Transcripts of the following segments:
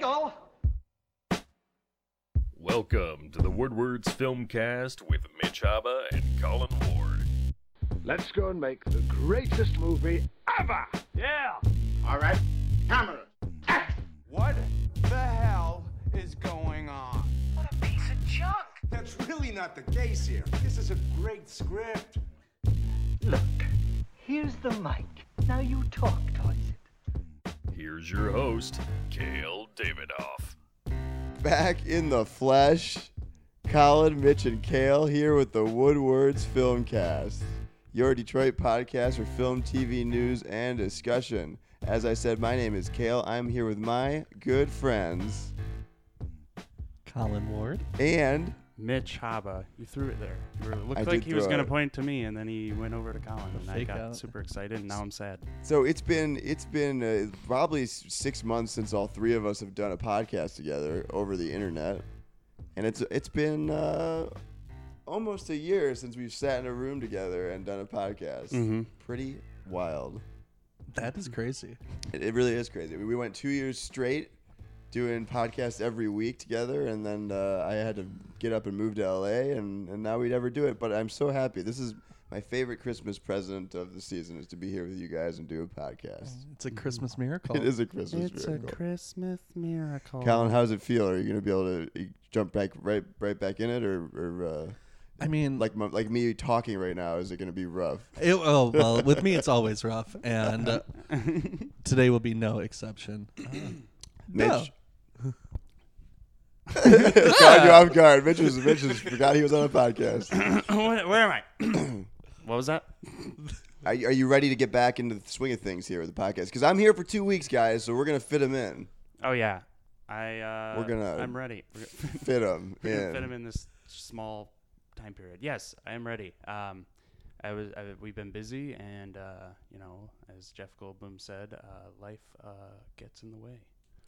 go. Welcome to the Woodwards Filmcast with Mitch Haba and Colin Ward. Let's go and make the greatest movie ever. Yeah. All right, camera. What the hell is going on? What a piece of junk. That's really not the case here. This is a great script. Look, here's the mic. Now you talk towards it. Here's your host, Kale Davidoff. Back in the flesh, Colin, Mitch, and Kale here with the Woodwards Filmcast, your Detroit podcast for film, TV news, and discussion. As I said, my name is Kale. I'm here with my good friends Colin Ward. and Mitch Haba. You threw it there. You were, looked I like did he was throw going to it. point to me, and then he went over to Colin, and I fake got out. super excited, and now I'm sad. so it's been it's been uh, probably s- six months since all three of us have done a podcast together over the internet, and it's it's been uh, almost a year since we've sat in a room together and done a podcast. Mhm. Pretty wild. That is crazy. It, it really is crazy. We we went two years straight doing podcasts every week together, and then uh, I had to get up and move to LA, and, and now we'd ever do it. But I'm so happy. This is my favorite Christmas present of the season is to be here with you guys and do a podcast. It's a Christmas miracle. It is a Christmas It's miracle. It's a Christmas miracle. Colin, how's it feel? Are you gonna be able to uh, jump back right right back in it, or, or uh, I mean, like my, like me talking right now? Is it gonna be rough? it, oh well, with me it's always rough, and uh, today will be no exception. Uh, Mitch. Caught you off guard. Mitch was Mitch was, forgot he was on a podcast. where, where am I? what was that? Are you, are you ready to get back into the swing of things here with the podcast? Because I'm here for two weeks, guys, so we're gonna fit him in, Oh yeah, I. Uh, We're gonna- I'm ready. We're gonna fit him we're gonna fit in. him in this small time period. Yes, I am ready. Um, I was. I, we've been busy, and uh, you know, as Jeff Goldblum said, uh, life uh, gets in the way.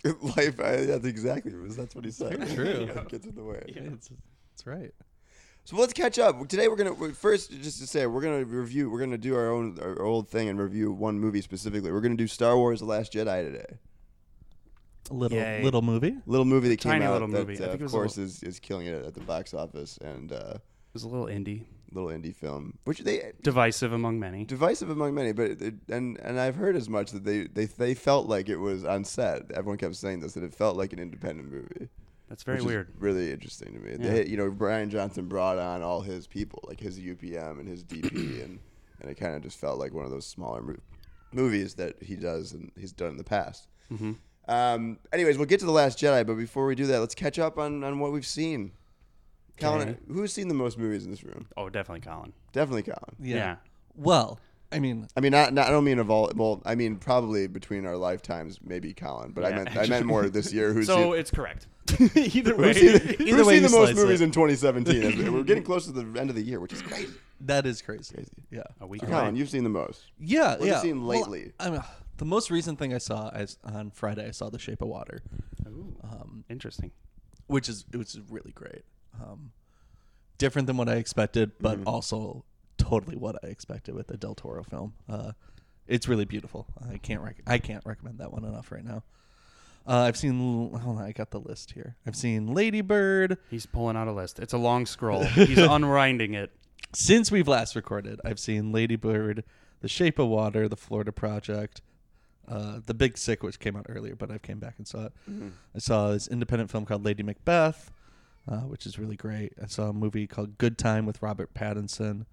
Life, I, that's exactly that's what he said. Very true. It gets in the way. it's, it's right. So let's catch up. Today we're gonna first just to say we're gonna review. We're gonna do our own our old thing and review one movie specifically. We're gonna do Star Wars: The Last Jedi today. A little Yay. little movie. Little movie that came out little that movie. I uh, think of course little- is, is killing it at the box office and uh, It was a little indie, little indie film, which they divisive among many. divisive among many, but it, and and I've heard as much that they, they they felt like it was on set. Everyone kept saying this that it felt like an independent movie. That's very weird. really interesting to me. Yeah. They, you know, Rian Johnson brought on all his people, like his UPM and his DP, and and it kind of just felt like one of those smaller mo- movies that he does and he's done in the past. Mhm. Um, anyways, we'll get to the Last Jedi, but before we do that, let's catch up on on what we've seen. Colin, Okay. who's seen the most movies in this room? Oh, definitely Colin. Definitely Colin. Yeah. Yeah. Well, I mean, I mean, not, not I don't mean of all. Well, I mean probably between our lifetimes, maybe Colin. But I Yeah, meant I meant more this year. Who's so seen, it's correct. Either way, who's seen, either who's way seen the most movies it. in 2017? We're getting close to the end of the year, which is crazy. that is crazy. Crazy. Yeah. a week Colin, away. you've seen the most. Yeah, What have yeah. you seen Well, lately? I mean, the most recent thing I saw is on Friday. I saw The Shape of Water, Ooh, um, interesting. which is it was really great. Um, different than what I expected, but Mm-hmm. also totally what I expected with a Del Toro film. Uh, it's really beautiful. I can't rec- I can't recommend that one enough right now. Uh, I've seen. Hold on, I got the list here. I've seen Lady Bird. He's pulling out a list. It's a long scroll. He's unwinding it. Since we've last recorded, I've seen Lady Bird, The Shape of Water, The Florida Project, uh, The Big Sick, which came out earlier, but I came back and saw it. I saw this independent film called Lady Macbeth, uh, which is really great. I saw a movie called Good Time with Robert Pattinson,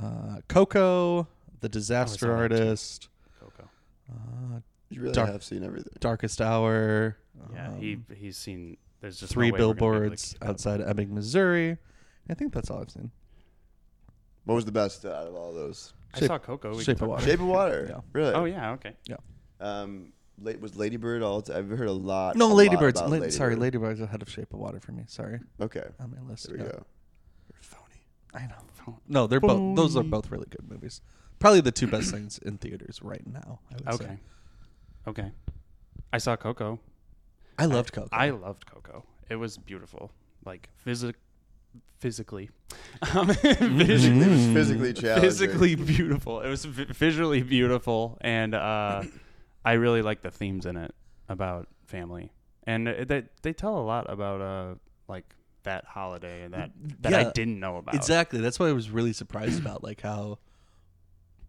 uh, Coco, The Disaster that too. Artist, Coco. uh, You really Dark- have seen everything. Darkest Hour. Yeah, um, he he's seen. There's just three no way we're gonna be able to billboards keep up. outside Ebbing, Missouri. I think that's all I've seen. What was the best out of all those? I saw Coco. We Shape of Water. Shape of Water. Yeah. Really? Oh yeah, okay. Yeah. Um, la- was Lady Bird all? T- I've heard a lot. No, a Lady lot Bird's. about La- Lady sorry, Bird. Lady Bird's ahead of Shape of Water for me. Sorry, Okay. on my list. There we yeah. go. Phony. I know. No, they're both. Those are both really good movies. Probably the two best things in theaters right now. I would Okay. say. Okay. I saw Coco. I loved Coco. I loved Coco. It was beautiful. Like physic physically. Um, Physically, it was physically challenging. physically beautiful. It was vi- visually beautiful, and uh, I really like the themes in it about family and they they tell a lot about uh like that holiday and that that I didn't know about. Exactly. That's what I was really surprised about. Like how,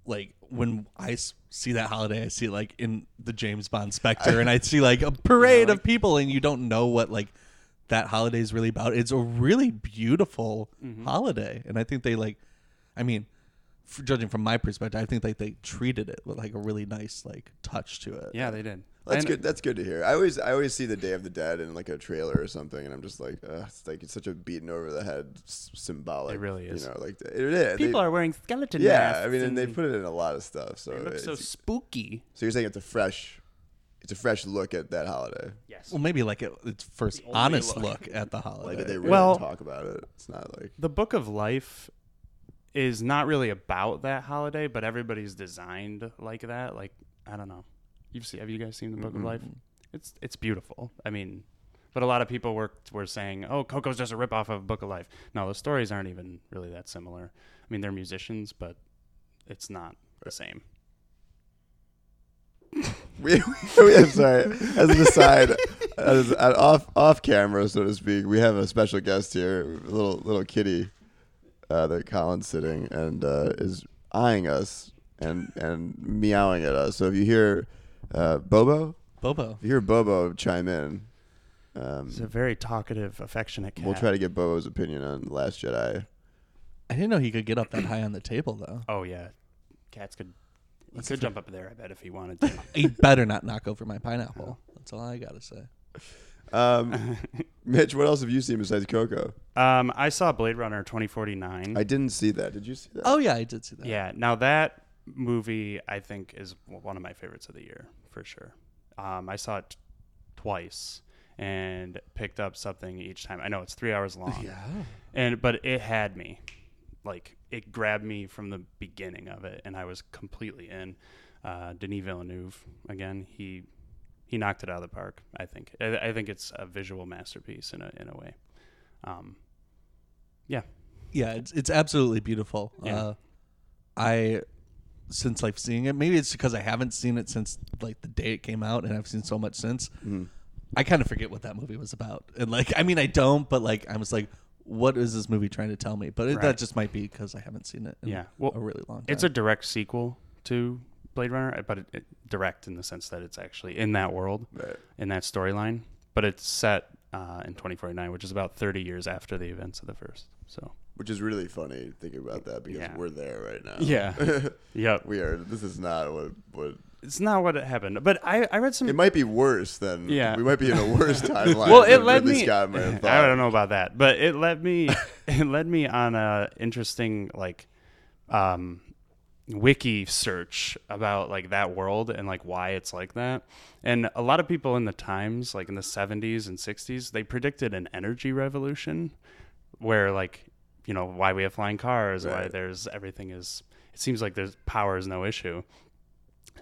like when I see that holiday, I see it like in the James Bond Spectre, and I see like a parade of people, and you don't know what like that holiday is really about. It's a really beautiful Mm-hmm. holiday, and I think they like, I mean, judging from my perspective, I think like they treated it with like a really nice like touch to it. Yeah, they did. That's And- good. That's good to hear. I always, I always see the Day of the Dead in like a trailer or something, and I'm just like, uh, it's like it's such a beaten over the head s- symbolic. It really is. You know, like it is. People They- are wearing skeleton Yeah, masks. I mean, and they put it in a lot of stuff. So It looks so spooky. so you're saying it's a fresh, it's a fresh look at that holiday. Yes. Well, maybe like it, it's first honest look. look. at the holiday. Like they really Well- talk about it. It's not like The Book of Life is not really about that holiday, but everybody's designed like that. Like I don't know. You've seen? Have you guys seen the Book of Life? It's it's beautiful. I mean, but a lot of people were were saying, "Oh, Coco's just a ripoff of Book of Life." No, the stories aren't even really that similar. I mean, they're musicians, but it's not the same. we, we I'm sorry. As an aside, as, at off off camera, so to speak, we have a special guest here, a little little kitty, uh, that Colin's sitting and uh, is eyeing us and and meowing at us. So if you hear uh, Bobo, Bobo. if you hear Bobo chime in, um, He's a very talkative, affectionate cat. we'll try to get Bobo's opinion on The Last Jedi. I didn't know he could get up that high on the table though. Oh yeah, cats could. He could jump up there. I bet if he wanted to. He better not knock over my pineapple. That's all I gotta say. Um, Mitch, what else have you seen besides Coco? um, I saw Blade Runner 2049. I didn't see that. Did you see that? Oh yeah, I did see that. Yeah. Now that movie, I think, is one of my favorites of the year for sure. Um, I saw it t- twice and picked up something each time. I know it's three hours long. Yeah. And but it had me, like it grabbed me from the beginning of it, and I was completely in. Uh, Denis Villeneuve again. He he knocked it out of the park. I think. I, I think it's a visual masterpiece in a in a way. Um, yeah. Yeah, it's it's absolutely beautiful. Yeah. Uh, I since like seeing it, maybe it's because I haven't seen it since like the day it came out, and I've seen so much since. Mm-hmm. I kind of forget what that movie was about, and like I mean I don't, but like I was like, what is this movie trying to tell me? But it, Right. that just might be because I haven't seen it. In Yeah. Well, a really long time. It's a direct sequel to Blade Runner, but it, it, direct in the sense that it's actually in that world, Right. in that storyline. But it's set uh, in 2049, which is about 30 years after the events of the first. So Which is really funny thinking about that because Yeah. we're there right now. Yeah. yep, we are. This is not what what. it's not what it happened. But I, I read some. It might be worse than. Yeah. We might be in a worse timeline. well, it led Ridley me. Scott I don't know about that, but it led me. it led me on a interesting like, um, wiki search about like that world and like why it's like that. And a lot of people in the times, like in the 70s and 60s, they predicted an energy revolution, where like you know why we have flying cars, why Right. there's everything is. It seems like there's power is no issue.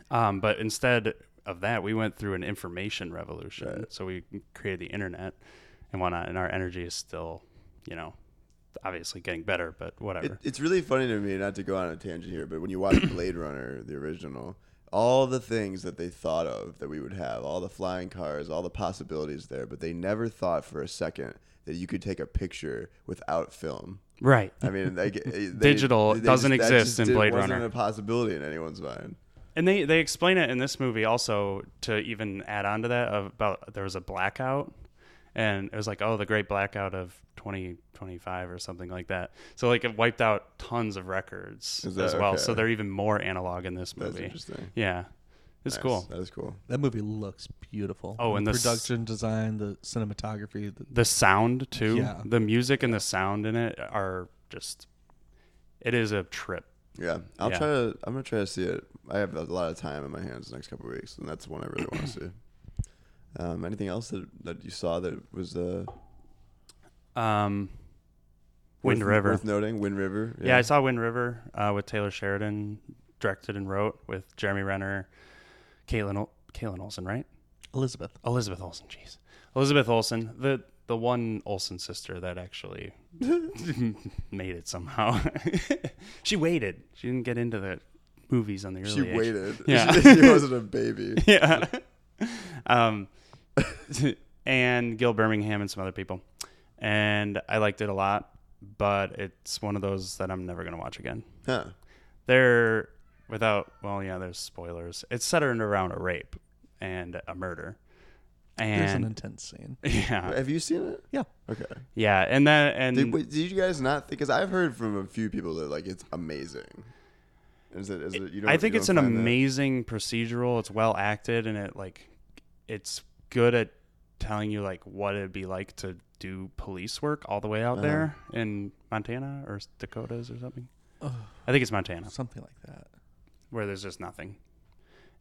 Um, but instead of that, we went through an information revolution. Right. So we created the internet and whatnot, and our energy is still, you know, obviously getting better, but whatever. It, it's really funny to me, not to go on a tangent here, but when you watch Blade Runner, the original, all the things that they thought of that we would have, all the flying cars, all the possibilities there, but they never thought for a second that you could take a picture without film. right. I mean, like they, Digital they doesn't that exist in Blade wasn't Runner. a possibility in anyone's mind. And they they explain it in this movie also to even add on to that of about there was a blackout, and it was like oh the great blackout of 2025 or something like that. So like it wiped out tons of records that as well. So they're even more analog in this That's movie. interesting. Yeah, it's Nice. cool. That is cool. that movie looks beautiful. Oh, and the s- production design, the cinematography, the, The sound too. Yeah. The music and the sound in it are just. It is a trip. Yeah, I'll Yeah. try to. I'm gonna try to see it. I have a lot of time in my hands the next couple of weeks, and that's one I really want to see. Um, anything else that, that you saw that was uh, Um, Wind worth, River. worth noting? Wind River. Yeah, I saw Wind River uh, with Taylor Sheridan, directed and wrote with Jeremy Renner, Caitlin Ol- Caitlin Olsen, right? Elizabeth. Elizabeth Olsen, jeez, Elizabeth Olsen, the the one Olsen sister that actually made it somehow. she waited. She didn't get into the movies on the early She age. waited. Yeah. she, she wasn't a baby. yeah. um, and Gil Birmingham and some other people, and I liked it a lot. But it's one of those that I'm never gonna watch again. Huh. They're without well, yeah, there's spoilers. It's centered around a rape and a murder, And There's an intense scene. yeah, Have you seen it? Yeah. Okay. yeah, and then and Did, wait, did you guys not think? Because I've heard from a few people that like it's amazing. Is it? Is it? You don't, I think you it's don't an find that? amazing procedural. It's well acted, and it like it's good at telling you like what it'd be like to do police work all the way out Uh-huh. there in Montana or Dakotas or something. I think it's Montana Something like that. where there's just nothing,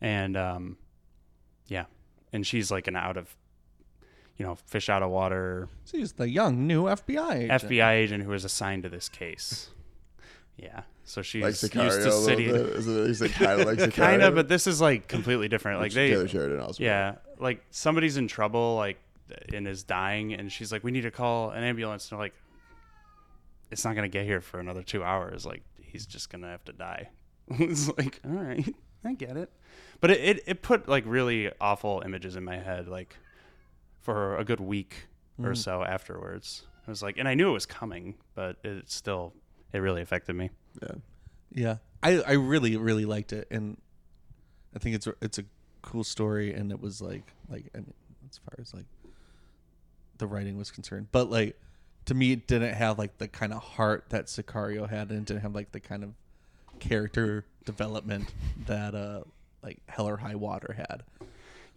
and um, yeah, and she's like an out of, you know, fish out of water She's the young new FBI agent. FBI agent who was assigned to this case. Yeah, so she's like used Sicario to a city. Is it kind of like Sicario? kind of, but this is like completely different. Like they, Taylor Sheridan also. yeah, like somebody's in trouble, like and is dying, and she's like, "We need to call an ambulance." And they're like, "It's not gonna get here for another two hours. Like he's just gonna have to die." it's like, all right, I get it, but it, it it put like really awful images in my head, like for a good week or mm. so afterwards. I was like, and I knew it was coming, but it still it really affected me. Yeah. Yeah, I I really really liked it, and I think it's a, it's a cool story, and it was like like I mean, as far as like the writing was concerned, but like to me, it didn't have like the kind of heart that Sicario had, and it didn't have like the kind of character development that uh like Hell or High Water had.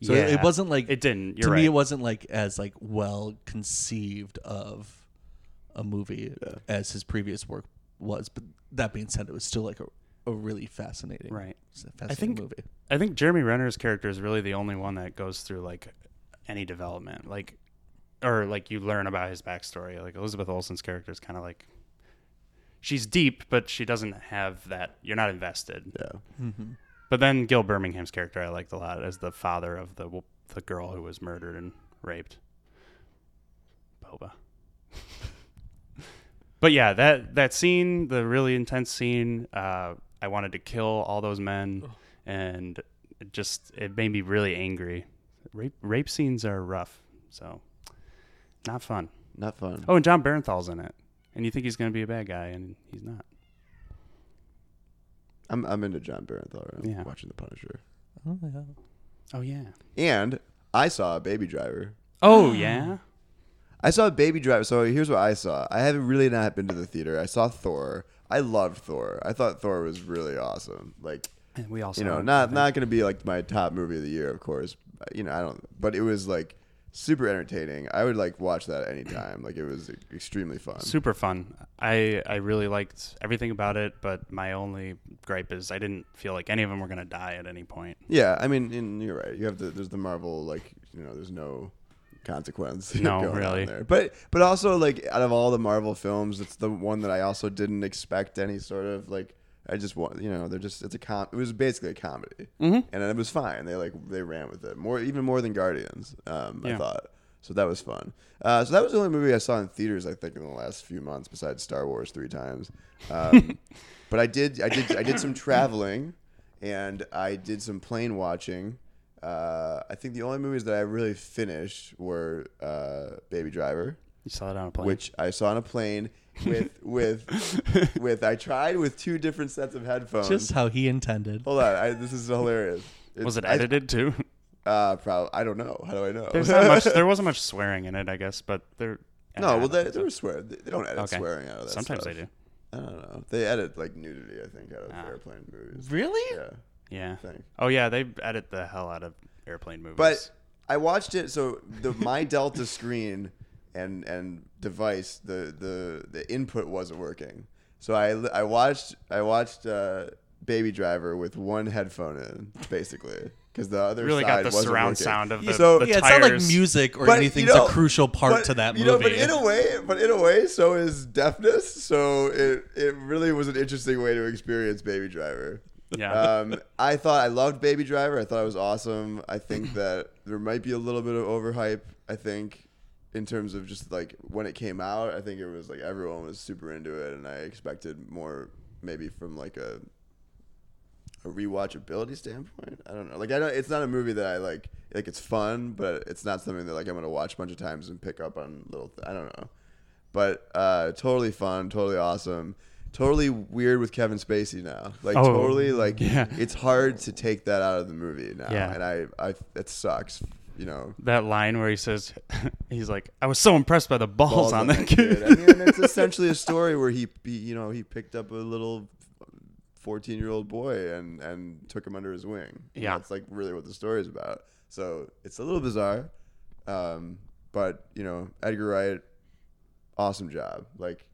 So it- it wasn't like It didn't. to You're me, right. it wasn't like as like well conceived of a movie as his previous work was. But that being said, it was still like a, a really fascinating, Right. it's a fascinating think- movie. I think Jeremy Renner's character is really the only one that goes through like any development, like or like you learn about his backstory. Like Elizabeth Olsen's character is kind of like she's deep, but she doesn't have that. You're not invested. Yeah. Mm-hmm. But then Gil Birmingham's character I liked a lot as the father of the the girl who was murdered and raped. Boba. but yeah, that that scene, the really intense scene, uh, I wanted to kill all those men, and it just it made me really angry. Rape rape scenes are rough, so not fun. Not fun. Oh, and Jon Bernthal's in it, and you think he's gonna be a bad guy, and he's not. I'm I'm into Jon Bernthal. I'm Yeah. watching The Punisher, Oh yeah. Oh yeah. and I saw Baby Driver. Oh yeah. I saw Baby Driver. So here's what I saw. I haven't really not been to the theater. I saw Thor. I loved Thor. I thought Thor was really awesome. Like And we also you know, not not gonna be like my top movie of the year, of course. You know, I don't. But it was like super entertaining. I would like watch that anytime. Like it was extremely fun. super fun. I I really liked everything about it, but my only gripe is I didn't feel like any of them were gonna die at any point. Yeah, I mean, and you're right. You have the there's the Marvel like you know there's no consequence. No, going on really. there. But but also like out of all the Marvel films, it's the one that I also didn't expect any sort of like. I just want you know they're just it's a com. It was basically a comedy, mm-hmm. and it was fine. They like they ran with it more even more than Guardians. Um, I thought so that was fun. Uh, so that was the only movie I saw in theaters I think in the last few months besides Star Wars three times. Um, but I did I did I did some traveling, and I did some plane watching. Uh, I think the only movies that I really finished were uh, Baby Driver, You saw it on a plane. which I saw on a plane with with with. I tried with two different sets of headphones. Just how he intended. Hold on, I, this is hilarious. It's- was it I- edited too? uh, probably. I don't know. How do I know? There's not much. There wasn't much swearing in it, I guess, but there. no, well, they, they were swear. They they don't edit Okay. swearing out of that. Sometimes stuff. they do. I don't know. They edit like nudity. I think out of Ah. airplane movies. Really? Yeah. Yeah. think. Oh yeah, they edit the hell out of airplane movies. But I watched it. So the my Delta screen and and device, the the the input wasn't working. So I I watched I watched uh, Baby Driver with one headphone in, basically, because the other really side got the wasn't surround working. sound of the, So- the yeah, it's not like music or But, anything's you know, a crucial part but, to that you movie. know, but in a way, but in a way, so is deafness. So it it really was an interesting way to experience Baby Driver. Yeah. Um, I thought I loved Baby Driver. I thought it was awesome. I think that there might be a little bit of overhype. I think in terms of just like when it came out, I think it was like everyone was super into it, and I expected more maybe from like a a rewatchability standpoint, I don't know. Like I don't, it's not a movie that I like. Like it's fun, but it's not something that like I'm gonna watch a bunch of times and pick up on little. Th- I don't know, but uh, totally fun, totally awesome. Totally weird with Kevin Spacey now. Like Oh, totally like yeah. it's hard to take that out of the movie now. Yeah. And I I it sucks, you know. That line where he says, he's like, I was so impressed by the balls, balls on that kid. I mean, it's essentially a story where he, he, you know, he picked up a little fourteen-year-old boy and and took him under his wing. Yeah. that's like really what the story is about. So it's a little bizarre, um, but you know, Edgar Wright, awesome job. Like,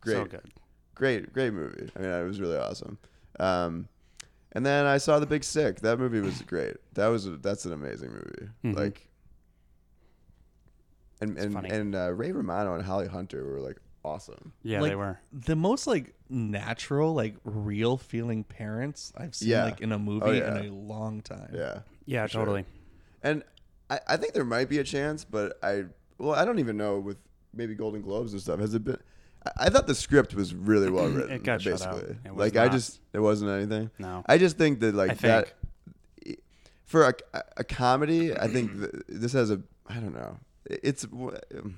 great, So good. Great, great movie. I mean, it was really awesome. Um, and then I saw The Big Sick. That movie was great. That was a, that's an amazing movie. Mhm. Like, and and and uh, Ray Romano and Holly Hunter were like awesome. Yeah, like, they were. the most like natural, like real feeling parents I've seen Yeah. like in a movie Oh, yeah. in a long time. Yeah, Yeah, for sure. totally. And I, I think there might be a chance, but I well I don't even know with maybe Golden Globes and stuff. Has it been? I, thought the script was really well written. It got shut out. basically. It was like I just it wasn't anything. No. I just think that like I that for a, a comedy, I think th- this has a I don't know. It's um,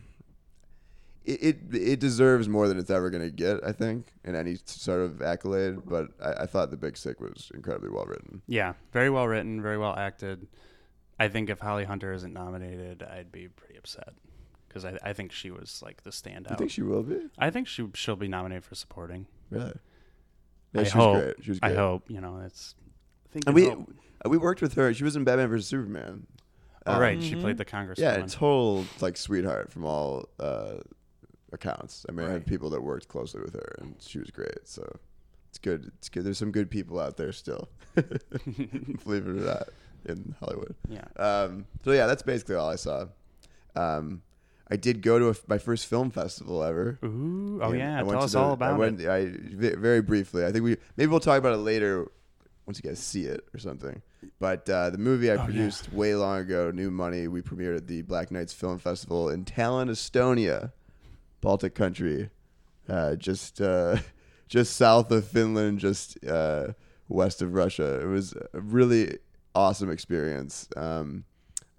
it it, it deserves more than it's ever going to get. I think in any sort of accolade. But I, I thought The Big Sick was incredibly well written. Yeah, very well written, very well acted. I think if Holly Hunter isn't nominated, I'd be pretty upset because I, I think she was like the standout. You think she will be? I think she she'll be nominated for supporting. Really? Yeah, I she hope. was great. She was I hope. You know, it's. I think And and we hope. we worked with her. She was in Batman vs Superman. Oh, Um, right, she played the congresswoman. Yeah, total like sweetheart from all uh, accounts. I mean, I had people that worked closely with her, and she was great. So it's good. It's good. There's some good people out there still, believe it or not, in Hollywood. Yeah. Um, so yeah, that's basically all I saw. Um, I did go to a, my first film festival ever. Ooh. Oh And yeah. I Tell us the- all I about went, it. I ve- very briefly. I think we maybe we'll talk about it later once you guys see it or something. But uh, the movie I Oh, yeah. produced way long ago, New Money, we premiered at the Black Nights Film Festival in Tallinn, Estonia, Baltic country, uh, just uh, just south of Finland, just uh, west of Russia. It was a really awesome experience. Um,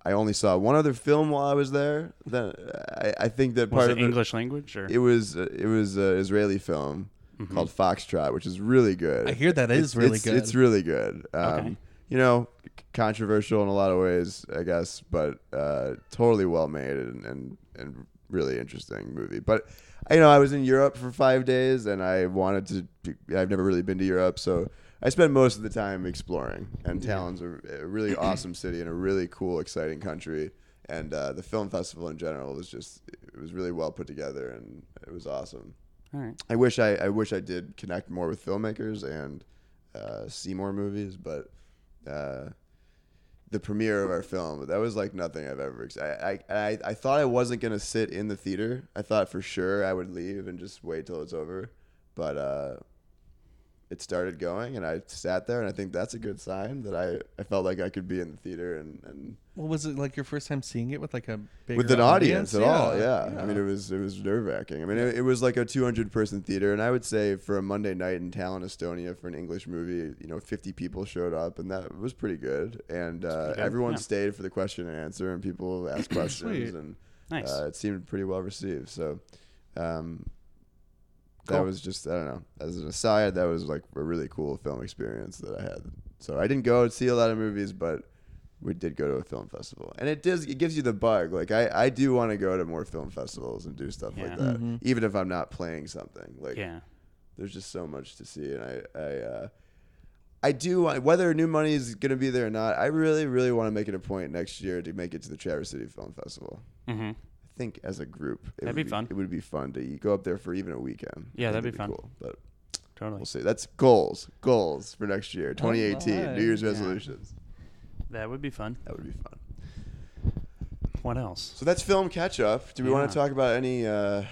I only saw one other film while I was there. Then I, I think that Was part it of it, English language or? it was uh, it was an Israeli film Mm-hmm. called Foxtrot, which is really good. I hear that It's- really it's, good. It's really good. Um, Okay. You know, c- controversial in a lot of ways, I guess, but uh, totally well made and, and and really interesting movie. But you know, I was in Europe for five days, and I wanted to. I've never really been to Europe, so I spent most of the time exploring. And Tallinn's a, a really awesome city and a really cool, exciting country. And uh, the film festival in general was just it was really well put together, and it was awesome. all right. I wish I, I wish I did connect more with filmmakers and uh, see more movies, but uh, the premiere of our film that was like nothing I've ever. Ex- I, I I I thought I wasn't gonna sit in the theater. I thought for sure I would leave and just wait till it's over, but uh, it started going and I sat there and I think that's a good sign that I, I felt like I could be in the theater and, and Well, was it like your first time seeing it with like a bigger with an audience, at all. Yeah. yeah. I mean, it was it was nerve wracking. I mean, it, it was like a 200 person theater, and I would say for a Monday night in Tallinn, Estonia, for an English movie, you know, 50 people showed up, and that was pretty good. And uh, pretty good, everyone yeah. stayed for the question and answer, and people asked questions, and Nice. uh, it seemed pretty well received. So. Um, that Cool. was just I don't know. As an aside, that was like a really cool film experience that I had. So I didn't go see a lot of movies, but we did go to a film festival, and it does it gives you the bug. Like I, I do want to go to more film festivals and do stuff Yeah. like that, Mhm. even if I'm not playing something. Like yeah. there's just so much to see, and I, I, uh, I do want whether New Money is gonna be there or not. I really, really want to make it a point next year to make it to the Traverse City Film Festival. Mm-hmm. I think as a group, it That'd would be fun. It would be fun to go up there for even a weekend. Yeah, I think that'd be fun. Cool, but Totally. we'll see. That's goals, goals for next year, 2018, Alright. New Year's Yeah. resolutions. That would be fun. That would be fun. What else? So that's film catch up. Do we want to talk about any? Uh,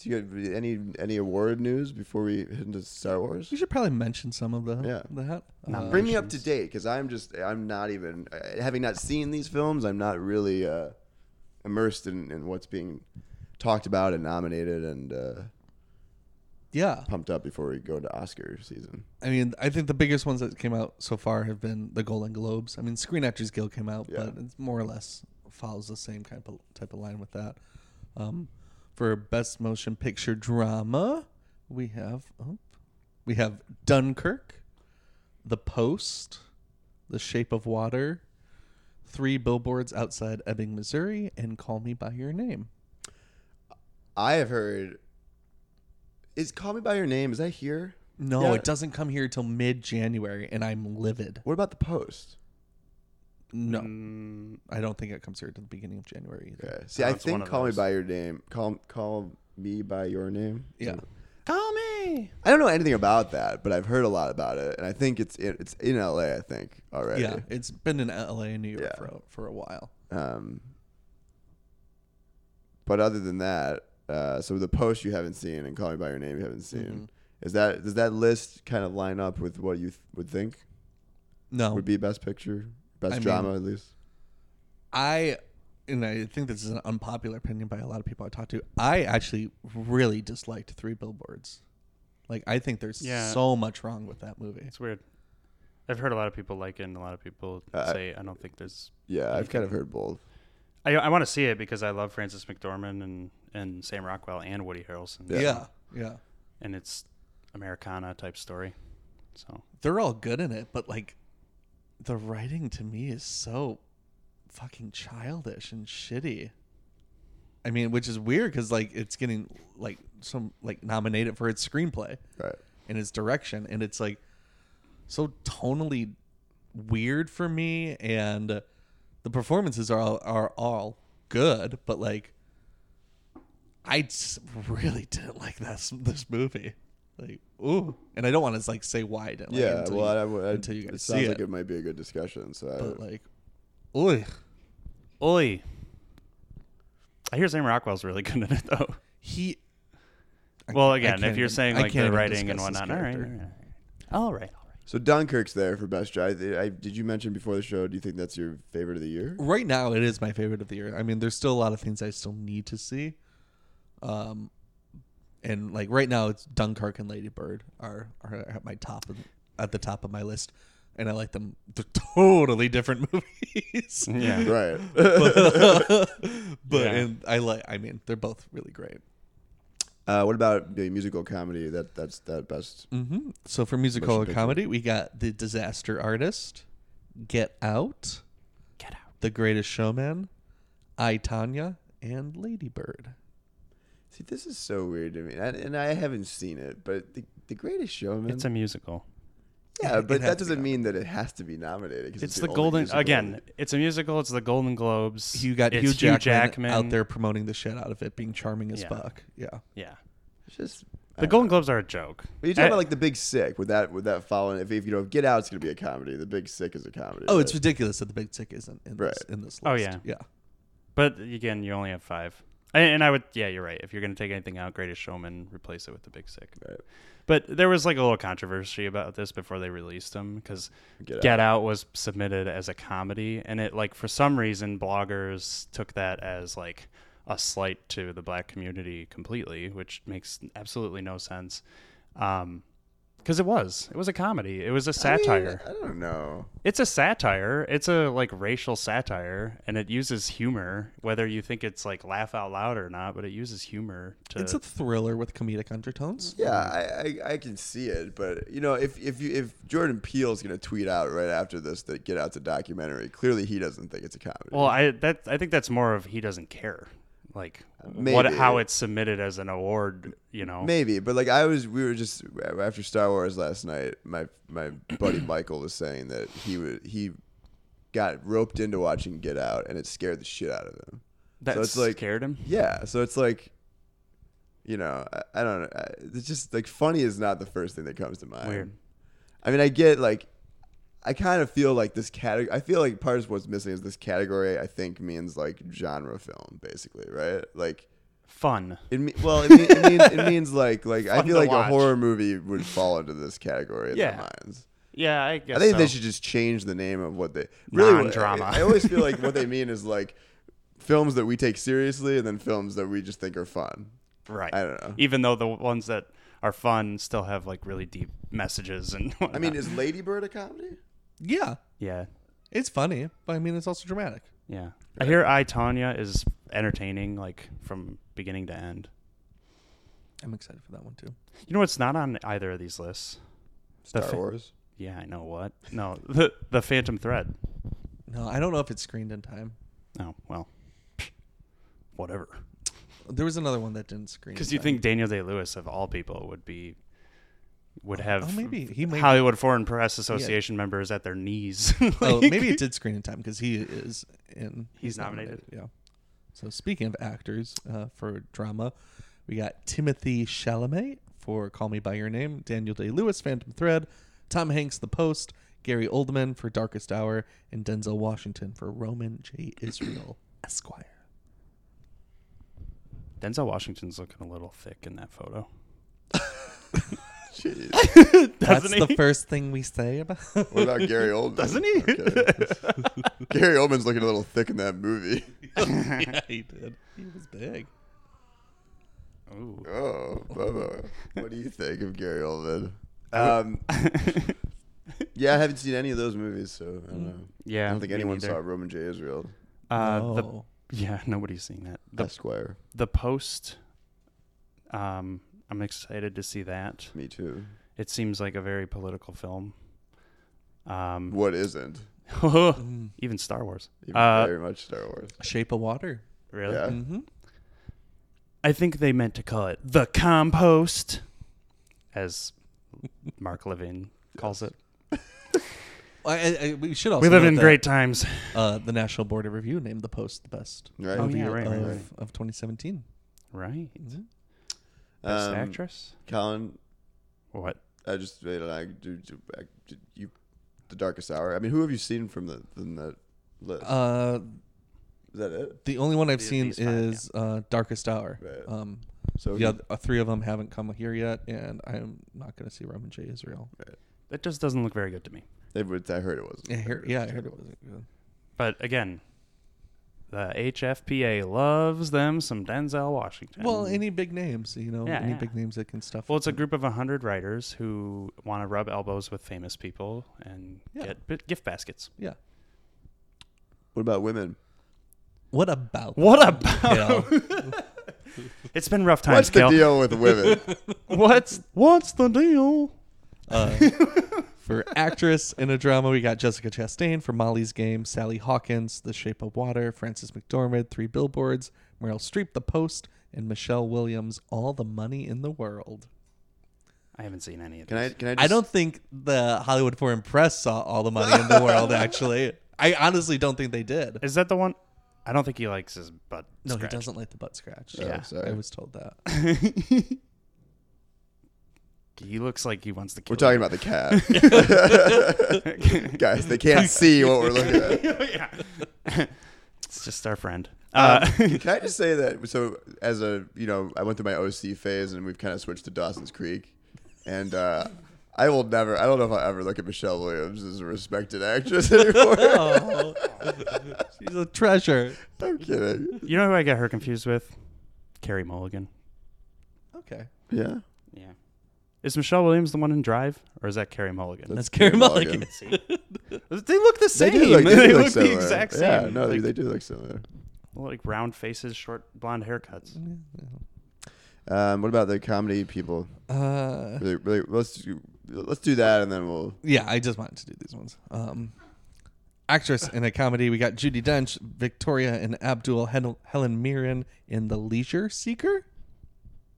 do you have any any award news before we hit into Star Wars? We should probably mention some of the Yeah. that. No. Uh, Bring me up to date because I'm just I'm not even uh, having not seen these films. I'm not really uh, immersed in, in what's being talked about and nominated and uh, Yeah. pumped up before we go into Oscar season. I mean, I think the biggest ones that came out so far have been the Golden Globes. I mean, Screen Actors Guild came out, Yeah. but it's more or less follows the same kind of type of line with that. Um, for Best Motion Picture Drama, we have oh, we have Dunkirk, The Post, The Shape of Water, Three Billboards Outside Ebbing, Missouri, and Call Me by Your Name. I have heard. Is Call Me by Your Name? Is that here? No, Yeah. it doesn't come here till mid January, and I'm livid. What about the Post? No, Mm, I don't think it comes here to the beginning of January either. Okay. See, Oh, I think of Call Me by Your Name. Call Call Me by Your Name. Yeah. Call me. I don't know anything about that, but I've heard a lot about it, and I think it's in, it's in LA. I think already. Yeah, it's been in LA and New York Yeah. for a, for a while. Um, but other than that, uh, so the post you haven't seen and Call Me by Your Name you haven't seen. Mm-hmm. Is that does that list kind of line up with what you th- would think No, would be best picture, best I mean- drama at least? I and I think this is an unpopular opinion by a lot of people I talk to. I actually really disliked Three Billboards. Like I think there's Yeah. so much wrong with that movie. It's weird. I've heard a lot of people like it, and a lot of people Uh, say I don't think there's. Yeah, I've kind of heard both. I I want to see it because I love Frances McDormand and and Sam Rockwell and Woody Harrelson. Yeah. Yeah, yeah. and it's Americana type story. So They're all good in it, but like the writing to me is so fucking childish and shitty. I mean, which is weird because like it's getting like some like nominated for its screenplay. Right. and its direction and it's like so tonally weird for me and the performances are all, are all good but like I just really didn't like this this movie like ooh and I don't want to like say why I didn't like yeah, until well, you, I, I, until you it guys sounds see like it, it. might be a good discussion. So but I, like ooh Oi. I hear Sam Rockwell's really good in it though. he I Well, again, if you're saying I like the writing and whatnot, all right, all character. right, all right, all right. so Dunkirk's there for best drama. I, I, did you mention before the show? Do you think that's your favorite of the year? right now it is my favorite of the year. I mean, there's still a lot of things I still need to see. Um, and like right now, it's Dunkirk and Lady Bird are are at my top of, at the top of my list, and I like them. They're totally different movies. Yeah. Right. but Yeah. and I like. I mean, they're both really great. uh, what about the musical comedy? That that's that best. hmm So for musical Motion or picture. comedy, we got The Disaster Artist, Get Out, Get out. The Greatest Showman, I Tonya, and Lady Bird. See, this is so weird to me, and, and I haven't seen it, but the, the Greatest Showman. It's a musical. Yeah, but that doesn't mean that it has to be nominated. It's, the the golden musical. again. It's a musical. It's the Golden Globes. You got it's Hugh Jackman, out there promoting the shit out of it, being charming as Yeah. fuck. Yeah. Yeah, It's just the Golden Globes are a joke. But you're talking Eh, about like the Big Sick. Would that would that fall in? If, if you know, if Get Out's gonna be a comedy, the Big Sick is a comedy. Oh, right? it's ridiculous that the Big Sick isn't in this Right. in this list. Oh, yeah. Yeah. But again, you only have five. And and I would, yeah, you're right. If you're going to take anything out, Greatest Showman, replace it with the Big Sick. Right. But there was like a little controversy about this before they released them because Get Get, Out. Out. was submitted as a comedy, and it like for some reason bloggers took that as like a slight to the black community completely, which makes absolutely no sense. Um, because it was, it was a comedy. It was a I mean, satire. I, don't know. It's a satire. It's a like racial satire, and it uses humor, whether you think it's like laugh out loud or not. But it uses humor to. It's a thriller with comedic undertones. Yeah, I, I I can see it, but you know, if if you if Jordan Peele's gonna tweet out right after this that Get Out's a documentary, clearly he doesn't think it's a comedy. well, I that I think that's more of he doesn't care, like what how it's submitted as an award. You know, Maybe, but like I was, we were just after Star Wars last night. My my buddy Michael was saying that he would he got roped into watching Get Out, and it scared the shit out of him. that so it's like- scared him. Yeah, so it's like, you know, I, I don't know. I- It's just like funny is not the first thing that comes to mind. Weird. I mean, I get like, I kind of feel like this category. I feel like part of what's missing is this category. I think means like genre film, basically, right? Like. Fun. It me- well, it, mean, it means it means like like I feel like watch. a horror movie would fall into this category in Yeah. their minds. Yeah, I guess. I think so. they should just change the name of what they really Non-drama. I, I always feel like what they mean is like films that we take seriously and then films that we just think are fun. Right. I don't know. Even though the ones that are fun, still have like really deep messages and. I mean, is Lady Bird a comedy? Yeah, yeah, it's funny, but I mean, it's also dramatic. yeah. I hear I Tonya is entertaining, like from beginning to end. I'm excited for that one too. You know what's not on either of these lists? The Star fa- Wars. Yeah, I know what. No, the the Phantom Thread. No, I don't know if it's screened in time. Oh well, whatever. There was another one that didn't screen. Because in you time. think Daniel Day Lewis of all people would be would have Oh, maybe he may. Hollywood Foreign Press Association members at their knees. oh, maybe it did screen in time because he is in. He's nominated? Yeah. So speaking of actors uh, for drama, we got Timothée Chalamet for Call Me by Your Name, Daniel Day Lewis, Phantom Thread, Tom Hanks, The Post, Gary Oldman for Darkest Hour, and Denzel Washington for Roman J. Israel Esquire. Denzel Washington's looking a little thick in that photo. Jeez. That's Doesn't the he? first thing we say about. What about Gary Oldman? Doesn't he? Okay. Gary Oldman's looking a little thick in that movie. yeah, he did. He was big. Ooh. Oh, Bubba. What do you think of Gary Oldman? Um, yeah, I haven't seen any of those movies, so I don't know. Yeah, I don't think anyone neither. saw Roman J. Israel Uh, the, oh. yeah, nobody's seen that. The Esquire. the post. Um, I'm excited to see that. Me too. It seems like a very political film. Um, What isn't? Mm. even Star Wars. Even Uh, very much Star Wars. Shape of Water. Really? Yeah. Mm-hmm. I think they meant to call it the compost, as Mark Levin calls it. I, I, I- we should also. we live note in that, great times. Uh, the National Board of Review named The Post the best Right. Oh, movie yeah, right, of, right, right. of 2017. Right. Mhm. Best Um, actress. Colin, What? I just wait and I do, do, I, did you the Darkest Hour. I mean, who have you seen from the from that list? Uh, Is that it? the only one I've These- seen these five, is uh, Darkest Hour. Right. Um, So yeah, other, uh, three of them haven't come here yet, and I'm not going to see Roman J. Israel. That just doesn't look very good to me. They would, I heard it wasn't. Yeah, I heard, yeah, I heard it wasn't good. But again, the HFPA loves them some Denzel Washington. Well, any big names, you know, Yeah, any yeah. big names that can stuff. Well, it's a group of 100 writers who want to rub elbows with famous people and Yeah. get bi- gift baskets. Yeah. What about women? What about? What about? It's been rough times, What's the Kel. deal with women? What's what's the deal? Uh, for actress in a drama, we got Jessica Chastain for Molly's Game, Sally Hawkins, The Shape of Water, Frances McDormand, Three Billboards, Meryl Streep, The Post, and Michelle Williams, All the Money in the World. I haven't seen any of Can I? these. Can I? Just, I don't think the Hollywood Foreign Press saw All the Money in the World, actually. I honestly don't think they did. Is that the one? I don't think he likes his butt. No, scratched. he doesn't like the butt scratch. Oh, Yeah. sorry. I was told that. He looks like he wants to kill. We're talking you. about the cat. Guys, they can't see what we're looking at. yeah. it's just our friend. Um, Uh, can I just say that? So, as a you know, I went through my OC phase, and we've kind of switched to Dawson's Creek, and uh, I will never. I don't know if I'll ever look at Michelle Williams as a respected actress anymore. oh, she's a treasure. I'm kidding. you know who I get her confused with? Carey Mulligan. Okay. Yeah, Yeah. Is Michelle Williams the one in Drive, or is that Carey Mulligan? That's Carey Mulligan. See? they look the They same. do look, they do look the exact same. Yeah, no, like, they do look similar. like round faces, short blonde haircuts. Um, what about the comedy people? Uh, Really, really, let's do, let's do that, and then we'll. yeah, I just wanted to do these ones. Um, actress in a comedy, we got Judi Dench, Victoria and Abdul Hel- Helen Mirren in The Leisure Seeker,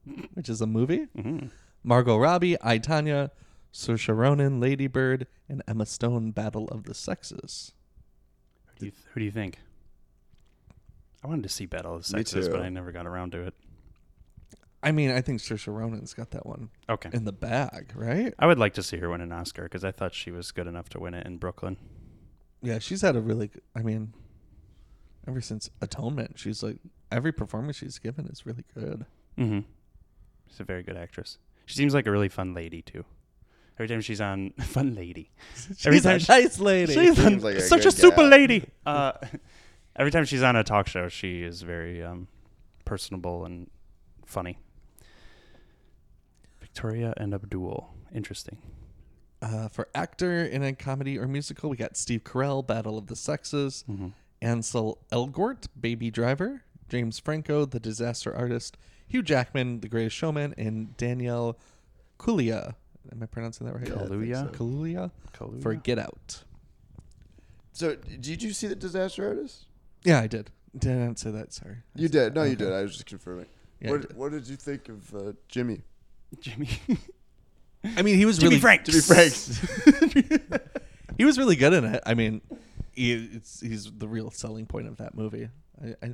which is a movie. hmm Margot Robbie, I Tonya, Saoirse Ronan, Lady Bird, and Emma Stone, Battle of the Sexes. Who, do you, who do you think? I wanted to see Battle of the Sexes, but. I never got around to it. I mean, I think Saoirse Ronan's got that one Okay. in the bag, right? I would like to see her win an Oscar because I thought she was good enough to win it in Brooklyn. Yeah, she's had a really. Good, I mean, ever since Atonement, she's like every performance she's given is really good. Mm-hmm. She's a very good actress. She seems like a really fun lady too. Every time she's on, fun lady. Every She's a she- nice lady. She's a- like a such a super gal. lady. Uh, every time she's on a talk show, she is very um, personable and funny. Victoria and Abdul. Interesting. Uh, for actor in a comedy or musical, we got Steve Carell, Battle of the Sexes, Ansel Elgort, Baby Driver, James Franco, The Disaster Artist, Hugh Jackman, The Greatest Showman, and Daniel Kaluuya. Am I pronouncing that right? Yeah, I Kaluuya? so. Kaluuya Kaluuya? for Get Out. So, did you see the Disaster Artist? Yeah, I did. Didn't say that. Sorry. I You did. that. No, you did. I was just confirming. Yeah, what, did. what did you think of uh, Jimmy? Jimmy. I mean, he was Jimmy really Franks. To be frank, he was really good in it. I mean, he, it's, he's the real selling point of that movie. I, I,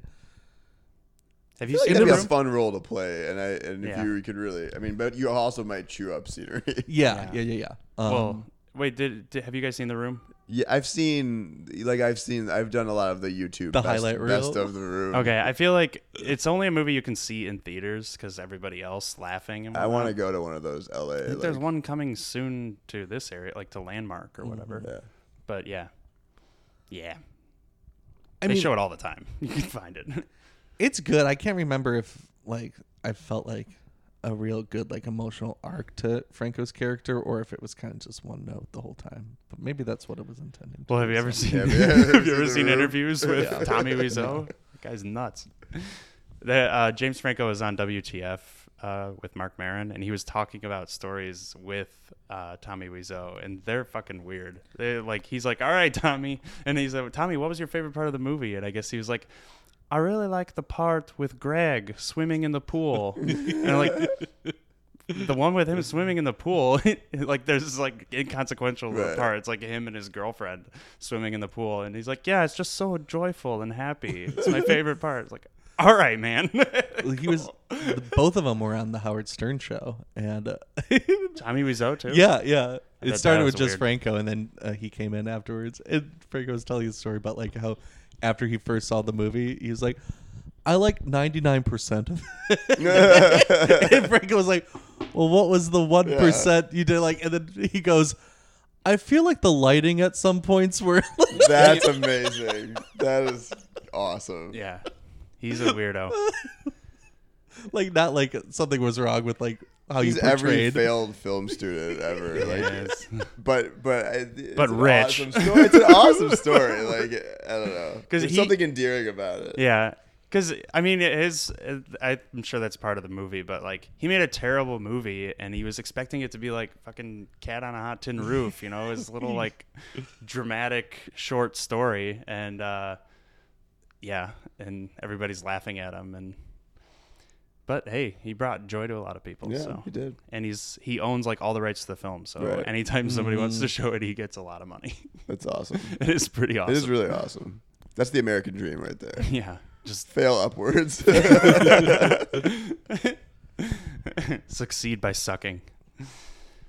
Have I you feel like seen that'd be a fun role to play, and I and if Yeah. you could really, I mean, but you also might chew up scenery. yeah, yeah, Yeah. yeah, yeah. Um, well, wait. Did, did have you guys seen the room? yeah, I've seen, like, I've seen, I've done a lot of the YouTube The best, highlight best reel? of the room. Okay, I feel like it's only a movie you can see in theaters because everybody else laughing. And I want to go to one of those LA. I think like- there's one coming soon to this area, like to Landmark or whatever. Yeah. But yeah, yeah, I they mean, show it all the time. You can find it. It's good. I can't remember if like I felt like a real good like emotional arc to Franco's character, or if it was kind of just one note the whole time. But maybe that's what it was intending. To well, have you ever so- seen? Have have you you ever ever seen seen Room? interviews with Yeah. Tommy Wiseau? That guy's nuts. The, uh, James Franco was on WTF uh, with Marc Maron, and he was talking about stories with uh, Tommy Wiseau, and they're fucking weird. They like he's like, "All right, Tommy," and he's like, "Tommy, what was your favorite part of the movie?" And I guess he was like. I really like the part with Greg swimming in the pool. and like the one with him swimming in the pool, like there's this like inconsequential little Right. part. It's like him and his girlfriend swimming in the pool, and he's like, "Yeah, it's just so joyful and happy. It's my favorite part." It's like, "All right, man." he was the, both of them were on the Howard Stern show, and uh, Tommy Wiseau too. yeah, yeah. thought It started with just weird. Franco, and then uh, he came in afterwards. And Franco was telling a story about like how after he first saw the movie, he was like, "I like ninety nine percent of it." and Franco was like, "Well, what was the one you did?" Like, and then he goes, "I feel like the lighting at some points were." That's amazing. that is awesome. yeah. He's a weirdo. like not like something was wrong with like how He's you every failed film student ever. Like, Yes. but but I- it's But rich. Awesome story. It's an awesome story. Like I don't know. 'Cause There's he- something endearing about it. Yeah. Because, I mean, it is, I'm sure that's part of the movie, but like, he made a terrible movie and he was expecting it to be like fucking Cat on a Hot Tin Roof, you know, his little like dramatic short story. And, uh, yeah, and everybody's laughing at him. And, but hey, he brought joy to a lot of people. Yeah, so. he did. And he's, he owns like all the rights to the film. So Right. anytime somebody wants to show it, he gets a lot of money. That's awesome. it is pretty awesome. It is really awesome. That's the American dream right there. yeah. Just Fail upwards. succeed by sucking.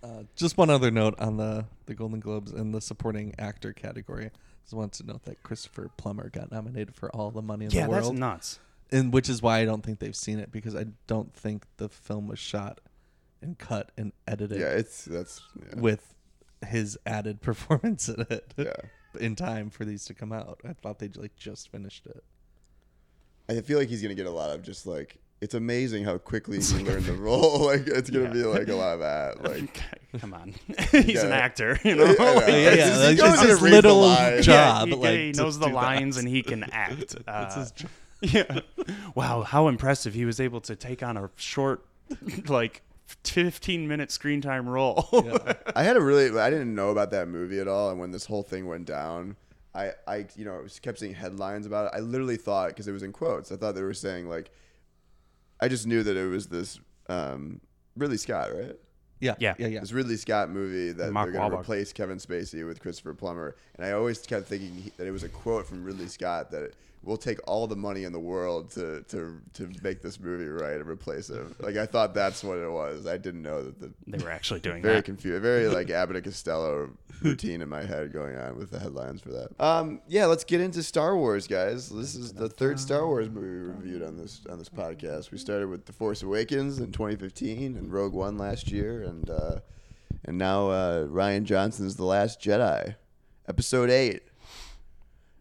Uh, just one other note on the the Golden Globes in the supporting actor category. Just wanted to note that Christopher Plummer got nominated for all the money in Yeah, the that's world, nuts. And which is why I don't think they've seen it because I don't think the film was shot and cut and edited yeah, it's that's yeah. with his added performance in it yeah. in time for these to come out. I thought they like just finished it. I feel like he's gonna get a lot of just like it's amazing how quickly he learned the role. Like it's gonna Yeah. be like a lot of that. Like Come on, he's an Yeah. actor. You know, I know. Yeah, yeah, It's just- that's just knows how to his little job. Yeah, he, like, he knows the lines that. and he can act. That's Uh, his job. yeah. Wow, how impressive! He was able to take on a short, like, fifteen minute screen time role. I had a really I didn't know about that movie at all, and when this whole thing went down, I I you know kept seeing headlines about it. I literally thought because it was in quotes, I thought they were saying like, I just knew that it was this um, Ridley Scott, right? Yeah, Yeah. yeah, yeah. This Ridley Scott movie that Mark they're going to replace Kevin Spacey with Christopher Plummer, and I always kept thinking he, that it was a quote from Ridley Scott that we'll take all the money in the world to to to make this movie right and replace him. Like I thought that's what it was. I didn't know that the they were actually doing very that. confused, very like Abbott and Costello routine in my head going on with the headlines for that. Um, yeah, let's get into Star Wars, guys. This is the third Star Wars movie we reviewed on this on this podcast. We started with The Force Awakens in 2015 and Rogue One last year, and uh, and now uh, Rian Johnson's The Last Jedi, Episode Eight.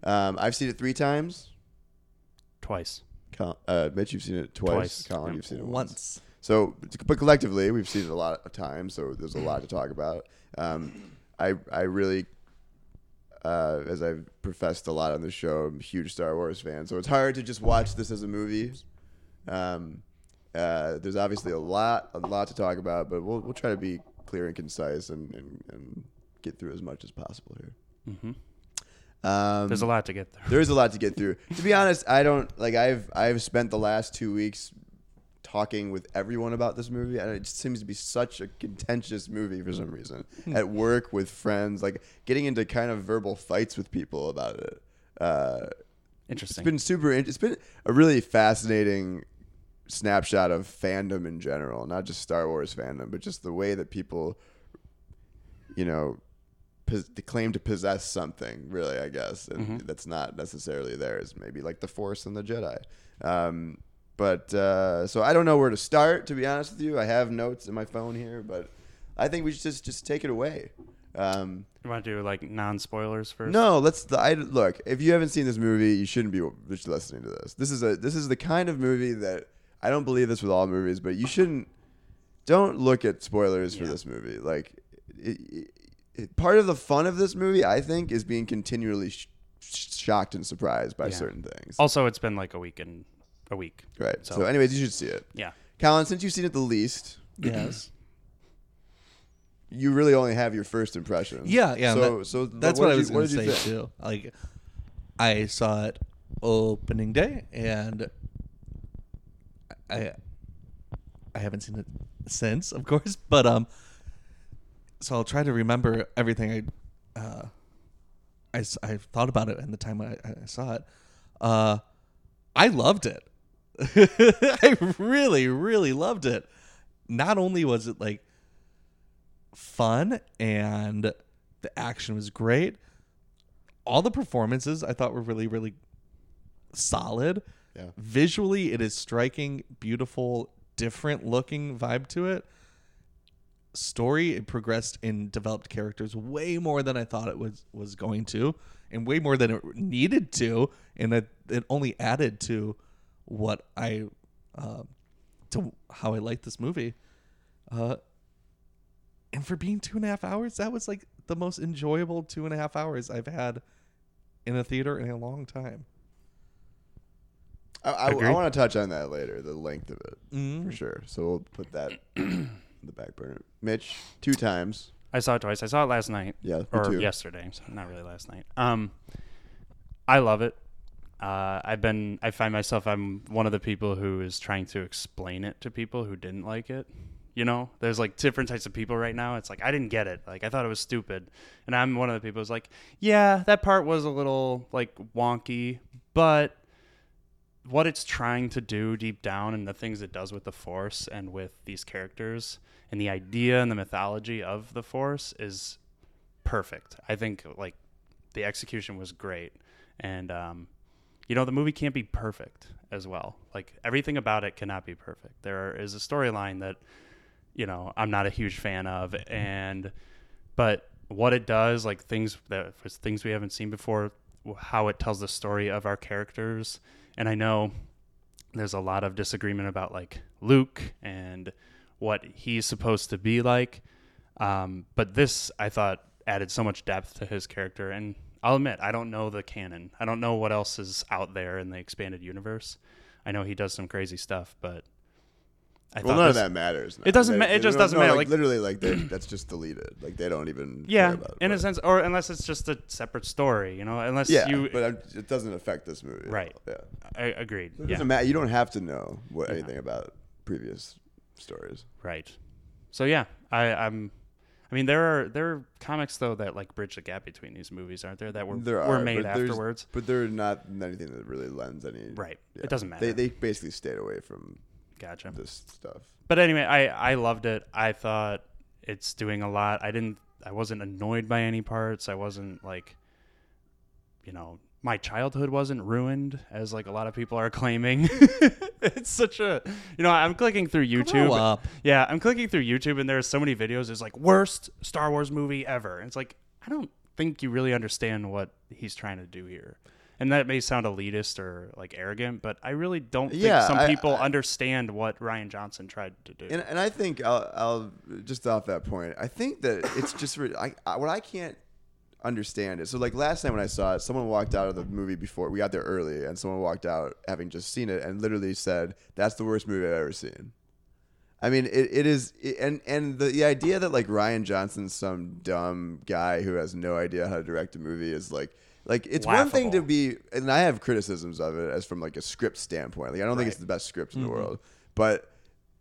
Um, I've seen it three times. Twice. Col- uh, Mitch, you've seen it twice. Twice. Colin, Yep. you've seen it once. Once. So, but collectively, we've seen it a lot of times, so there's a lot to talk about. Um, I I really, uh, as I've professed a lot on the show, I'm a huge Star Wars fan, so it's hard to just watch this as a movie. Um, uh, there's obviously a lot a lot to talk about, but we'll we'll try to be clear and concise and and, and get through as much as possible here. Mhm. Um, There's a lot to get there. there is a lot to get through. to be honest, I don't like. I've I've spent the last two weeks talking with everyone about this movie, and it just seems to be such a contentious movie for some reason. At work with friends, like getting into kind of verbal fights with people about it. Uh, It's been super. It's been a really fascinating snapshot of fandom in general, not just Star Wars fandom, but just the way that people, you know, pos- they claim to possess something. Really, I guess, and that's not necessarily theirs. Maybe like the Force and the Jedi. Um, but uh, so I don't know where to start. To be honest with you, I have notes in my phone here, but I think we should just just take it away. Um, you want to do like non spoilers first? no, let's. The, I look. If you haven't seen this movie, you shouldn't be listening to this. This is a. This is the kind of movie that I don't believe this with all movies, but you shouldn't. Don't look at spoilers for this movie. Like, it- part of the fun of this movie, I think, is being continually sh- shocked and surprised by Yeah. certain things. Also, it's been like a week and a week. right. so- So, anyways, you should see it. Yeah. Colin, since you've seen it the least, Yes. you really only have your first impression. Yeah, yeah. So, that- so that's what, what, I was going to say too. Like, I saw it opening day, and I I haven't seen it since, of course. But um, so I'll try to remember everything I uh I I thought about it and the time I, I saw it. Uh, I loved it. I really, really loved it. Not only was it like fun and the action was great. All the performances I thought were really, really solid. Yeah. Visually, it is striking, beautiful, different looking vibe to it. Story, it progressed and developed characters way more than I thought it was was going to, and way more than it needed to, and it, it only added to what I, uh, to how I liked this movie. Uh, and for being two and a half hours, that was like the most enjoyable two and a half hours I've had in a theater in a long time. I, I, Agreed. want to touch on that later, the length of it, Mm. for sure. So we'll put that in the back burner. Mitch, two times. I saw it twice. I saw it last night. Yeah, or too. yesterday. So not really last night. Um, I love it. Uh, I've been. I find myself. I'm one of the people who is trying to explain it to people who didn't like it. You know, there's like different types of people right now. It's like I didn't get it. Like I thought it was stupid, and I'm one of the people who's like, yeah, that part was a little like wonky, but what it's trying to do deep down and the things it does with the force and with these characters and the idea and the mythology of the force is perfect. I think like the execution was great. And um, you know the movie can't be perfect as well. Like everything about it cannot be perfect. There is a storyline that you know i'm not a huge fan of. And but what it does like things that things we haven't seen before how it tells the story of our characters and i know there's a lot of disagreement about like luke and what he's supposed to be like. Um, but this i thought added so much depth to his character. And i'll admit i don't know the canon. I don't know what else is out there in the expanded universe. I know he does some crazy stuff but I well, none this- of that matters. now. It doesn't They- ma- it they just doesn't no, matter, Like, like- literally, like that's just deleted. Like they don't even. yeah care about it, in a sense or unless it's just a separate story you know unless Yeah, you but I'm, it doesn't affect this movie. Right. Yeah. I, agreed It yeah doesn't matter. You don't have to know what anything about previous stories. Right. So yeah, I, I'm. I mean, there are there are comics though that like bridge the gap between these movies, aren't there? That were There were made but afterwards. but they're not anything that really lends any. Right. yeah. It doesn't They matter. they basically stayed away from Gotcha. this stuff. But anyway, I I loved it. I thought it's doing a lot. I didn't. I wasn't annoyed by any parts. I wasn't like, you know, my childhood wasn't ruined as like a lot of people are claiming. it's such a, you know, I'm clicking through YouTube. Yeah, I'm clicking through YouTube and there are so many videos. It's like worst Star Wars movie ever. And it's like I don't think you really understand what he's trying to do here. And that may sound elitist or like arrogant, but I really don't think Yeah, some I- people I- understand what Rian Johnson tried to do. And, and I think I'll, I'll just off that point. I think that it's just re- I, I, what I can't understand is so like last night when I saw it, someone walked out of the movie before we got there early, and someone walked out having just seen it and literally said, "That's the worst movie I've ever seen." I mean, it, it is, it, and and the, the idea that like Rian Johnson's some dumb guy who has no idea how to direct a movie is like. Like it's one thing to be, and I have criticisms of it as from like a script standpoint. Like I don't think it's the best script in the world, but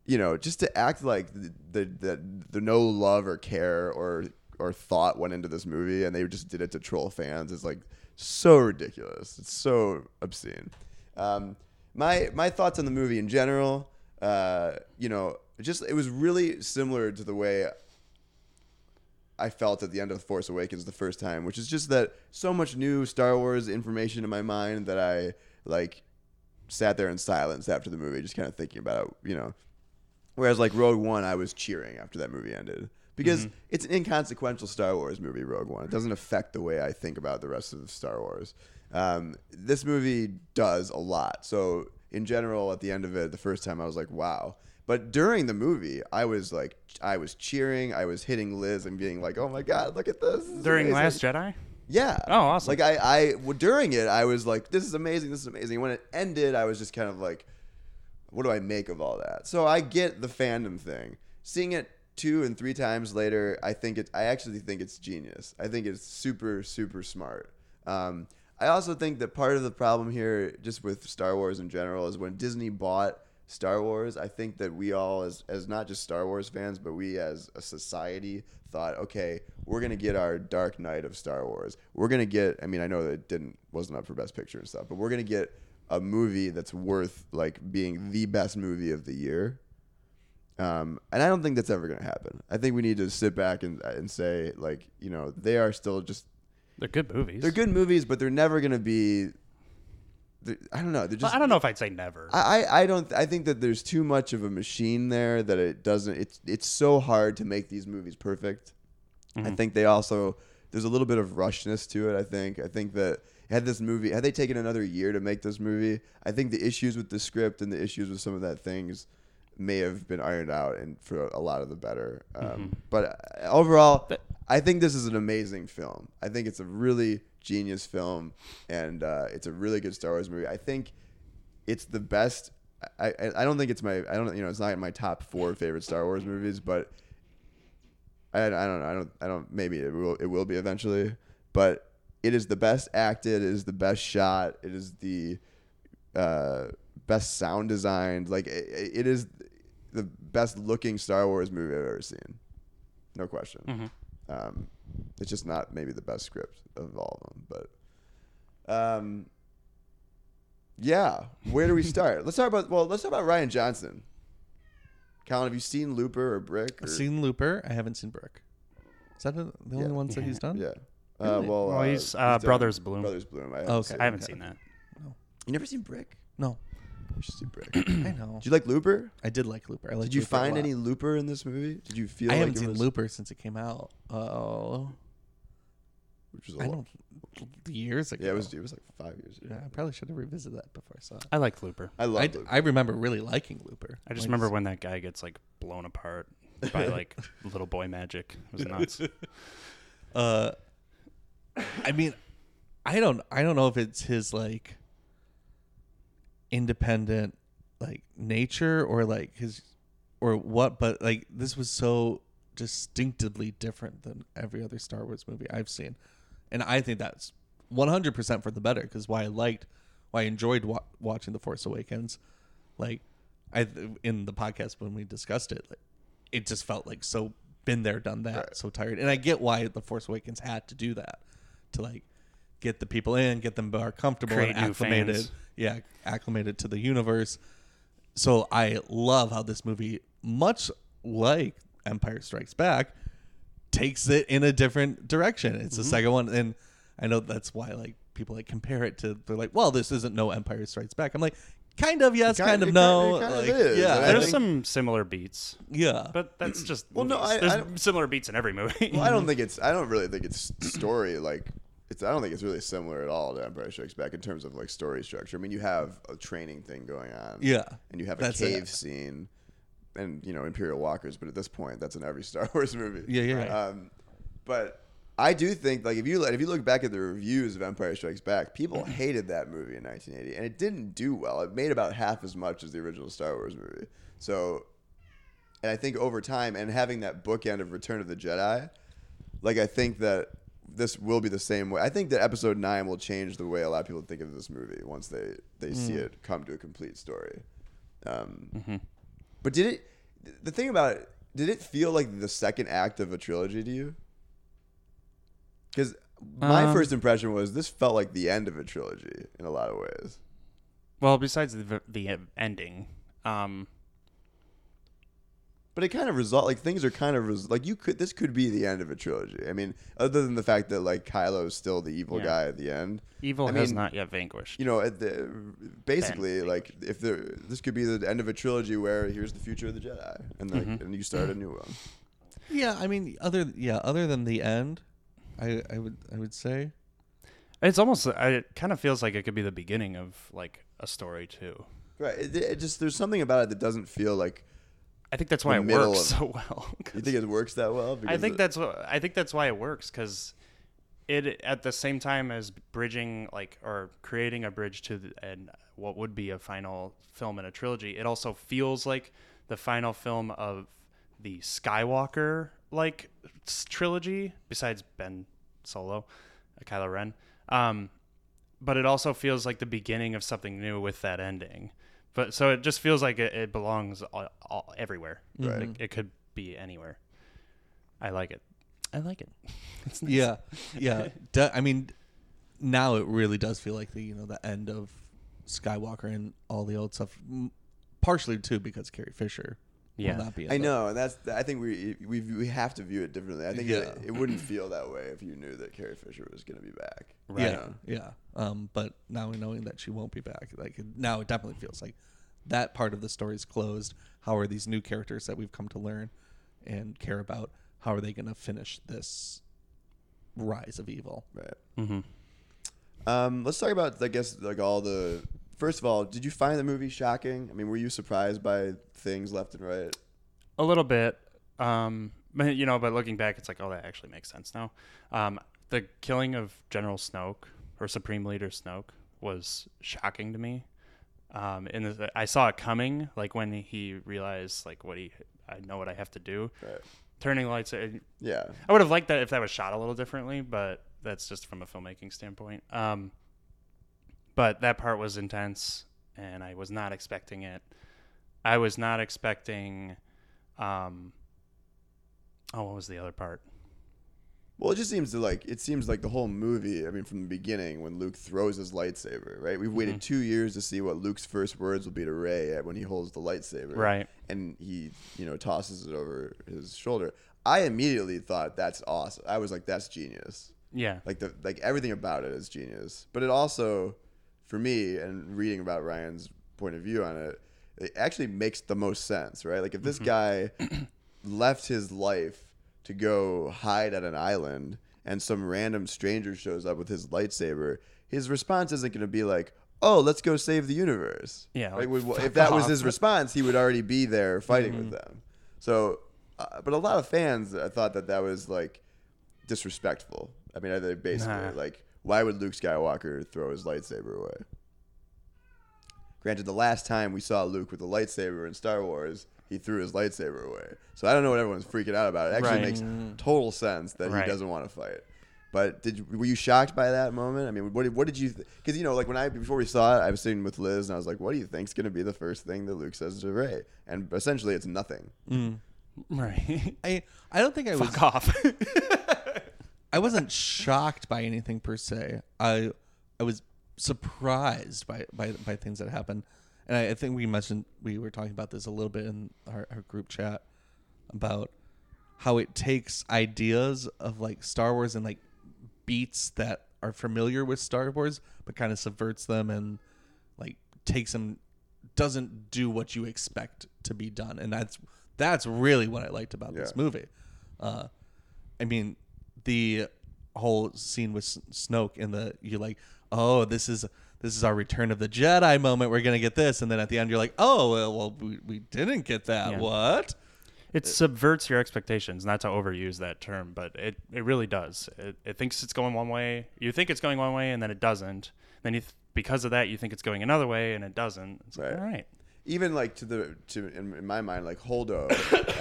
you know, just to act like the, the, the, the no love or care or or thought went into this movie, and they just did it to troll fans is like so ridiculous. It's so obscene. Um, my my thoughts on the movie in general, uh, you know, just it was really similar to the way I felt at the end of The Force Awakens the first time, which is just that so much new Star Wars information in my mind that I like sat there in silence after the movie, just kind of thinking about it, you know. Whereas like Rogue One, I was cheering after that movie ended because it's an inconsequential Star Wars movie. Rogue One, it doesn't affect the way I think about the rest of Star Wars. Um, this movie does a lot. So in general, at the end of it, the first time I was like, wow. But during the movie, I was like, I was cheering, I was hitting Liz and being like, oh my god, look at this. This During amazing." Last Jedi, Yeah. Oh, awesome. Like I, I well, during it, I was like, "This is amazing. This is amazing." When it ended, I was just kind of like, "What do I make of all that?" So I get the fandom thing. Seeing it two and three times later, I think it. I actually think it's genius. I think it's super, super smart. Um, I also think that part of the problem here, just with Star Wars in general, is when Disney bought Star Wars. I think that we all, as as not just Star Wars fans, but we as a society, thought, okay, we're gonna get our Dark Knight of Star Wars. We're gonna get. I mean, I know that it didn't wasn't up for Best Picture and stuff, but we're gonna get a movie that's worth like being the best movie of the year. Um, and I don't think that's ever gonna happen. I think we need to sit back and and say, like, you know, they are still just they're good movies. they're good movies, but they're never gonna be. They're- I don't know. They're Well, just. I don't know if I'd say never. I, I I don't. I think that there's too much of a machine there that it doesn't. It's it's so hard to make these movies perfect. I think they also there's a little bit of rushness to it. I think. I think that had this movie had they taken another year to make this movie, I think the issues with the script and the issues with some of that things may have been ironed out and for a lot of the better. Um, But uh, overall, I think this is an amazing film. I think it's a really genius film, and uh, it's a really good Star Wars movie. I think it's the best. I, I I don't think it's my I don't you know it's not in my top four favorite Star Wars movies, but I, I don't know I don't I don't maybe it will it will be eventually, but it is the best acted. It is the best shot. It is the uh, best sound designed. Like it, it is the best looking Star Wars movie I've ever seen, no question. Um, it's just not maybe the best script of all of them, but um, yeah. Where do we start? let's talk about well, let's talk about Rian Johnson. Colin, have you seen Looper or Brick? Or, I've seen Looper. I haven't seen Brick. Is that the the only Yeah. ones that he's done? Yeah. Uh, well, Well, uh, he's, uh, done Brothers Bloom. Brothers Bloom. I Okay. I haven't seen that. No. You never seen Brick? No, You should see Brick. I know. Did you like Looper? I did like Looper. I liked Did you Looper a find lot. any Looper in this movie? Did you feel? I like haven't it seen was- Looper since it came out. Oh, Which was a I lot. don't. Years ago. Yeah, it was. It was like five years ago. Yeah, I probably should have revisited that before I saw it. I like Looper. I love I, Looper. I remember really liking Looper. I just Like, remember when that guy gets like blown apart by like little boy magic. It was nuts. Uh, I mean, I don't, I don't know if it's his like independent like nature or like his or what, but like this was so distinctively different than every other Star Wars movie I've seen, and I think that's one hundred percent for the better because why I liked, why I enjoyed wa- watching The Force Awakens, like I in the podcast when we discussed it, like, it just felt like so been there, done that, so tired. And I get why The Force Awakens had to do that to like get the people in, get them more comfortable Create and acclimated. Yeah, acclimated to the universe. So I love how this movie, much like Empire Strikes Back, takes it in a different direction. It's Mm-hmm. the second one, and I know that's why like people like compare it to. They're like, well, this isn't no Empire Strikes Back. I'm like, kind of yes, kind- kind, it of kind- no. it kind of like, is. Yeah, I There's think- some similar beats, yeah. but that's just Well, no. I- There's I similar beats in every movie. Well, I don't think it's. I don't really think it's story like it's I don't think it's really similar at all to Empire Strikes Back in terms of like story structure. I mean, you have a training thing going on, Yeah. and you have a cave it. scene, and you know Imperial walkers. But at this point, that's in every Star Wars movie. Yeah, yeah. Right. Um, but I do think like if you if you look back at the reviews of Empire Strikes Back, people hated that movie in 1980, and it didn't do well. It made about half as much as the original Star Wars movie. So, and I think over time, and having that bookend of Return of the Jedi, like I think that this will be the same way. I think that Episode Nine will change the way a lot of people think of this movie once they they see it come to a complete story. Um, But did it? The thing about it, did it feel like the second act of a trilogy to you? Because my Um, first impression was this felt like the end of a trilogy in a lot of ways. Well, besides the the ending, um, But it kind of result like things are kind of res- like you could this could be the end of a trilogy. I mean, other than the fact that like Kylo is still the evil Yeah. guy at the end. evil I has mean, not yet vanquished. You know, at the, basically, Ben. like if the this could be the end of a trilogy where here's the future of the Jedi, and like Mhm. and you start a new one. Yeah, I mean, other yeah, other than the end, I I would I would say It's almost I- it kind of feels like it could be the beginning of like a story too. Right. It, it just there's something about it that doesn't feel like I think that's why it works of- so well. you think it works that well. I think that's what I think that's why it works because it at the same time as bridging like or creating a bridge to the, and what would be a final film in a trilogy. It also feels like the final film of the Skywalker like trilogy besides Ben Solo, uh, Kylo Ren. Um, but it also feels like the beginning of something new with that ending. But so it just feels like it, it belongs all, all, everywhere. Right. Like, it could be anywhere. I like it. I like it. It's nice. yeah, yeah. De- I mean, now it really does feel like the you know the end of Skywalker and all the old stuff. Partially too because Carrie Fisher Yeah. will not be. in I know, and that's I think we we we have to view it differently. I think it, Yeah. it wouldn't feel that way if you knew that Carrie Fisher was going to be back. Right. You Yeah, know? yeah. Um, but now knowing that she won't be back, like now it definitely feels like that part of the story is closed. How are these new characters that we've come to learn and care about? How are they going to finish this rise of evil? Right. Mm-hmm. Um, let's talk about I guess like all the. First of all, did you find the movie shocking? I mean, were you surprised by things left and right? A little bit. Um, but, you know, but looking back, it's like, oh, that actually makes sense now. Um, the killing of General Snoke or Supreme Leader Snoke was shocking to me. Um, and the, I saw it coming, like when he realized, like what he, I know what I have to do. Right. Turning lights. Yeah. I would have liked that if that was shot a little differently, but that's just from a filmmaking standpoint. Um, but that part was intense, and I was not expecting it. I was not expecting. Um, oh, what was the other part? Well, it just seems to like it seems like the whole movie. I mean, from the beginning when Luke throws his lightsaber, right? We've waited Mhm. two years to see what Luke's first words will be to Rey when he holds the lightsaber, Right. And he, you know, tosses it over his shoulder. I immediately thought that's awesome. I was like, that's genius. Yeah. Like the like everything about it is genius. But it also, for me, and reading about Rian's point of view on it, it actually makes the most sense, right? Like if this guy left his life to go hide at an island and some random stranger shows up with his lightsaber, his response isn't going to be like, "Oh, let's go save the universe." Yeah, Like, like, if that was his response, he would already be there fighting with them. So, uh, but a lot of fans uh, thought that that was like disrespectful. I mean, they basically Nah. like, why would Luke Skywalker throw his lightsaber away? Granted, the last time we saw Luke with a lightsaber in Star Wars, he threw his lightsaber away. So I don't know what everyone's freaking out about. It actually Right. makes total sense that Right. he doesn't want to fight. But did you- were you shocked by that moment? I mean, what did, what did you? Because you know, like when I before we saw it, I was sitting with Liz and I was like, "What do you think's going to be the first thing that Luke says to Rey?" And essentially, it's nothing. Mm. Right. I I don't think I was Fuck off. I wasn't shocked by anything per se. I I was surprised by by, by things that happened, and I, I think we mentioned we were talking about this a little bit in our, our group chat about how it takes ideas of like Star Wars and like beats that are familiar with Star Wars, but kind of subverts them and like takes them doesn't do what you expect to be done, and that's that's really what I liked about this movie. Uh, I mean, the whole scene with S- Snoke and the you're like, oh, this is this is our Return of the Jedi moment. We're gonna get this, and then at the end you're like, oh, well, well we, we didn't get that. Yeah. What? It subverts your expectations. Not to overuse that term, but it, it really does. It, it thinks it's going one way. You think it's going one way, and then it doesn't. Then you, th- because of that, you think it's going another way, and it doesn't. It's like, all right. Even like to the to in, in my mind like Holdo,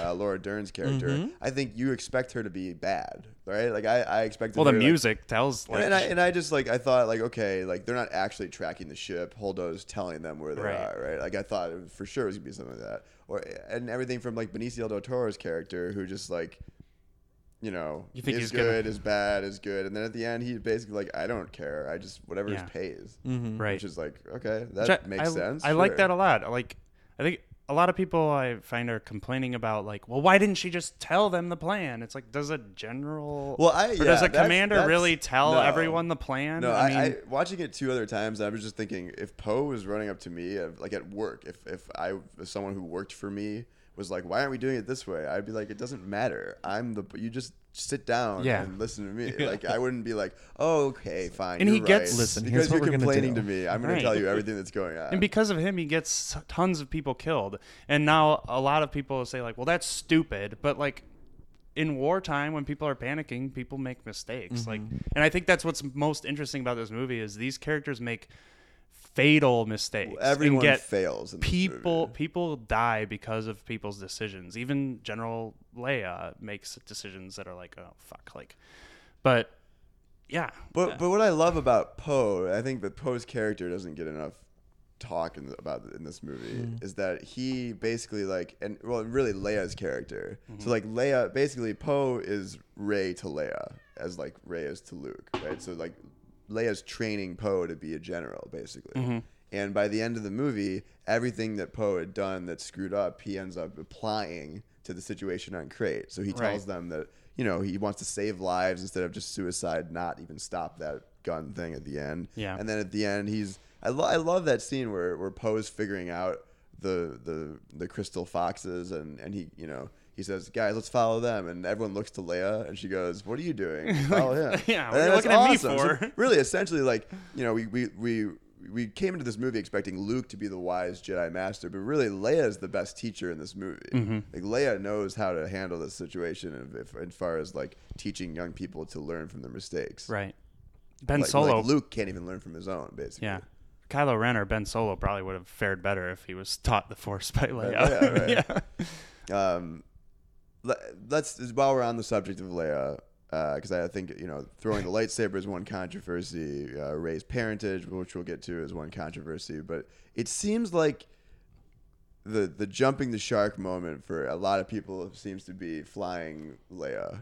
uh, Laura Dern's character. Mm-hmm. I think you expect her to be bad, right? Like I I expected. Well, the her, like- music tells like and I and I just like I thought like okay like they're not actually tracking the ship. Holdo's telling them where they Right. are, right? Like I thought for sure it was gonna be something like that, or and everything from like Benicio del Toro's character who just like. You know, You think is he's gonna- good, is bad, is good, and then at the end he's basically like, "I don't care, I just whatever Yeah. it pays," mm-hmm. right. which is like, okay, that I- makes I, sense. I like that a lot. I Like, I think a lot of people I find are complaining about like, well, why didn't she just tell them the plan? It's like, does a general, Well, I- or yeah, does a that's- commander that's- really tell no. everyone the plan? No, I I, mean, I, watching it two other times. I was just thinking, if Poe was running up to me, like at work, if if I if someone who worked for me was like, "Why aren't we doing it this way?" I'd be like, "It doesn't matter. I'm the you just sit down Yeah. and listen to me." Like I wouldn't be like, "Oh, okay, fine." And he you're gets- right. Listen, because you're complaining to me. I'm going Right. to tell you everything that's going on. and because of him, he gets tons of people killed. And now a lot of people say like, well, that's stupid. But like in wartime, when people are panicking, people make mistakes. Mm-hmm. Like, and I think that's what's most interesting about this movie is these characters make fatal mistakes. and Everyone get fails. In people movie. people die because of people's decisions. Even General Leia makes decisions that are like, oh fuck, like. But yeah, But but what I love about Poe, I think that Poe's character doesn't get enough talk in, about in this movie hmm. is that he basically like and well really Leia's character. Mm-hmm. So like Leia basically Poe is Rey to Leia as like Rey is to Luke, right? So like Leia's training Poe to be a general basically. Mm-hmm. And by the end of the movie, everything that Poe had done that screwed up, he ends up applying to the situation on Crait. So he tells Right. them that you know he wants to save lives instead of just suicide, not even stop that gun thing at the end. Yeah. And then at the end, he's I, lo- I love that scene where where Poe's figuring out the the the crystal foxes and and he you know. He says, "Guys, let's follow them," and everyone looks to Leia, and she goes, "What are you doing? Follow him." Yeah, what are you looking at me awesome. So for? really, essentially, like you know, we we we we came into this movie expecting Luke to be the wise Jedi Master, but really Leia is the best teacher in this movie. Mm-hmm. Like Leia knows how to handle this situation, if, if, as far as like teaching young people to learn from their mistakes. right. Ben Like, Solo, like Luke can't even learn from his own, basically. yeah. Kylo Ren or Ben Solo probably would have fared better if he was taught the Force by Leia. Leia, right. yeah. Um, let's while we're on the subject of Leia, because I think you know throwing the lightsaber is one controversy. Uh, Rey's parentage, which we'll get to, is one controversy. But it seems like the the jumping the shark moment for a lot of people seems to be flying Leia.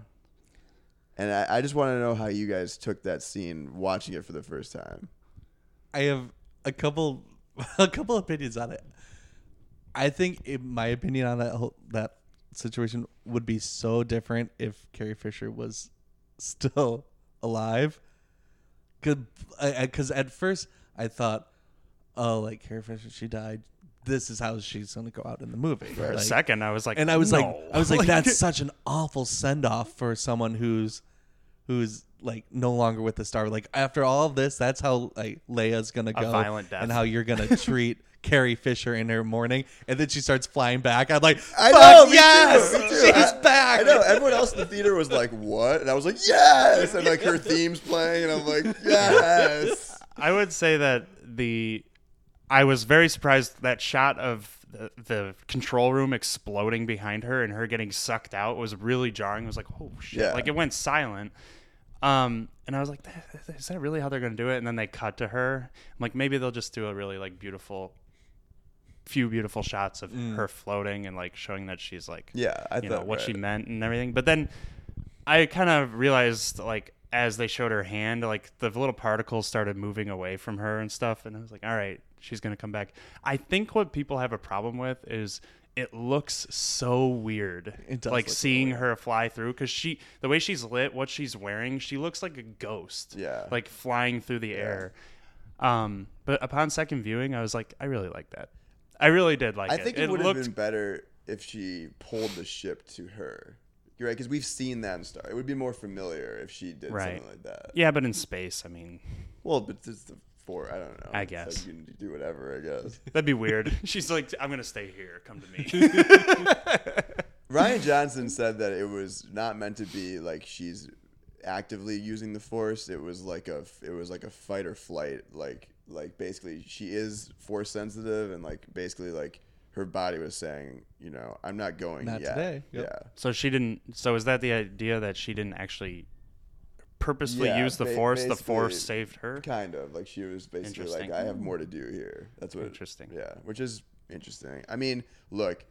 And I, I just want to know how you guys took that scene watching it for the first time. I have a couple a couple opinions on it. I think in my opinion on that whole, that situation would be so different if Carrie Fisher was still alive. Because at first I thought, oh, like Carrie Fisher, she died. This is how she's gonna go out in the movie. For a second, I was like, and I was like. I was like, that's such an awful send off for someone who's, who's like no longer with the star. Like after all of this, that's how like Leia's gonna A go, violent death. and how you're gonna treat Carrie Fisher in her mourning, and then she starts flying back. I'm like, I know, me too, yes, me too. she's I- back. I know. Everyone else in the theater was like, "What?" And I was like, "Yes!" And like her theme's playing, and I'm like, "Yes!" I would say that the I was very surprised that shot of the, the control room exploding behind her and her getting sucked out was really jarring. It was like, oh shit! Yeah. Like it went silent. Um, and I was like, is that really how they're gonna do it? And then they cut to her. I'm like, maybe they'll just do a really like beautiful, few beautiful shots of her floating and like showing that she's like, Yeah, I you know thought what she meant and everything. But then I kind of realized like as they showed her hand, like the little particles started moving away from her and stuff, and I was like, all right, she's gonna come back. I think what people have a problem with is it looks so weird, It does like seeing her fly through because she the way she's lit, what she's wearing, she looks like a ghost, Yeah. like flying through the air. Um, but upon second viewing, I was like, I really like that. I really did like I it. think it, it would have been better if she pulled the ship to her. You're right because we've seen that in Star. It would be more familiar if she did Right. something like that. Yeah, but in space, I mean, Well, but it's the four. I don't know. I It's like guess. you can do whatever. I guess. that'd be weird. She's like, I'm gonna stay here. Come to me. Rian Johnson said that it was not meant to be like she's actively using the force. It was like a it was like a fight or flight. Like like basically she is force sensitive and like basically like her body was saying, you know, I'm not going Not yet. today. Yep. Yeah. so she didn't. So is that the idea that she didn't actually purposefully Yeah, use the ba- force? The force saved her. Kind of like she was basically like, I have more to do here. That's what. Interesting. Yeah, which is interesting. I mean, look, I-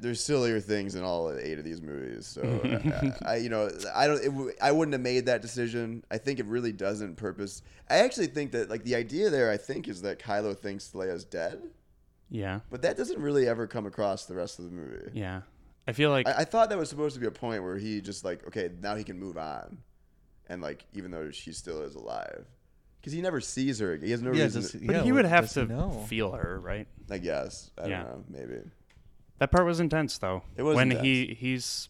there's sillier things in all eight of these movies. So I, I, you know, I don't. It, w- I wouldn't have made that decision. I think it really doesn't purpose. I actually think that like the idea there, I think, is that Kylo thinks Leia's dead, Yeah, but that doesn't really ever come across the rest of the movie. yeah. I feel like I, I thought that was supposed to be a point where he just like, okay, now he can move on, and like, even though she still is alive, because he never sees her. He has no Yeah, reason. does- to, But he would have does he to feel her, right? I guess. I Yeah. don't know. Maybe. That part was intense, though. It was when intense. he he's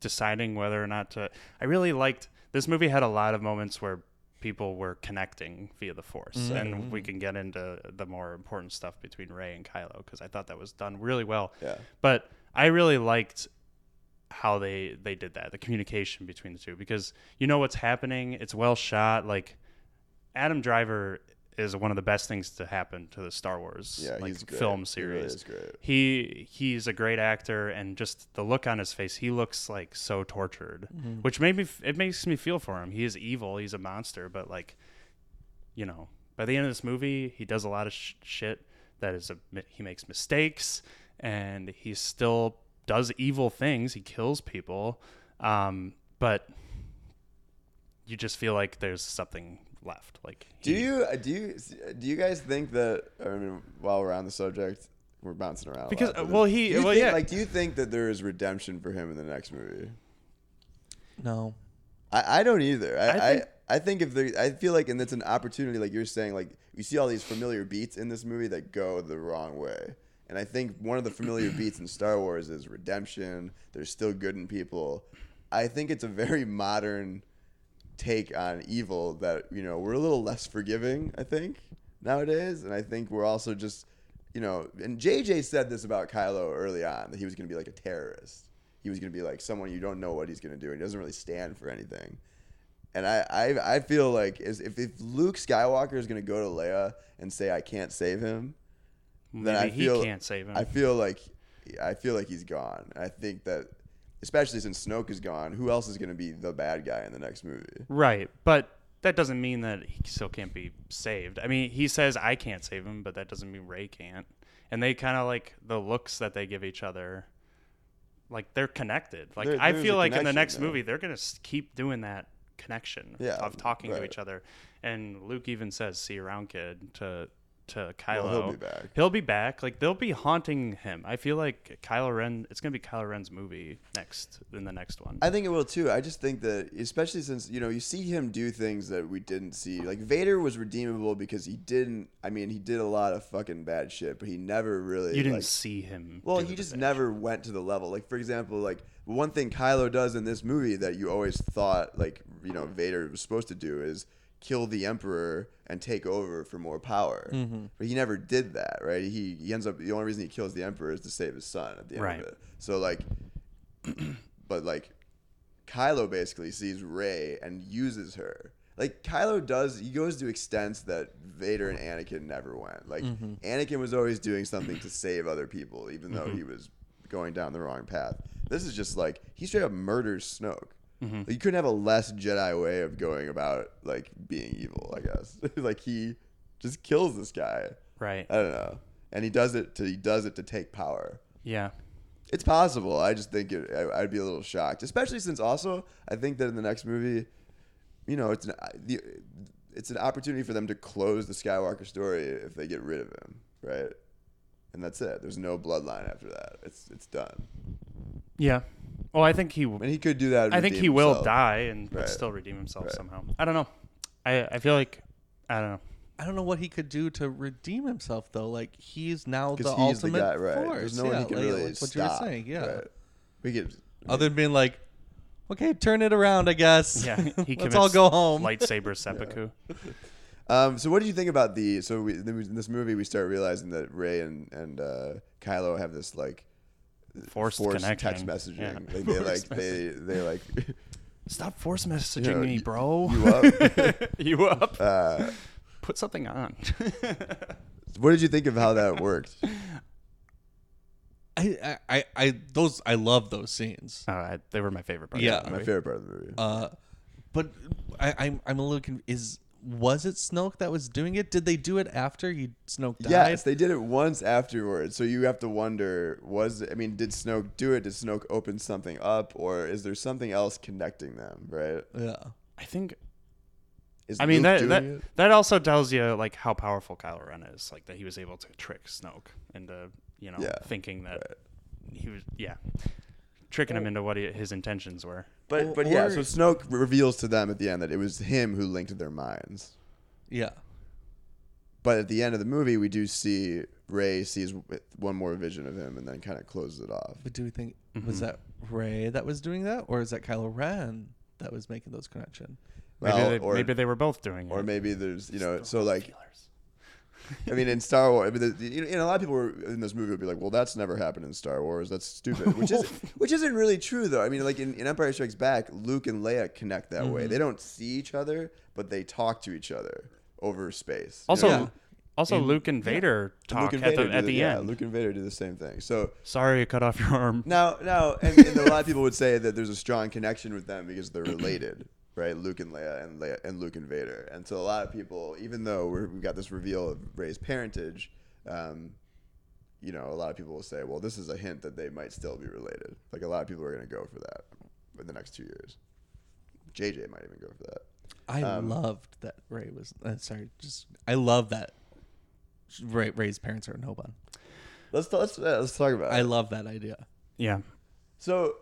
deciding whether or not to. I really liked this movie. Had a lot of moments where people were connecting via the Force, Mm-hmm. and we can get into the more important stuff between Rey and Kylo because I thought that was done really well. Yeah. But I really liked how they they did that, the communication between the two, because you know what's happening. It's well shot. Like Adam Driver is one of the best things to happen to the Star Wars Yeah. like film He really series. he he's a great actor and just the look on his face he looks like so tortured which made me it makes me feel for him. He is evil he's a monster but like you know by the end of this movie he does a lot of sh- shit that is a he makes mistakes and he still does evil things. He kills people um but you just feel like there's something left like Do you uh, do you do you guys think that? I mean, while we're on the subject, we're bouncing around. a Because, lot, uh, well, he- well, think- yeah. Like, do you think that there is redemption for him in the next movie? No. I, I don't either. I, I I, think- I think if there, I feel like, and it's an opportunity, like you're saying, like you see all these familiar beats in this movie that go the wrong way. And I think one of the familiar beats in Star Wars is redemption. There's still good in people. I think it's a very modern take on evil that you know we're a little less forgiving. I think nowadays, and I think we're also just you know. And JJ said this about Kylo early on that he was going to be like a terrorist. He was going to be like someone you don't know what he's going to do. And he doesn't really stand for anything. And I, I, I feel like is if, if Luke Skywalker is going to go to Leia and say I can't save him, then I feel he can't save him I feel like I feel like he's gone. I think that especially since Snoke is gone, who else is going to be the bad guy in the next movie? Right, but that doesn't mean that he still can't be saved. I mean, he says I can't save him, but that doesn't mean Rey can't. And they kind of like the looks that they give each other, like they're connected. Like There- I feel like in the next there. movie they're gonna keep doing that connection Yeah, of talking to each other. And Luke even says, "See you around, kid." To to Well, Kylo. he'll be back. He'll be back. Like they'll be haunting him. I feel like Kylo Ren. It's gonna be Kylo Ren's movie next in the next one. I think it will too. I just think that, especially since you know you see him do things that we didn't see. Like Vader was redeemable because he didn't. I mean, he did a lot of fucking bad shit, but he never really. you didn't like, see him. Well, he just never went to the level. Like for example, like one thing Kylo does in this movie that you always thought like you know Vader was supposed to do is kill the Emperor and take over for more power. Mm-hmm. But he never did that, right? He he ends up the only reason he kills the Emperor is to save his son at the end Right. of it. So like, but like, Kylo basically sees Rey and uses her. Like Kylo does, he goes to extents that Vader and Anakin never went. Like mm-hmm. Anakin was always doing something to save other people, even though mm-hmm. he was going down the wrong path. This is just like he straight up murders Snoke. Mm-hmm. Like, you couldn't have a less Jedi way of going about like being evil. I guess like he just kills this guy. Right. I don't know, and he does it to he does it to take power. Yeah. It's possible. I just think it, I, I'd be a little shocked, especially since also I think that in the next movie, you know, it's an the, it's an opportunity for them to close the Skywalker story if they get rid of him, right? And that's it. There's no bloodline after that. It's it's done. Yeah. Well, I think he. And he could do that. I think redeem he will die and but Right. still redeem himself Right. somehow. I don't know. I I feel like I don't know. I don't know what he could do to redeem himself though. Like he's now the Because he's the ultimate guy, right? force. There's no one he can like, really like what you're saying. Yeah. right? We could Other than being like, okay, turn it around, I guess. Yeah, he Let's all go home. Lightsaber seppuku. Um, so what did you think about the? So we, in this movie, we start realizing that Rey and and uh, Kylo have this like Forced, forced connection. text messaging. Yeah. Like they like they they like Stop force messaging you know, me, bro. you up. you up? Uh, Put something on. what did you think of how that worked? I, I, I, I, those, I love those scenes. Uh, I- they were my favorite part. Yeah. Of the My movie. favorite part of the movie. Uh, but I, I'm, I'm a little confused. Is was it Snoke that was doing it? Did they do it after he Snoke died? Yes, they did it once afterwards. So you have to wonder: was I mean, did Snoke do it? Did Snoke open something up, or is there something else connecting them? Right? Yeah. I think. Is I mean Luke that doing that, it? that also tells you like how powerful Kylo Ren is. Like that he was able to trick Snoke into you know Yeah. thinking that Right. he was yeah tricking him into what he, his intentions were. But Or- but yeah, so Snoke reveals to them at the end that it was him who linked their minds. Yeah. But at the end of the movie, we do see Rey sees one more vision of him and then kind of closes it off. But do we think Mm-hmm. was that Rey that was doing that, or is that Kylo Ren that was making those connection? Maybe, Well, they, or maybe they were both doing it. or maybe there's you know so like Feelers. I mean in Star Wars, I mean, the, you know, you know, a lot of people were in this movie would be like, well, that's never happened in Star Wars. That's stupid. Which is which isn't really true though. I mean, like in, in Empire Strikes Back, Luke and Leia connect that way. Mm-hmm. They don't see each other, but they talk to each other over space. you Also, know? Yeah. also Luke and Vader And talk Luke and at Vader the do at the yeah, end. Luke and Vader do the same thing. So Sorry, I cut off your arm. Now, now, and, and a lot of people would say that there's a strong connection with them because they're related, right? Luke and Leia and Leia and Luke and Vader. And so a lot of people, even though we're, we've got this reveal of Rey's parentage, um, you know, a lot of people will say, well, this is a hint that they might still be related. Like a lot of people are going to go for that in the next two years. JJ might even go for that. I Um, loved that Rey was. Uh, sorry, just I love that Rey, Rey's parents are no one. Let's let's uh, let's talk about. It. I it. love that idea. Yeah. So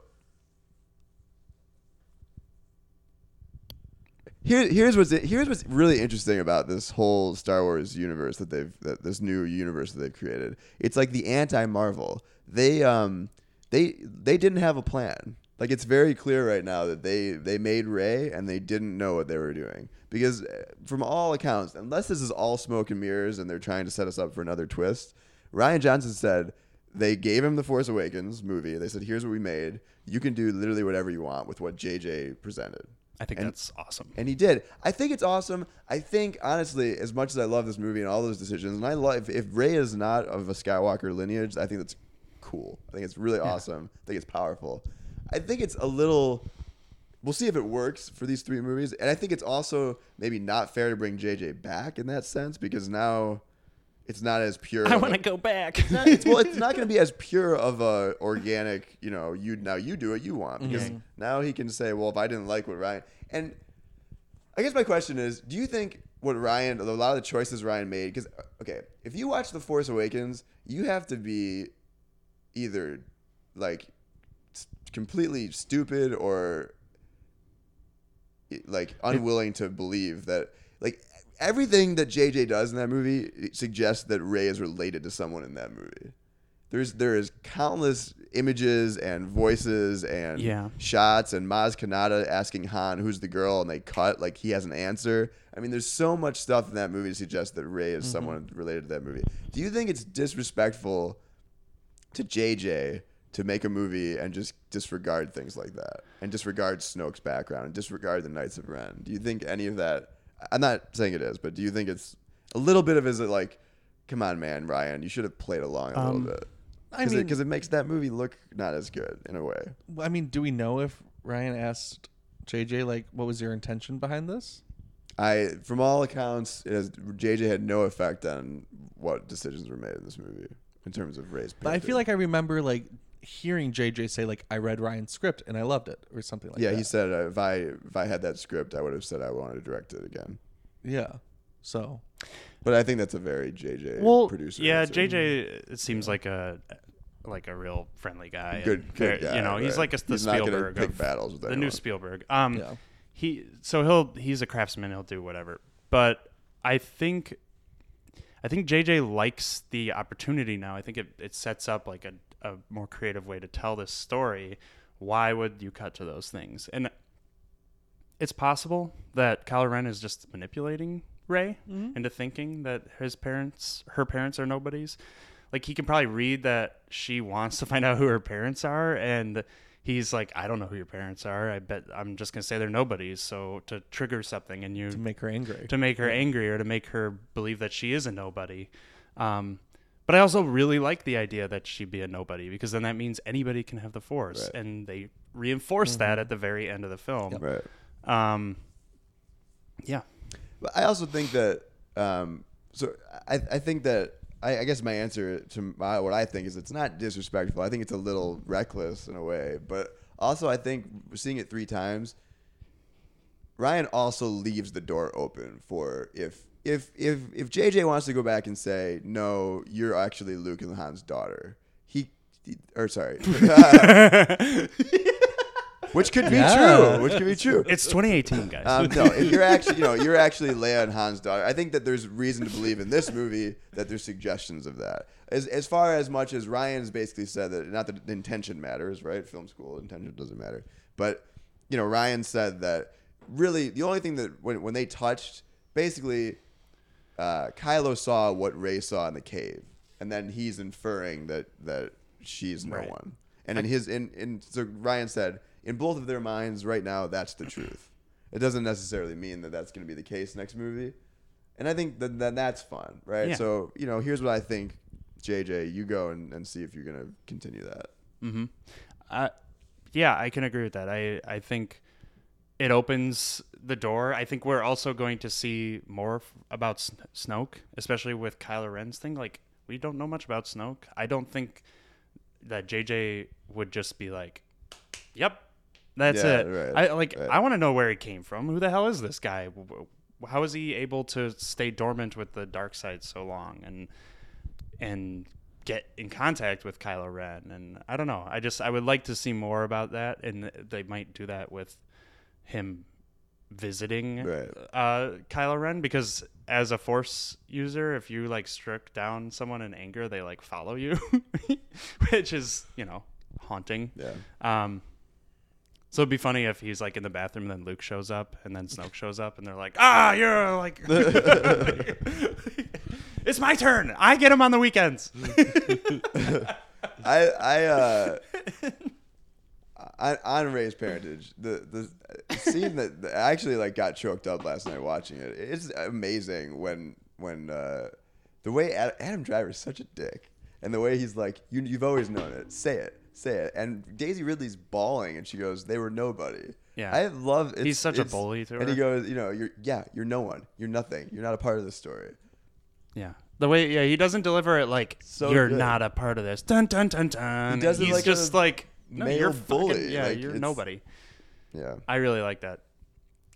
here, here's what's here's what's really interesting about this whole Star Wars universe that they've that this new universe that they've created. It's like the anti Marvel. They um they they didn't have a plan. Like it's very clear right now that they they made Rey and they didn't know what they were doing because uh, from all accounts, unless this is all smoke and mirrors and they're trying to set us up for another twist, Rian Johnson said they gave him the Force Awakens movie. They said, "Here's what we made. You can do literally whatever you want with what JJ presented." I think And- that's awesome. And he did. I think it's awesome. I think honestly, as much as I love this movie and all those decisions, and I love if, if Rey is not of a Skywalker lineage, I think that's cool. I think it's really awesome. I think it's powerful. I think it's a little. We'll see if it works for these three movies, and I think it's also maybe not fair to bring JJ back in that sense because now it's not as pure. I want to go back. not- it's, well, it's not going to be as pure of a organic. You know, you now you do what you want because mm-hmm. now he can say, well, if I didn't like what Rian and I guess my question is, do you think what Rian, a lot of the choices Rian made, because uh, okay, if you watch The Force Awakens, you have to be either like completely stupid or like unwilling to believe that like everything that JJ does in that movie suggests that Rey is related to someone in that movie. There's there is countless images and voices and Yeah. shots and Maz Kanata asking Han who's the girl and they cut like he has an answer. I mean, there's so much stuff in that movie to suggest that Rey is mm-hmm. someone related to that movie. Do you think it's disrespectful to JJ to make a movie and just disregard things like that and disregard Snoke's background and disregard the Knights of Ren? Do you think any of that? I'm not saying it is, but do you think it's a little bit of is it like, come on, man, Rian, you should have played along a Um, little bit I because mean, it, 'cause it makes that movie look not as good in a way. I mean, do we know if Rian asked JJ like, what was your intention behind this? I, from all accounts, it has, JJ had no effect on what decisions were made in this movie in terms of race. But I feel like I remember like hearing JJ say like, I read Rian's script and I loved it or something like yeah, that. Yeah, he said uh, if I if I had that script, I would have said I wanted to direct it again. yeah. So But I think that's a very JJ well, producer. yeah, answer. JJ it seems like a like a real friendly guy. Good- good guy, You know, he's like a, the He's not Spielberg pick of battles with the new. Spielberg. Um, Yeah. he so he'll he's a craftsman. He'll do whatever. But I think I think JJ likes the opportunity now. I think it, it sets up like a, a more creative way to tell this story why would you cut to those things? And it's possible that Kylo Ren is just manipulating Rey into thinking that his parents, her parents, are nobodies. Like he can probably read that she wants to find out who her parents are, and he's like, I don't know who your parents are. I bet I'm just gonna say they're nobodies. So to trigger something and you to make her angry. to make her angry or to make her believe that she is a nobody. Um, but I also really like the idea that she'd be a nobody because then that means anybody can have the force, Right. and they reinforce that at the very end of the film. Right. Um, yeah, But I also think that um, so I, I think that I, I guess my answer to my, what I think is it's not disrespectful. I think it's a little reckless in a way, but also I think seeing it three times, Rian also leaves the door open for if if if if JJ wants to go back and say no, you're actually Luke and Han's daughter. He, he or sorry. Which could be Yeah. true. Which could be true. it's 2018, guys. Um, no, if you're actually, you know, you're actually Leia and Han's daughter. I think that there's reason to believe in this movie that there's suggestions of that. As as far as much as Rian's basically said that not that the intention matters, right? Film school intention doesn't matter, but you know, Rian said that really the only thing that when when they touched, basically, uh, Kylo saw what Rey saw in the cave, and then he's inferring that that she's no Right. one. And in his in in so Rian said in both of their minds right now that's the truth. It doesn't necessarily mean that that's going to be the case next movie, and I think that then that's fun, right? Yeah. So you know, here's what I think. JJ, you go and, and see if you're going to continue that. Mm-hmm. Uh, yeah, I can agree with that. I I think it opens the door. I think we're also going to see more f- about Snoke, especially with Kylo Ren's thing. Like we don't know much about Snoke. I don't think that JJ would just be like, "Yep, that's Yeah, it." right, I like. right. I want to know where he came from. Who the hell is this guy? How is he able to stay dormant with the dark side so long? And and get in contact with Kylo Ren. And I don't know. I just I would like to see more about that, and they might do that with him visiting Right. uh, Kylo Ren because as a Force user, if you like struck down someone in anger, they like follow you, which is you know haunting. Yeah. Um, so it'd be funny if he's like in the bathroom, and then Luke shows up, and then Snoke shows up, and they're like, "Ah, you're like, it's my turn. I get him on the weekends." I I uh on, on Rey's parentage, the the scene that I actually like got choked up last night watching it. It's amazing when when uh, the way Adam, Adam is such a dick, and the way he's like, you you've always known it. Say it, say it. And Daisy Ridley's bawling, and she goes, "They were nobody." Yeah. I love. He's such a bully to and he goes, you know, you're yeah, you're no one, you're nothing, you're not a part of the story. Yeah. The way yeah, he doesn't deliver it like So you're good. not a part of this. Dun dun dun dun. He does it He's like just a like no, male you're fucking- bully. Yeah, Like, you're nobody. Yeah. I really like that.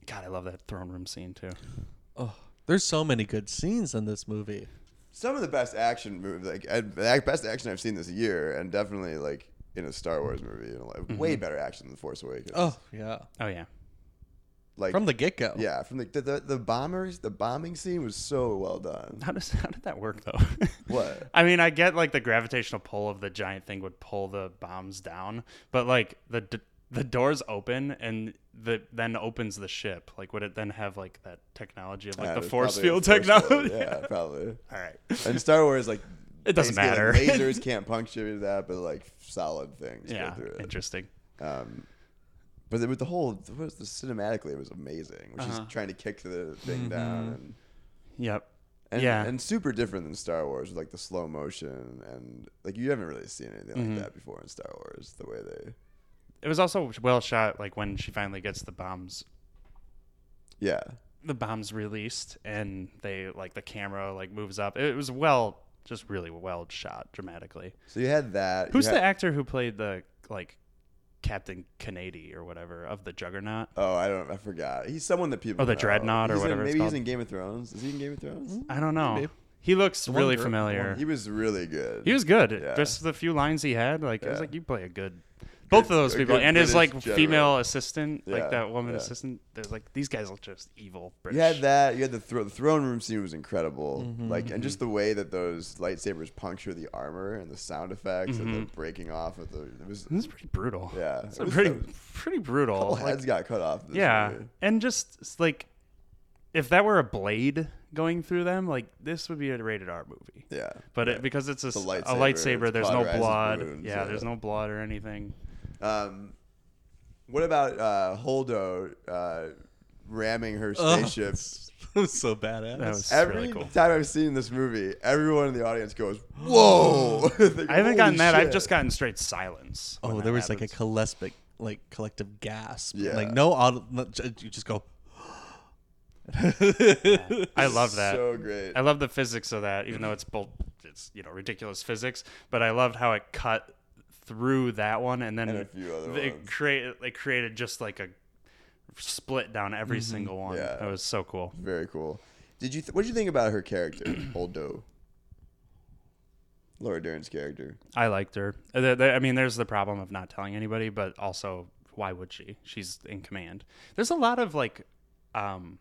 God, I love that throne room scene too. Oh, there's so many good scenes in this movie. some of the best action movies, like the best action I've seen this year, and definitely like in a Star Wars movie, you know, like, mm-hmm. way better action than Force Awakens. Oh yeah, Oh yeah. Like from the get go. yeah, from the, the the the bombers, the bombing scene was so well done. How does how did that work though? What? I mean, I get like the gravitational pull of the giant thing would pull the bombs down, but like the d- the doors open and the then opens the ship. Like would it then have like that technology of like Yeah, the force field force technology? field, Yeah, probably. All right. And Star Wars, like It doesn't matter. Like, lasers can't puncture that, but like solid things Yeah. go through it. Interesting. Um, but the, with the whole, the, the cinematically, it was amazing. When Uh-huh. she's trying to kick the thing down and. Yep. And, Yeah. and super different than Star Wars with like the slow motion and like you haven't really seen anything like that before in Star Wars. The way they, It was also well shot. Like when she finally gets the bombs yeah, the bombs released and they like the camera like moves up. It was well, just really well shot dramatically. So you had that. Who's you the actor who played the like Captain Canady or whatever of the Juggernaut? Oh, I don't. I forgot. He's someone that people. Oh, the know. Dreadnought or He's in- whatever it's maybe he's in Game of Thrones. Is he in Game of Thrones? I don't know. Maybe. He looks one really girl- familiar. He was really good. He was good. Yeah. Just the few lines he had, like I was like, you play a good. Both Good- of those people, good and his like general. female assistant, Yeah, like that woman yeah. assistant. They're like these guys are just evil. British. You had that. You had the, thro- the throne room scene was incredible. Mm-hmm, like, and just the way that those lightsabers puncture the armor and the sound effects and the breaking off of the. It was. This is pretty brutal. Yeah, it's it pretty it was- pretty A brutal. couple Like, heads got cut off. this yeah, movie. and just like if that were a blade going through them, like this would be a rated R movie. Yeah. But yeah. it, because it's a, It's a s- a lightsaber, lightsaber, there's no cauterizes blood. wounds, yeah, yeah. there's no blood or anything. Um, what about uh, Holdo uh, ramming her Oh, spaceship? was so badass. That was Every really cool. time I've seen this movie, everyone in the audience goes, "Whoa!" They I haven't gotten "Holy that. I've just gotten straight silence. when oh, that there was like a happens. collective, like collective gasp. Yeah. Like no auto, no- j- you just go. I love that. So great. I love the physics of that, even though it's both it's you know ridiculous physics. But I loved how it cut through that one, and then And a few other they ones. created they created just like a split down every single one. Yeah. That was so cool. Very cool. Did you? Th- what did you think about her character, Holdo? Laura Dern's character. I liked her. Uh, there- there- I mean, there's the problem of not telling anybody, but also why would she? She's in command. There's a lot of like, um,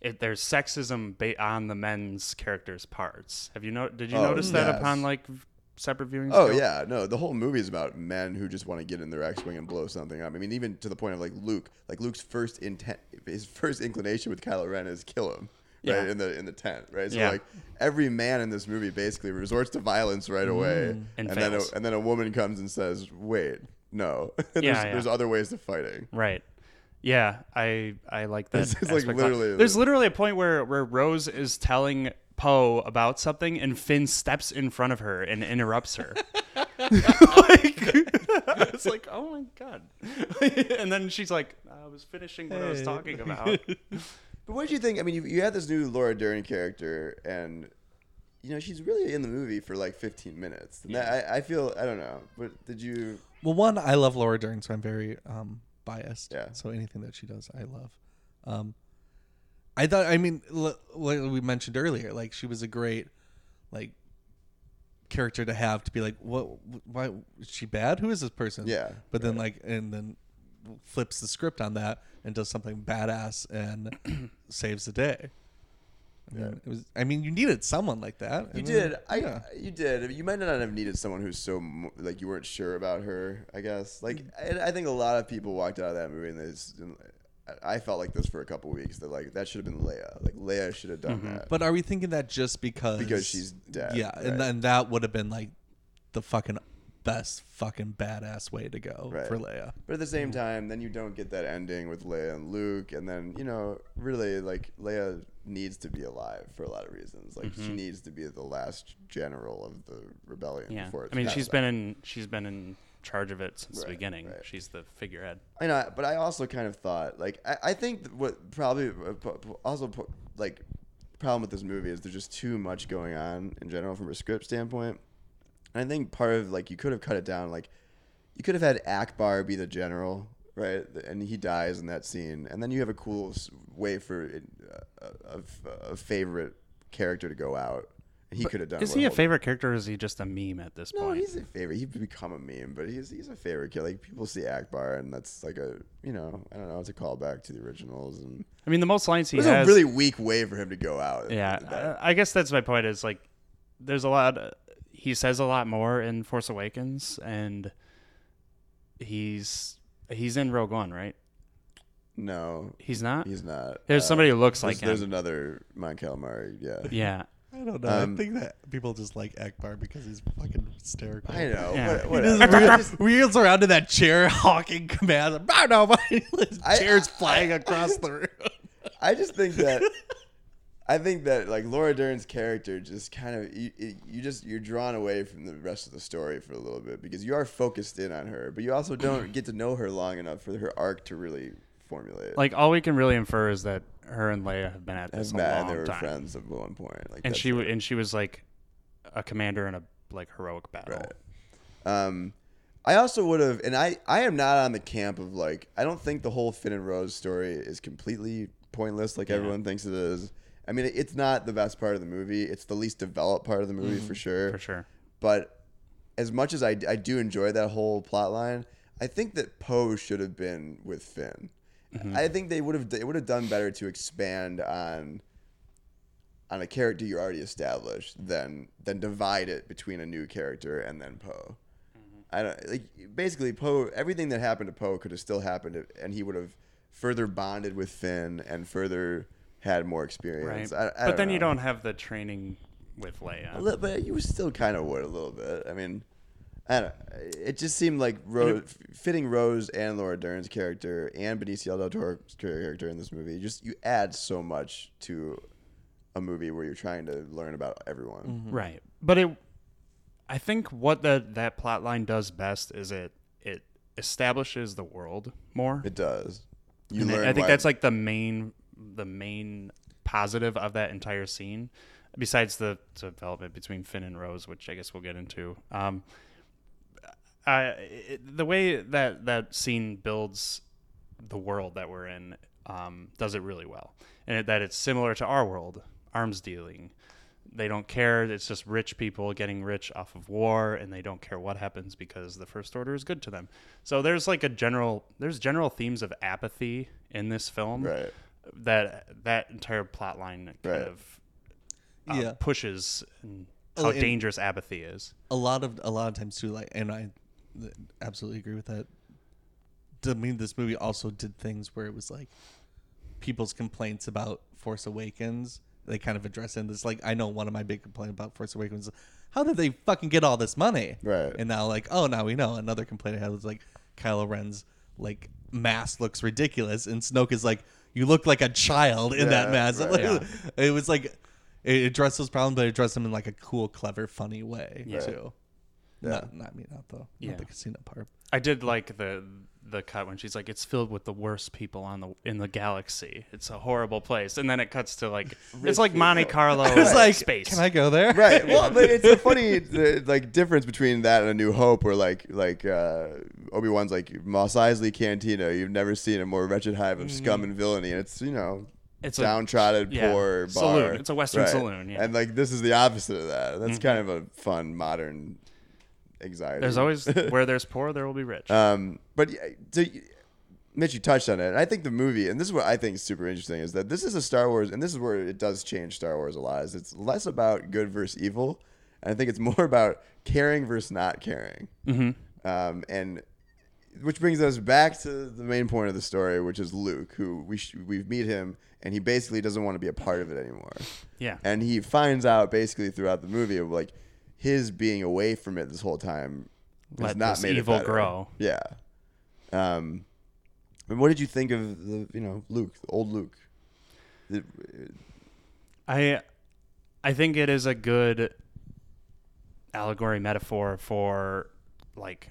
it, there's sexism ba- on the men's characters' parts. Have you know? Did you Oh, notice that upon like v- separate viewings? Oh ago? yeah, no. The whole movie is about men who just want to get in their X-wing and blow something up. I mean, even to the point of like Luke. Like Luke's first intent, his first inclination with Kylo Ren is kill him. Right Yeah. in the in the tent, right? So Yeah. like every man in this movie basically resorts to violence right away, Mm. And then a, and then a woman comes and says, "Wait, no, there's, Yeah, there's other ways to fighting." Right. Yeah, I I like that. This is, like, literally- There's literally a point where where Rose is telling Poe about something, and Finn steps in front of her and interrupts her. like, it's like, oh my god! and then she's like, I was finishing what I was talking about. But what did you think? I mean, you, you had this new Laura Dern character, and you know she's really in the movie for like 15 minutes. And that, I, I feel I don't know, but did you? Well, one, I love Laura Dern, so I'm very um, biased. Yeah. So anything that she does, I love. Um, I thought, I mean, like we mentioned earlier, like she was a great, like, character to have to be like, what? Why is she bad? Who is this person? Yeah, But then, like, and then flips the script on that and does something badass and saves the day. I mean, it was. I mean, you needed someone like that. You and did. then- I yeah. you did. You might not have needed someone who's so like you weren't sure about her. I guess. Like Mm. I, I think a lot of people walked out of that movie and they. Just, I I felt like this for a couple weeks. That like that should have been Leia. Like Leia should have done mm-hmm. that. But are we thinking that just because Because she's dead, Yeah, right. and then that would have been like the fucking best fucking badass way to go Right. for Leia. But at the same mm-hmm. time, then you don't get that ending with Leia and Luke, and then you know, really, like Leia needs to be alive for a lot of reasons. Like she mm-hmm. needs to be the last general of the rebellion. Yeah, Before it's I mean, passed she's on. been in she's been in charge of it since the beginning. right. She's the figurehead. I know, but I also kind of thought, like, I, I think what probably uh, also like problem with this movie is there's just too much going on in general from a script standpoint. And I think part of like you could have cut it down, like you could have had Ackbar be the general, right? And he dies in that scene, and then you have a cool way for uh, a, a favorite character to go out. He could have done. Is he a favorite character, or is he just a meme at this point? no, point? he's a favorite. He's become a meme, but he's he's a favorite kid. Like people see Ackbar, and that's like a you know I don't know. It's a callback to the originals, and I mean, the most lines he it was has. a really weak way for him to go out. yeah, That- I I guess that's my point. Is like, there's a lot. He says a lot more in Force Awakens, and he's he's in Rogue One, right? no, He's not. he's not. There's Uh, somebody who looks there's, like there's him. another Mon Calamari. Yeah, yeah, I don't know. Um, I think that people just like Ackbar because he's fucking hysterical. I know. Yeah. What, He just wheels, around in that chair, hawking commands. No, no, my I- chair's I- flying across the room. I just think that I think that like Laura Dern's character just kind of you, it- you just you're drawn away from the rest of the story for a little bit because you are focused in on her, but you also don't get to know her long enough for her arc to really formulate. like all we can really infer is that her and Leia have been at this a long and they were time, friends at one point. Like and that's she w- and she was like a commander in a like heroic battle. Right. Um, I also would have, and I, I am not on the camp of like, I don't think the whole Finn and Rose story is completely pointless like everyone thinks it is. I mean, it's not the best part of the movie. It's the least developed part of the movie for sure. Mm-hmm. For sure. But as much as I, I do enjoy that whole plot line, I think that Poe should have been with Finn. Mm-hmm. I think they would have they would have done better to expand on on a character you already established than than divide it between a new character and then Poe. Mm-hmm. I don't like basically Poe. Everything that happened to Poe could have still happened, and he would have further bonded with Finn and further had more Right. experience. I, I but then you don't have the training with Leia. A little, but you still kind of would a little bit. I mean, I don't. It just seemed like Rose, fitting Rose and Laura Dern's character and Benicio del Toro's character in this movie. Just you add so much to a movie where you're trying to learn about everyone. Right. But it I think what that that plot line does best is it it establishes the world more. It does. You And I- learn. I think why- that's like the main the main positive of that entire scene besides the development between Finn and Rose, which I guess we'll get into. Um I it, the way that that scene builds the world that we're in um, does it really well, and it, that it's similar to our world, arms dealing. They don't care. It's just rich people getting rich off of war, and they don't care what happens because the First Order is good to them. So there's like a general there's general themes of apathy in this film right. that that entire plot line kind Right. of uh, Yeah. pushes and how and- dangerous apathy is. a lot of a lot of times too like and i th- absolutely agree with that i mean this movie also did things where it was like people's complaints about force awakens they kind of address it in this like i know one of my big complaints about force awakens is, how did they fucking get all this money Right. and now like oh now we know another complaint i had was like kylo ren's like mask looks ridiculous and snoke is like you look like a child in that mask right. Like, it was like it addressed those problems but it addressed them in like a cool clever funny way Yeah. too Yeah. not not me, not the Yeah. not the casino part. I did like the the cut when she's like, "It's filled with the worst people on the in the galaxy. It's a horrible place." And then it cuts to like it's like Monte Carlo It's like, space. can I go there? Right. Well, but it's a funny like difference between that and A New Hope, where like like uh, Obi Wan's like Mos Eisley Cantina. You've never seen a more wretched hive of scum and villainy, and it's you know It's a- downtrodden, yeah, poor bar. saloon. It's a Western saloon, yeah. Mm-hmm. And like this is the opposite of that. That's kind of a fun modern anxiety. There's always where there's poor, there will be rich. Um, but yeah, Mitch, you touched on it. And I think the movie, and this is what I think is super interesting, is that this is a Star Wars, and this is where it does change Star Wars a lot. Is it's less about good versus evil, and I think it's more about caring versus not caring. Mm-hmm. Um, and which brings us back to the main point of the story, which is Luke, who we sh- we meet him, and he basically doesn't want to be a part of it anymore. yeah. And he finds out basically throughout the movie of like his being away from it this whole time has Let not this made it evil better. grow. Yeah. Um, and what did you think of the you know Luke, the old Luke? The- I I think it is a good allegory metaphor for like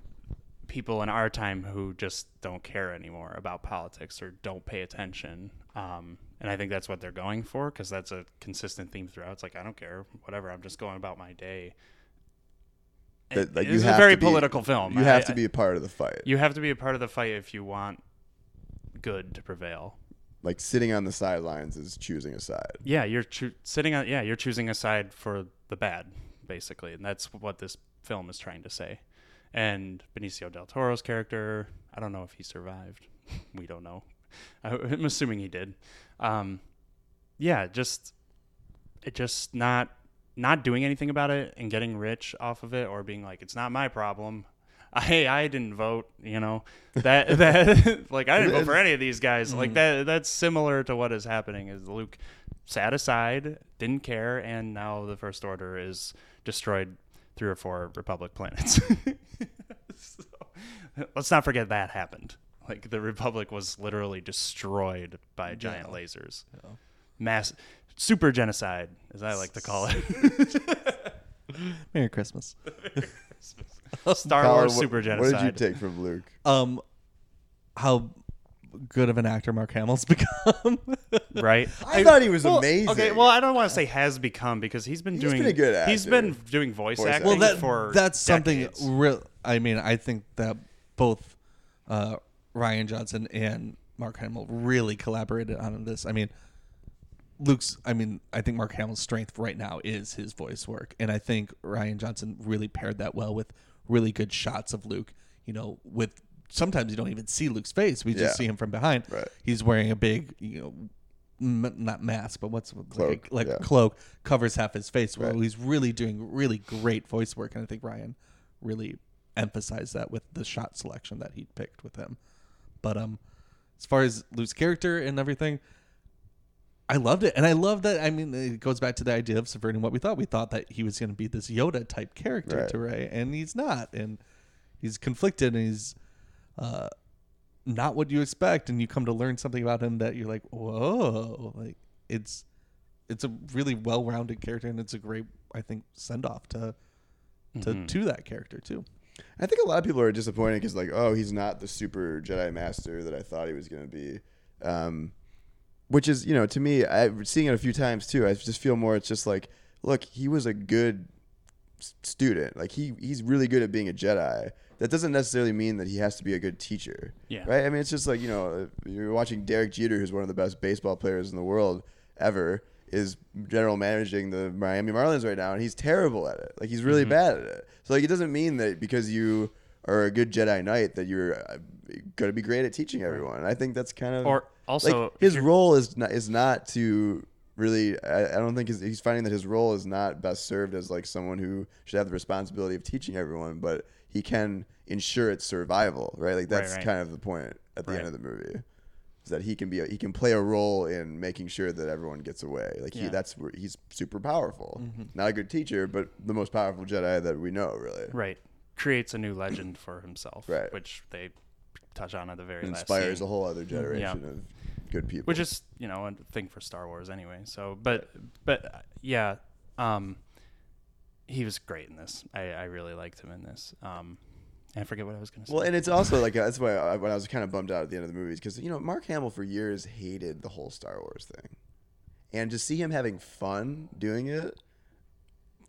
people in our time who just don't care anymore about politics or don't pay attention. Um, and I think that's what they're going for because that's a consistent theme throughout. It's like I don't care, whatever. I'm just going about my day. That, It- like, it you have a very be- political film. You have I- to be a part of the fight. You have to be a part of the fight if you want good to prevail. like sitting on the sidelines is choosing a side. Yeah, you're choo- sitting on. Yeah, you're choosing a side for the bad, basically, and that's what this film is trying to say. And Benicio del Toro's character, I don't know if he survived. we don't know. I- I'm assuming he did. Um, yeah, just it just not not doing anything about it and getting rich off of it, or being like, it's not my problem. Hey, I didn't vote. You know that that like I didn't vote for any of these guys. Like mm-hmm. that that's similar to what is happening. Is Luke sat aside, didn't care, and now the First Order is destroyed three or four Republic planets. So, let's not forget that happened. Like the Republic was literally destroyed by giant lasers. Mass super genocide, as I like to call it. Merry Christmas. Star Colin, Wars what- super genocide. What did you take from Luke? Um, how good of an actor Mark Hamill's become. Right? I, thought he was Well, amazing. Okay, well, I don't want to say has become because he's been He's doing. been a good He's actor. been doing voice, Voice acting acting. well, that for that's something real. I mean, I think that both uh, Rian Johnson and Mark Hamill really collaborated on this. I mean, Luke's. I mean, I think Mark Hamill's strength right now is his voice work, and I think Rian Johnson really paired that well with really good shots of Luke. You know, with sometimes you don't even see Luke's face; we just Yeah. see him from behind. Right. He's wearing a big, you know, m- not mask, but what's like, Cloak, a, like yeah. cloak covers half his face. Well, Right. he's really doing really great voice work, and I think Rian really emphasized that with the shot selection that he picked with him. But um, as far as Luke's character and everything, I loved it, and I love that. I mean, it goes back to the idea of subverting what we thought. We thought that he was going to be this Yoda type character Right. to Rey, and he's not, and he's conflicted, and he's uh, not what you expect, and you come to learn something about him that you're like, whoa, like it's it's a really well rounded character, and it's a great, I think, send off to to to that character too. I think a lot of people are disappointed because, like, oh, he's not the super Jedi Master that I thought he was going to be. Um, which is, you know, to me, I've seen it a few times too. I just feel more. It's just like, look, he was a good student. Like he he's really good at being a Jedi. That doesn't necessarily mean that he has to be a good teacher. Yeah. Right. I mean, it's just like you know, you're watching Derek Jeter, who's one of the best baseball players in the world ever, is general managing the Miami Marlins right now, and he's terrible at it. Like he's really bad at it. So like, it doesn't mean that because you are a good Jedi Knight that you're uh, going to be great at teaching everyone. And I think that's kind of Or also, like his role is not is not to really. I, I don't think his, he's finding that his role is not best served as like someone who should have the responsibility of teaching everyone, but he can ensure its survival. Right, like that's right. kind of the point at the Right. end of the movie. Is that he can be a, he can play a role in making sure that everyone gets away. Like he that's where he's super powerful. Mm-hmm. Not a good teacher, but the most powerful Jedi that we know, really. right creates a new legend for himself, Right. which they touch on at the very last Inspires a whole other generation of good people. which is you know a thing for Star Wars anyway. So, but but uh, yeah, um, he was great in this. I, I really liked him in this. Um, and I forget what I was gonna say. Well, and it's also like that's why I, when I was kind of bummed out at the end of the movies because you know Mark Hamill for years hated the whole Star Wars thing, and to see him having fun doing it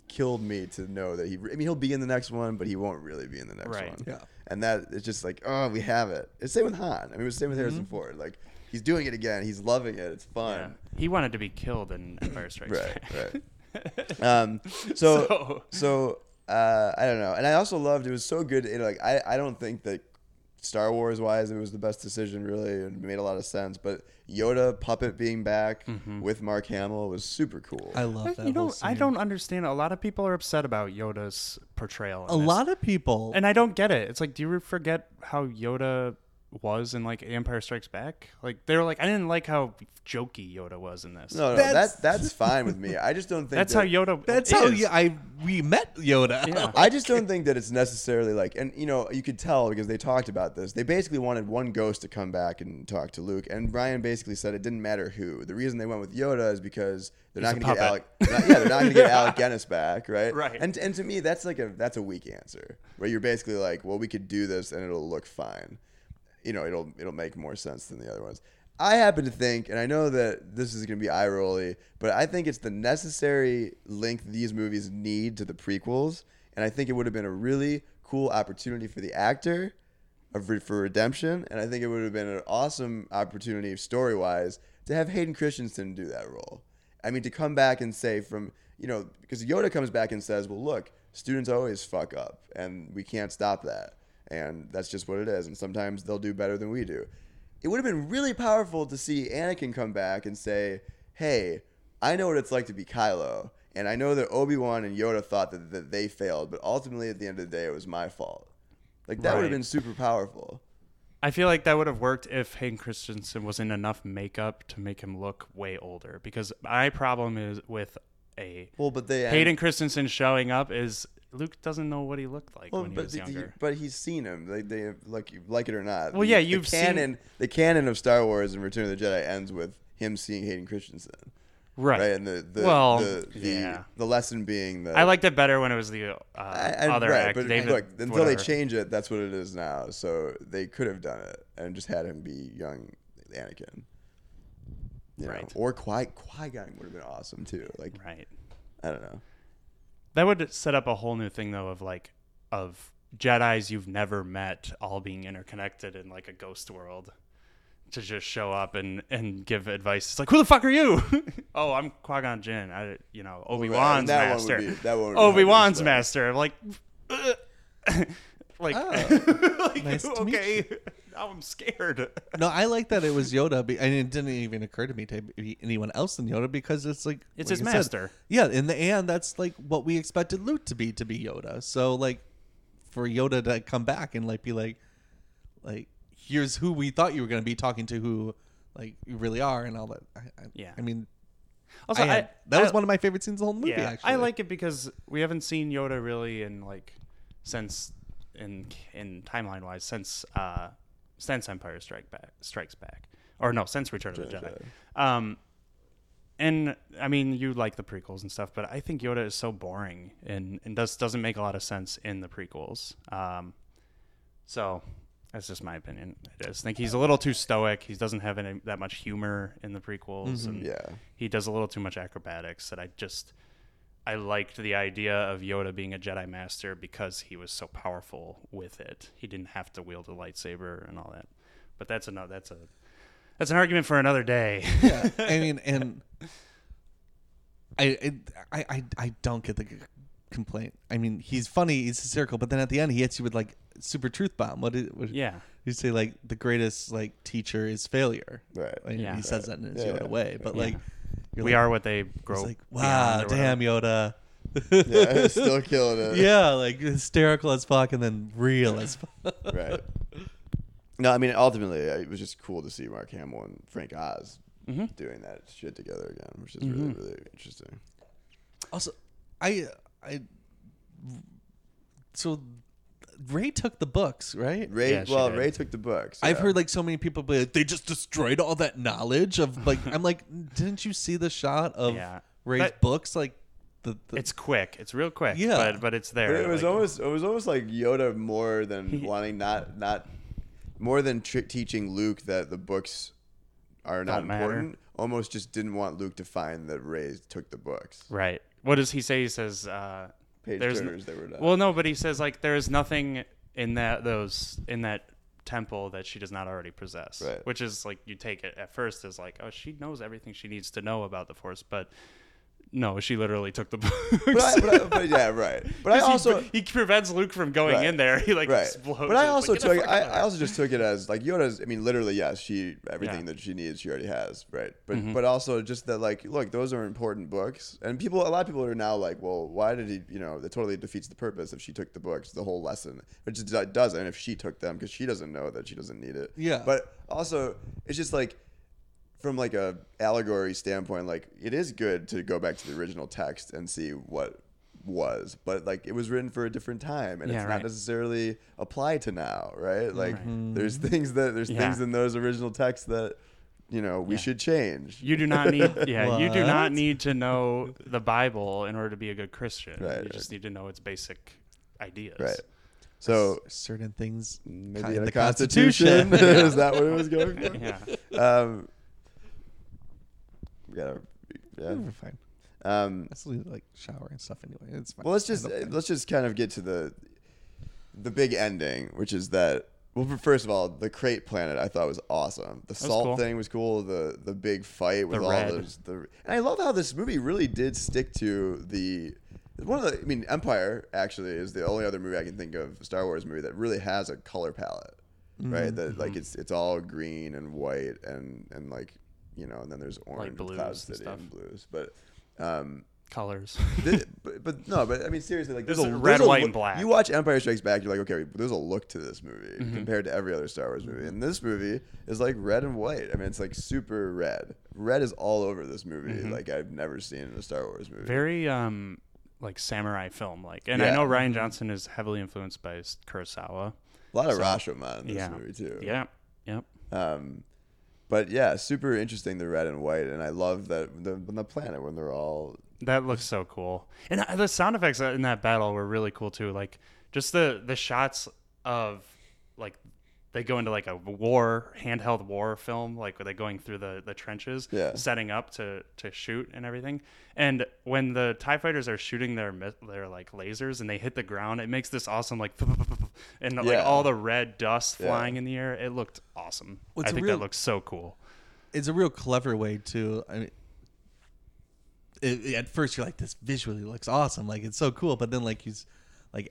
killed me to know that he. I mean, he'll be in the next one, but he won't really be in the next Right. one. Yeah. and that it's just like oh, we have it. It's same with Han. I mean, it was the same with Harrison Ford. Like he's doing it again. He's loving it. It's fun. yeah. he wanted to be killed in Empire Strikes Right, Back. right. um, so, So- so, uh, I don't know, and I also loved it was so good. It, like I, I don't think that Star Wars wise it was the best decision really, and it made a lot of sense. But Yoda puppet being back with Mark Hamill was super cool. I love that. you know, whole I don't understand. A lot of people are upset about Yoda's portrayal. A this. lot of people, and I don't get it. It's like, do you forget how Yoda was in like Empire Strikes Back? Like they were like, I didn't like how jokey Yoda was in this. no, no, That's- that's that's fine with me. I just don't think That's that, how Yoda. that's is. how you, I we met Yoda. Yeah. I just don't think that it's necessarily like, and you know, you could tell because they talked about this. They basically wanted one ghost to come back and talk to Luke, and Brian basically said it didn't matter who. The reason they went with Yoda is because they're He's not going to get. Alec. not- yeah, they're not going to get Alec Guinness back, right? Right. And and to me, that's like a that's a weak answer. Where you're basically like, well, we could do this and it'll look fine. You know, it'll it'll make more sense than the other ones. I happen to think, and I know that this is going to be eye rolly, but I think it's the necessary link these movies need to the prequels, and I think it would have been a really cool opportunity for the actor of for redemption, and I think it would have been an awesome opportunity story wise to have Hayden Christensen do that role. I mean, to come back and say from you know because Yoda comes back and says, "Well, look, students always fuck up, and we can't stop that, and that's just what it is, and sometimes they'll do better than we do." It would have been really powerful to see Anakin come back and say, "Hey, I know what it's like to be Kylo." And I know that Obi Wan and Yoda thought that, that they failed, but ultimately at the end of the day, it was my fault. Like that would have been super powerful. I feel like that would have worked if Hayden Christensen was in enough makeup to make him look way older. Because my problem is with a Well, but they Hayden Christensen showing up is Luke doesn't know what he looked like Well, when he but was the- younger. but he's seen him. They, they like you like it or not. Well, The- yeah, you've seen- canon. The canon of Star Wars and Return of the Jedi ends with him seeing Hayden Christensen, right. right? And the the Well, the, the, yeah. the lesson being that I liked it better when it was the uh, I- I- other right, actor. but David, look, until whatever. they change it, that's what it is now. So they could have done it and just had him be young Anakin. You know? Right. Or Qui Qui Gon would have been awesome too. Like Right. I don't know. That would set up a whole new thing though of like of Jedi's you've never met all being interconnected in like a ghost world to just show up and and give advice. It's like who the fuck are you? oh, I'm Qui Gon Jinn. I you know Obi Wan's that one would master. be- that one would be Obi Wan's master. I'm like, like, Oh, like, nice to meet okay, now I'm scared. No, I like that it was Yoda, be- and it didn't even occur to me to be anyone else than Yoda because it's like It's like his you said, master. yeah, in the end, that's like what we expected Luke to be to be Yoda. So like, for Yoda to come back and like be like, like here's who we thought you were going to be talking to, who like you really are, and all that. I, I, Yeah. I mean, Also, I had- I, that was one of my favorite scenes of the whole movie. yeah, actually, I like it because we haven't seen Yoda really in like since in in timeline wise since uh since Empire Strike Back Strikes Back or no since Return of the Jedi. Um, and I mean you like the prequels and stuff, but I think Yoda is so boring and and does doesn't make a lot of sense in the prequels. Um, so. That's just my opinion. I just think he's a little too stoic. He doesn't have any that much humor in the prequels, and Yeah. he does a little too much acrobatics that I just I liked the idea of Yoda being a Jedi Master because he was so powerful with it. He didn't have to wield a lightsaber and all that. But that's another that's a that's an argument for another day. yeah, I mean, and I, I, I, I don't get the complaint. I mean, he's funny, he's hysterical, but then at the end, he hits you with like super truth bomb. What did, what, yeah. you say? Like the greatest like teacher is failure. Right. And Yeah. he says that in his Yeah, Yoda yeah. way, but Yeah. like you're we like, are what they grow. it's like wow, damn whatever. Yoda. Yeah, still killing it. yeah, like hysterical as fuck, and then real as fuck. Right. No, I mean ultimately uh, it was just cool to see Mark Hamill and Frank Oz Mm-hmm. doing that shit together again, which is really really interesting. Also, I, I, so Rey took the books, right? Rey, Yeah, she well, did. Rey took the books. I've yeah. heard like so many people be like, they just destroyed all that knowledge of like. I'm like, didn't you see the shot of Yeah. Rey's That- books? Like, the, the It's quick. It's real quick. Yeah. But but it's there. But it was like- almost it was almost like Yoda more than wanting not not more than tr- teaching Luke that the books are not Don't matter. important. Almost just didn't want Luke to find that Rey took the books. Right. What does he say? He says uh Page there's n- turners they were done. Well, no, but he says like there is nothing in that those in that temple that she does not already possess. Right. Which is like you take it at first as like, oh, she knows everything she needs to know about the Force, but no, she literally took the books. but, I, but, I, but yeah, right. But I 'Cause he- also he, prevents Luke from going Right. in there. He like right. explodes. But I also Like, took I, I also just took it as like Yoda's. I mean, literally, yes, she everything Yeah. that she needs, she already has, right? But Mm-hmm. but also just that like, look, those are important books, and people, a lot of people are now like, well, why did he? You know, that totally defeats the purpose if she took the books, the whole lesson. Which it just doesn't if she took them because she doesn't know that she doesn't need it. Yeah. But also, it's just like from like a allegory standpoint, like it is good to go back to the original text and see what was, but like it was written for a different time, and Yeah, it's right. not necessarily applied to now, right? Like Mm-hmm. there's things that there's Yeah. things in those original texts that you know we Yeah. should change. You do not need, yeah, you do not need to know the Bible in order to be a good Christian. Right, you right. just need to know its basic ideas. right. So certain things maybe in of the Constitution, is that what it was going for? Yeah. Um, we gotta, yeah. We're fine. Um, Let's like shower and stuff anyway. It's fine. Well, let's just don't let's just kind of get to the the big ending, which is that. Well, first of all, the Crait planet I thought was awesome. The salt cool. thing was cool. The the big fight with The all red. those. The and I love how this movie really did stick to the one of the. I mean, Empire actually is the only other movie I can think of, Star Wars movie that really has a color palette, right? Mm-hmm. That like it's it's all green and white and and like you know, and then there's orange, blues Cloud and City, stuff. and blues, but. Um, Colors. Thi- but, but no, but I mean seriously, like there's This a is there's red, a white, look- and black. You watch Empire Strikes Back, you're like, okay, there's a look to this movie Mm-hmm. compared to every other Star Wars movie, and this movie is like red and white. I mean, it's like super red. Red is all over this movie, like I've never seen in a Star Wars movie. Mm-hmm. Very um like samurai film like. And I know Rian Johnson is heavily influenced by Kurosawa. a lot of so- Rashomon in this yeah. movie too. Yeah. Yep. Um, but yeah, super interesting the red and white, and I love that the the planet when they're all That looks so cool. And the sound effects in that battle were really cool too. Like just the the shots of like they go into like a war handheld war film like where they're going through the the trenches Yeah. setting up to to shoot and everything and when the tie fighters are shooting their their like lasers and they hit the ground it makes this awesome like and like Yeah. all the red dust Yeah. flying in the air it looked awesome Well, it's i a think real- that looks so cool it's a real clever way to. I mean, it, at first you're like, this visually looks awesome, like it's so cool, but then like he's like,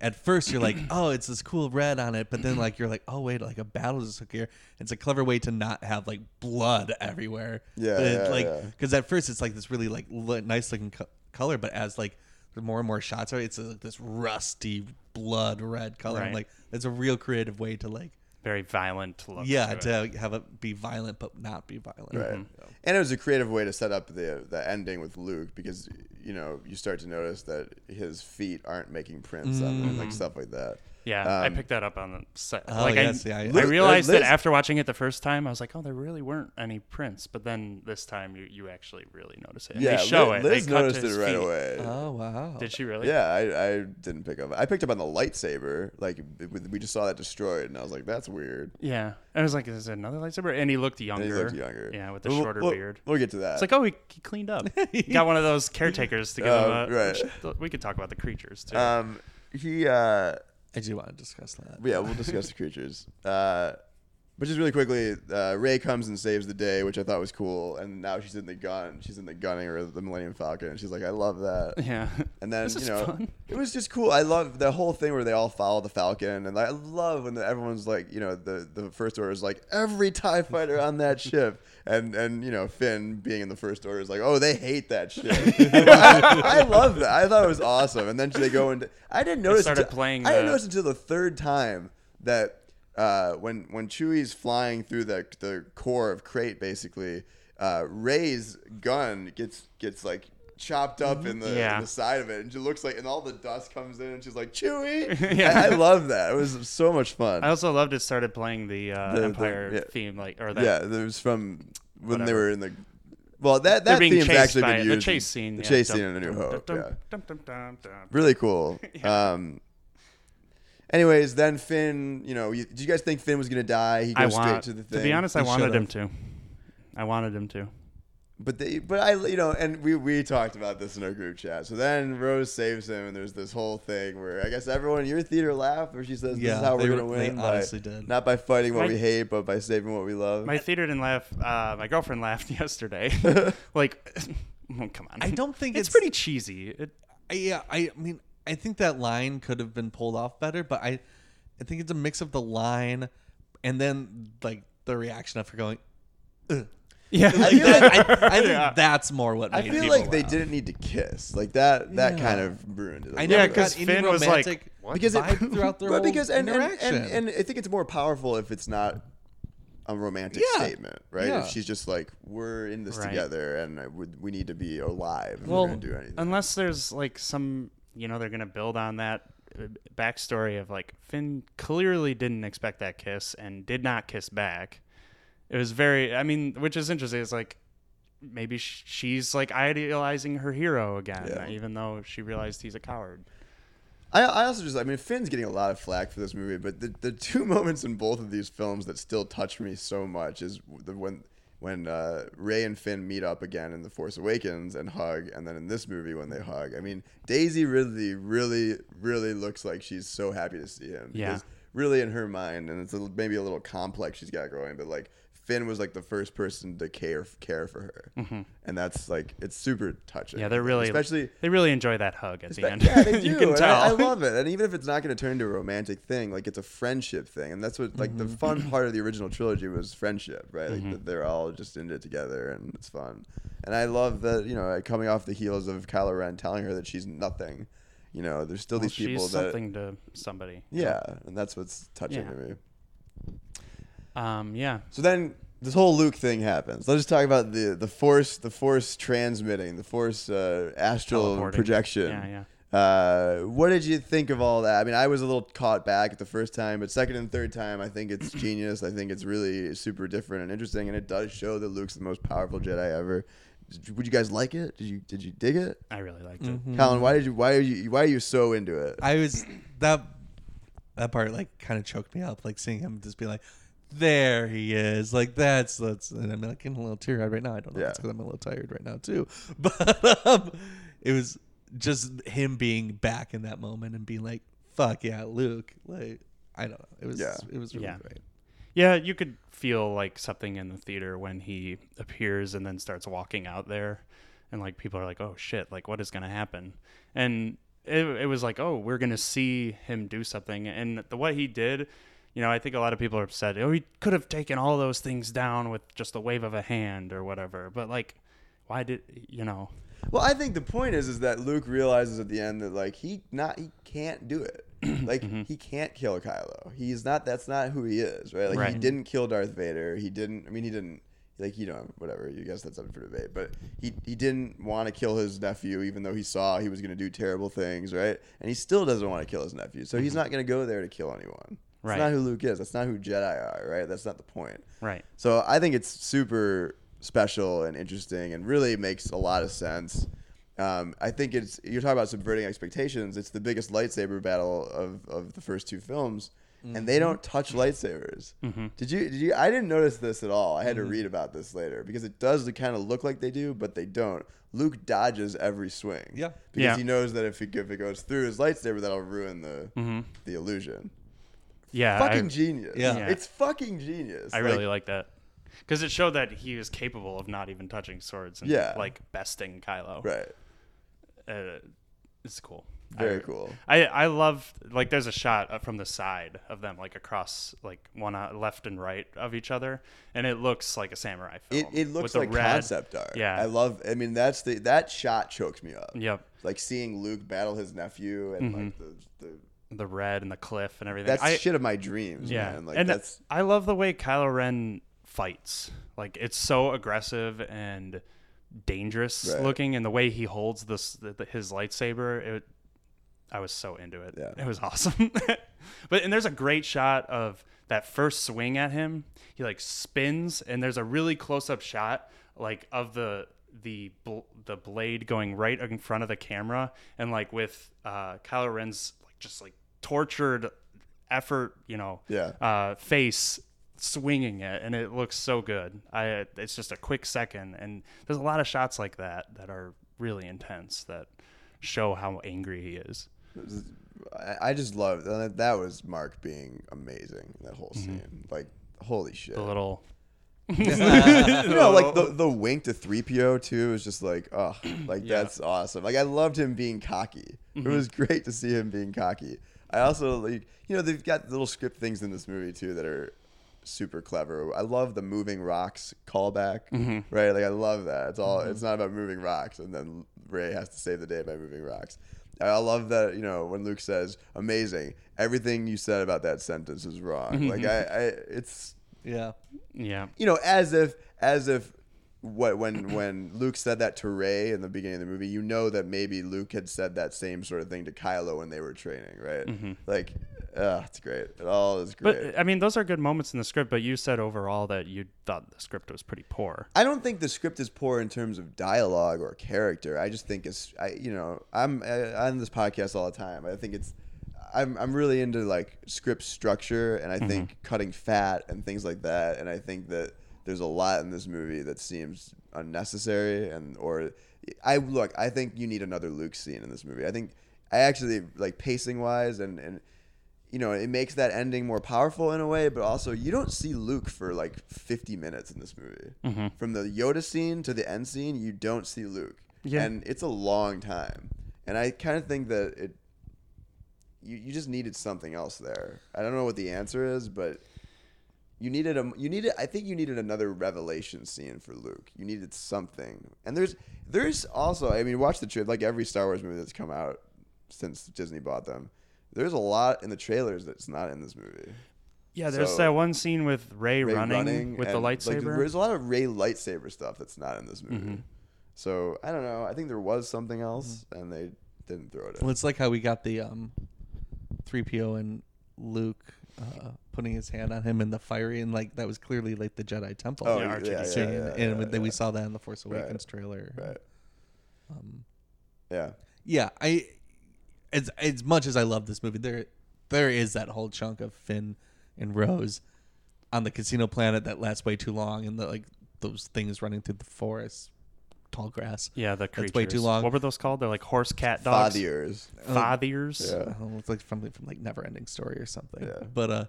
at first you're like, oh, it's this cool red on it, but then like you're like, oh wait, like a battle is here. It's a clever way to not have like blood everywhere. Yeah, But it, yeah, like yeah. because at first it's like this really like li- nice looking co- color, but as like the more and more shots are, it's like this rusty blood red color. I'm Right. like, it's a real creative way to like, Very violent look. yeah, to it. to have it be violent but not be violent. Right. Mm-hmm. And it was a creative way to set up the the ending with Luke because you know you start to notice that his feet aren't making prints on them, mm-hmm. like stuff like that. Yeah, I Um, picked that up on the set. Oh, like yes, I, yeah, I- I realized Liz- that after watching it the first time, I was like, oh, there really weren't any prints. But then this time, you, you actually really notice it. And Yeah, they show Liz, it. Liz they cut noticed to it right feet. away. Oh wow. Did she really? Yeah, I, I didn't pick up. I picked up on the lightsaber. Like we just saw that destroyed, and I was like, "That's weird." Yeah. I was like, is it another lightsaber? And he looked younger. And he looked younger. Yeah, with the We'll- shorter we'll- beard. We'll get to that. It's like, oh, he, he cleaned up. he got one of those caretakers to give Oh, him a. right. which- we could talk about the creatures too. um, he uh, I do want to discuss that. yeah, we'll discuss the creatures. Uh, but just really quickly, uh, Rey comes and saves the day, which I thought was cool. And now she's in the gun. She's in the gunning or the Millennium Falcon, and she's like, "I love that." yeah. And then you know, fun. it was just cool. I love the whole thing where they all follow the Falcon, and I love when the, everyone's like, you know, the the First Order is like every Tie Fighter on that ship, and and you know Finn being in the First Order is like, oh, they hate that ship. I, I love that. I thought it was awesome. And then they go into. I didn't notice. started until- playing I didn't the- notice until the third time that uh, when when Chewie's flying through the the core of Crait, basically, uh, Rey's gun gets gets like chopped up in the, in the side of it, and she looks like, and all the dust comes in, and she's like, Chewie. Yeah. I, I love that. It was so much fun. I also loved it started playing the, uh, The- the- Empire yeah. theme, like or that. yeah, there was from when they were in the. Well, that that theme's actually been the used. chase scene. The yeah. chase Dum, scene in A New dum, Hope. Yeah. really cool. Um, anyways, then Finn, you know, you, did you guys think Finn was gonna die? He I goes straight want to the thing. be honest, I He wanted should've. him to. I wanted him to. But they, but I, you know, and we we talked about this in our group chat. So then Rose saves him, and there's this whole thing where I guess everyone in your theater laughed, where she says, "This Yeah, is how they we're gonna were- they win." by- honestly did. Not by fighting what My- we hate, but by saving what we love. My theater didn't laugh. Uh, my girlfriend laughed yesterday. like, oh, come on. I don't think it's, it's- pretty cheesy. It, I, yeah, I mean, I think that line could have been pulled off better, but I, I think it's a mix of the line, and then like the reaction of her going. Ugh. yeah, Like that, I, I think Yeah. that's more what I feel like they laugh. didn't need to kiss. Like that. That Yeah. kind of ruined it. a I little never bit. Yeah, got 'cause Finn was like, romantic what? because it, vibe throughout their but whole because and, and, interaction. and and I think it's more powerful if it's not a romantic Yeah. statement, right? Yeah. If she's just like, "We're in this Right. together, and uh, I would, we need to be alive. If well, we're gonna do anything." unless there's like some, you know, they're gonna build on that uh, backstory of like Finn clearly didn't expect that kiss and did not kiss back. It was very. I mean, which is interesting. It's like maybe she's like idealizing her hero again, Yeah. even though she realized he's a coward. I, I also just, I mean, Finn's getting a lot of flack for this movie, but the, the two moments in both of these films that still touch me so much is the when when uh, Rey and Finn meet up again in The Force Awakens and hug, and then in this movie when they hug. I mean, Daisy really, really, really looks like she's so happy to see him. Yeah. Because really, in her mind, and it's a, maybe a little complex she's got going, but like Finn was like the first person to care care for her, and that's like it's super touching. Mm-hmm. Yeah, they're really especially they really enjoy that hug at the end. yeah, they do. you can tell. I, I love it. And even if it's not going to turn into a romantic thing, like it's a friendship thing. And that's what, like, the Mm-hmm. fun part of the original trilogy was friendship, right? Like, that they're all just in it together and it's fun. And I love that, you know, coming off the heels of Kylo Ren telling her that she's nothing, you know, there's still Well, these people she's that. something to somebody. Yeah. And that's what's touching Yeah. to me. Um. Yeah. So then this whole Luke thing happens. Let's just talk about the the force, the force transmitting, the force uh, astral projection. Yeah, yeah. Uh, what did you think of all that? I mean, I was a little caught back at the first time, but second and third time, I think it's genius. I think it's really super different and interesting, and it does show that Luke's the most powerful Jedi ever. Would you guys like it? Did you did you dig it? I really liked Mm-hmm. it. Colin, why did you why are you why are you so into it? I was that that part like kind of choked me up, like seeing him just be like, "There he is!" Like that's that's, and I'm like getting a little teary eyed right now. I don't know if it's because I'm a little tired right now too, but um, it was just him being back in that moment and being like, "Fuck yeah, Luke!" Like I don't know, it was Yeah. it was really Yeah. great. Yeah, you could feel like something in the theater when he appears and then starts walking out there, and like people are like, "Oh shit! Like what is gonna happen?" And it, it was like, oh, we're gonna see him do something, and the what he did, you know, I think a lot of people are upset. Oh, he could have taken all those things down with just a wave of a hand or whatever. But like, why did you know? Well, I think the point is is that Luke realizes at the end that like he not he can't do it. like Mm-hmm. he can't kill Kylo. He's not. That's not who he is, right? Like he didn't kill Darth Vader. He didn't. I mean, he didn't. Like you know, whatever. You guess that's up for debate. But he he didn't want to kill his nephew, even though he saw he was going to do terrible things, right? And he still doesn't want to kill his nephew. So he's not going to go there to kill anyone. That's Mm-hmm. Not who Luke is. That's not who Jedi are, right? That's not the point. Right. So I think it's super special and interesting, and really makes a lot of sense. Um, I think it's you're talking about subverting expectations. It's the biggest lightsaber battle of, of the first two films, and they don't touch lightsabers. Did you? Did you? I didn't notice this at all. I had to read about this later because it does kind of look like they do, but they don't. Luke dodges every swing. Yeah. because Yeah. he knows that if it, if it goes through his lightsaber, that'll ruin the the illusion. Yeah. Fucking I, genius. Yeah. Yeah. it's fucking genius. I Like, really like that because it showed that he was capable of not even touching swords and Yeah. like besting Kylo. right. Uh, it's cool. Very I- cool. I I love like there's a shot uh, from the side of them like across like one uh, left and right of each other, and it looks like a samurai It, film. it with looks the like red- concept art. Yeah. I love. I mean, that's the that shot chokes me up. Yep, Like seeing Luke battle his nephew and like Mm-hmm. the, the the red and the cliff and everything. that's I, shit of my dreams. Yeah, man. Like and that's I love the way Kylo Ren fights. Like it's so aggressive and dangerous Right. looking, and the way he holds this the, the, his lightsaber. It, I was so into it. Yeah. It was awesome. but and there's a great shot of that first swing at him. He like spins, and there's a really close up shot like of the the bl- the blade going right in front of the camera, and like with uh, Kylo Ren's like just like tortured effort, you know, Yeah. uh, face swinging it, and it looks so good. I it's just a quick second, and there's a lot of shots like that that are really intense that show how angry he is. I, I just love that. That was Mark being amazing. That whole scene, like holy shit. Mm-hmm. The little you know, like the the wink to three PO too is just like, oh, like Yeah. that's awesome. Like I loved him being cocky. Mm-hmm. It was great to see him being cocky. I also like, you know, they've got little script things in this movie too that are super clever. I love the moving rocks callback, Mm-hmm. right? Like I love that. It's all. It's not about moving rocks, and then Rey has to save the day by moving rocks. I love that you know when Luke says, "Amazing, everything you said about that sentence is wrong." Mm-hmm. Like I, I, it's Yeah. yeah. you know, as if as if what when when Luke said that to Rey in the beginning of the movie, you know that maybe Luke had said that same sort of thing to Kylo when they were training, right? Like, uh, it's great. It all is great. But I mean, those are good moments in the script. But you said overall that you thought the script was pretty poor. I don't think the script is poor in terms of dialogue or character. I just think it's, I you know, I'm I, on this podcast all the time. I think it's. I'm, I'm really into like script structure and I think cutting fat and things like that and I think that there's a lot in this movie that seems unnecessary and or I look I think you need another Luke scene in this movie. I think I actually like pacing wise and and you know it makes that ending more powerful in a way, but also you don't see Luke for like 50 minutes in this movie. Mm-hmm. From the Yoda scene to the end scene, you don't see Luke, Yeah. and it's a long time. And I kind of think that it you, you just needed something else there. I don't know what the answer is, but you needed a you needed I think you needed another revelation scene for Luke. You needed something. And there's there's also I mean watch the trailer like every Star Wars movie that's come out since Disney bought them. There's a lot in the trailers that's not in this movie. Yeah, there's So- that one scene with Rey, Rey running, with the and, like, lightsaber. there's a lot of Rey lightsaber stuff that's not in this movie. Mm-hmm. So I don't know. I think there was something else, and they didn't throw it in. Well, it's like how we got the um, 3PO and Luke uh, putting his hand on him in the fiery, and like that was clearly like the Jedi Temple. Oh, Yeah, yeah, R2D2. yeah, yeah, and yeah, then we saw that in the Force Right. Awakens trailer. Right. Um, Yeah. yeah, I as as much as I love this movie, there there is that whole chunk of Finn and Rose on the casino planet that lasts way too long, and the like those things running through the forest, tall grass. yeah, the creatures. That's way too long. What were those called? They're like horse cat dogs. Fathiers. Fathiers. Yeah. Oh, it's like from from like Never Ending Story or something. Yeah. But uh,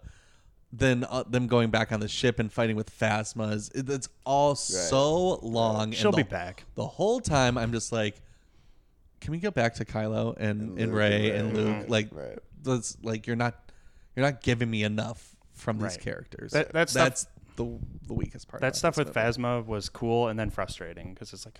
then uh, them going back on the ship and fighting with Phasmas, it, it's all so long. and She'll the, be back. The whole time, I'm just like, can we go back to Kylo and, And and, Rey and and Rey. Luke? Like, Right. that's like you're not you're not giving me enough from these Right. characters. That- that stuff- that's the the weakest part. that stuff with movie. Phasma was cool and then frustrating because it's like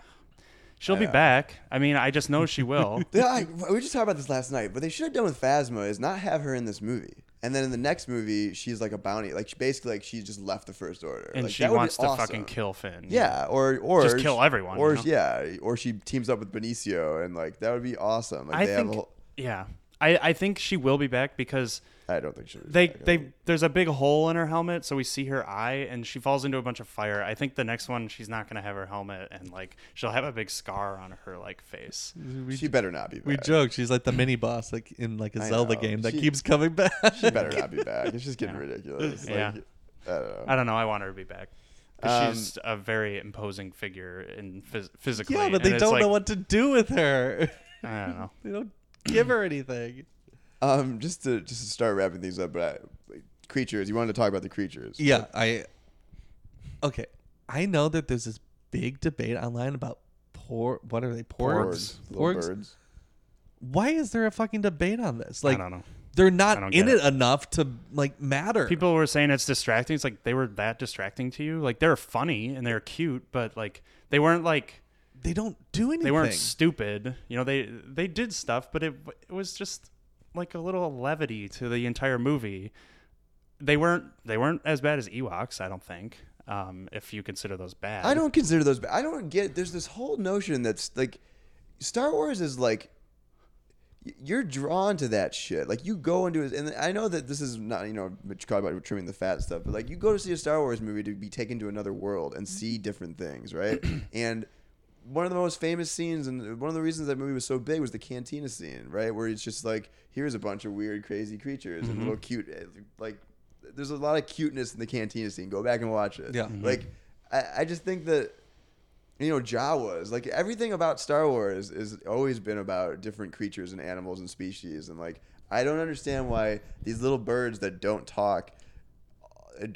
she'll be back. I mean, I just know she will. Yeah, I, we just talked about this last night. What they should have done with Phasma is not have her in this movie, and then in the next movie, she's like a bounty, like she basically like she just left the First Order, and like, she that would be wants to awesome. fucking kill Finn. Yeah, or or Just kill everyone, or you know? yeah, or she teams up with Benicio, and like that would be awesome. Like I they have think. a whole, Yeah, I I think she will be back because I don't think she. would they they there's a big hole in her helmet, so we see her eye, and she falls into a bunch of fire. I think the next one she's not gonna have her helmet, and like she'll have a big scar on her like face. she better not be. Back. We joke she's like the mini boss, like in like a I Zelda know. game that She- keeps coming back. She better not be back. It's just getting Yeah. ridiculous. Like, Yeah. I don't know. I don't know. I want her to be back. Um, she's a very imposing figure in phys- physically. yeah, but they don't like- know what to do with her. I don't know. they don't give her anything. Um, just to just to start wrapping things up, but I, creatures. You wanted to talk about the creatures. Yeah, I. Okay, I know that there's this big debate online about por. What are they? Porgs. Birds, little Porgs. birds. Why is there a fucking debate on this? Like, I don't know. they're not in get it enough to like matter. People were saying it's distracting. It's like they were that distracting to you. Like they're funny and they're cute, but like they weren't like they don't do anything. they weren't stupid. You know, they they did stuff, but it it was just like a little levity to the entire movie. They weren't they weren't as bad as Ewoks, I don't think. Um, if you consider those bad. I don't consider those. ba- I don't get. There's this whole notion that's like, Star Wars is like, you're drawn to that shit. Like you go into it, and I know that this is not you know call about trimming the fat stuff, but like you go to see a Star Wars movie to be taken to another world and see different things, right? and one of the most famous scenes and one of the reasons that movie was so big was the cantina scene, right? Where it's just like here's a bunch of weird, crazy creatures and little cute, eh, like there's a lot of cuteness in the cantina scene. Go back and watch it. Yeah. Mhm. like I, I just think that you know Jawas, like everything about Star Wars is always been about different creatures and animals and species, and like I don't understand why these little birds that don't talk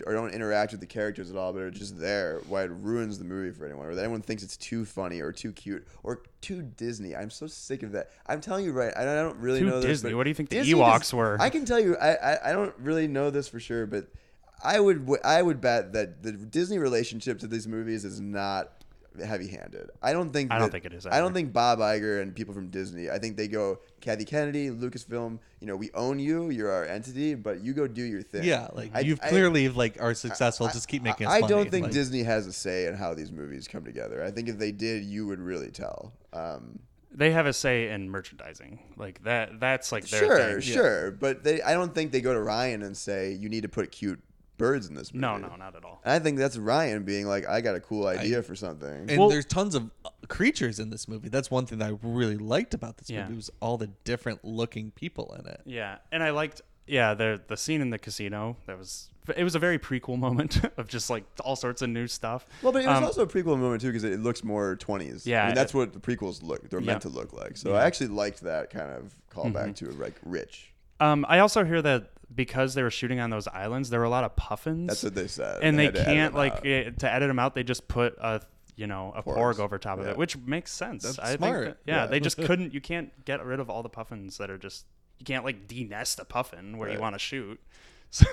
or don't interact with the characters at all, but are just there. Why it ruins the movie for anyone, or that anyone thinks it's too funny or too cute or too Disney. I'm so sick of that. I'm telling you, right? I don't, I don't really Too know this. Disney? What do you think the Disney Ewoks just- were? I can tell you, I, I I don't really know this for sure, but I would I would bet that the Disney relationship to these movies is not heavy-handed. I don't think. I don't think it is I don't think Bob Iger and people from Disney. I think they go Kathy Kennedy, Lucasfilm. You know, we own you. You're our entity, but you go do your thing. Yeah, like I- you've I- clearly like are successful. just keep making. Us I money. don't think Like, Disney has a say in how these movies come together. I think if they did, you would really tell. Um, they have a say in merchandising. Like that that's like their sure, thing. sure, but they. I don't think they go to Rian and say you need to put cute birds in this movie. No, no, not at all. And I think that's Rian being like, I got a cool idea for something. And Well- there's tons of uh, creatures in this movie. That's one thing that I really liked about this Yeah. movie was all the different looking people in it. Yeah, and I liked yeah the the scene in the casino. That was it was a very prequel moment of just like all sorts of new stuff. Well, but it was Um, also a prequel moment too because it looks more twenties. Yeah, I mean, that's it- what the prequels look. They're meant to look like. So I actually liked that kind of callback to like rich. Um, I also hear that because they were shooting on those islands, there were a lot of puffins. That's what they said. and they, edit can't like eh, to edit them out. They just put a you know a Porgs. porg over top of Yeah. it, which makes sense. That's I smart. Think that- yeah, Yeah. they just couldn't. You can't get rid of all the puffins that are just. You can't like denest a puffin where you want to shoot. So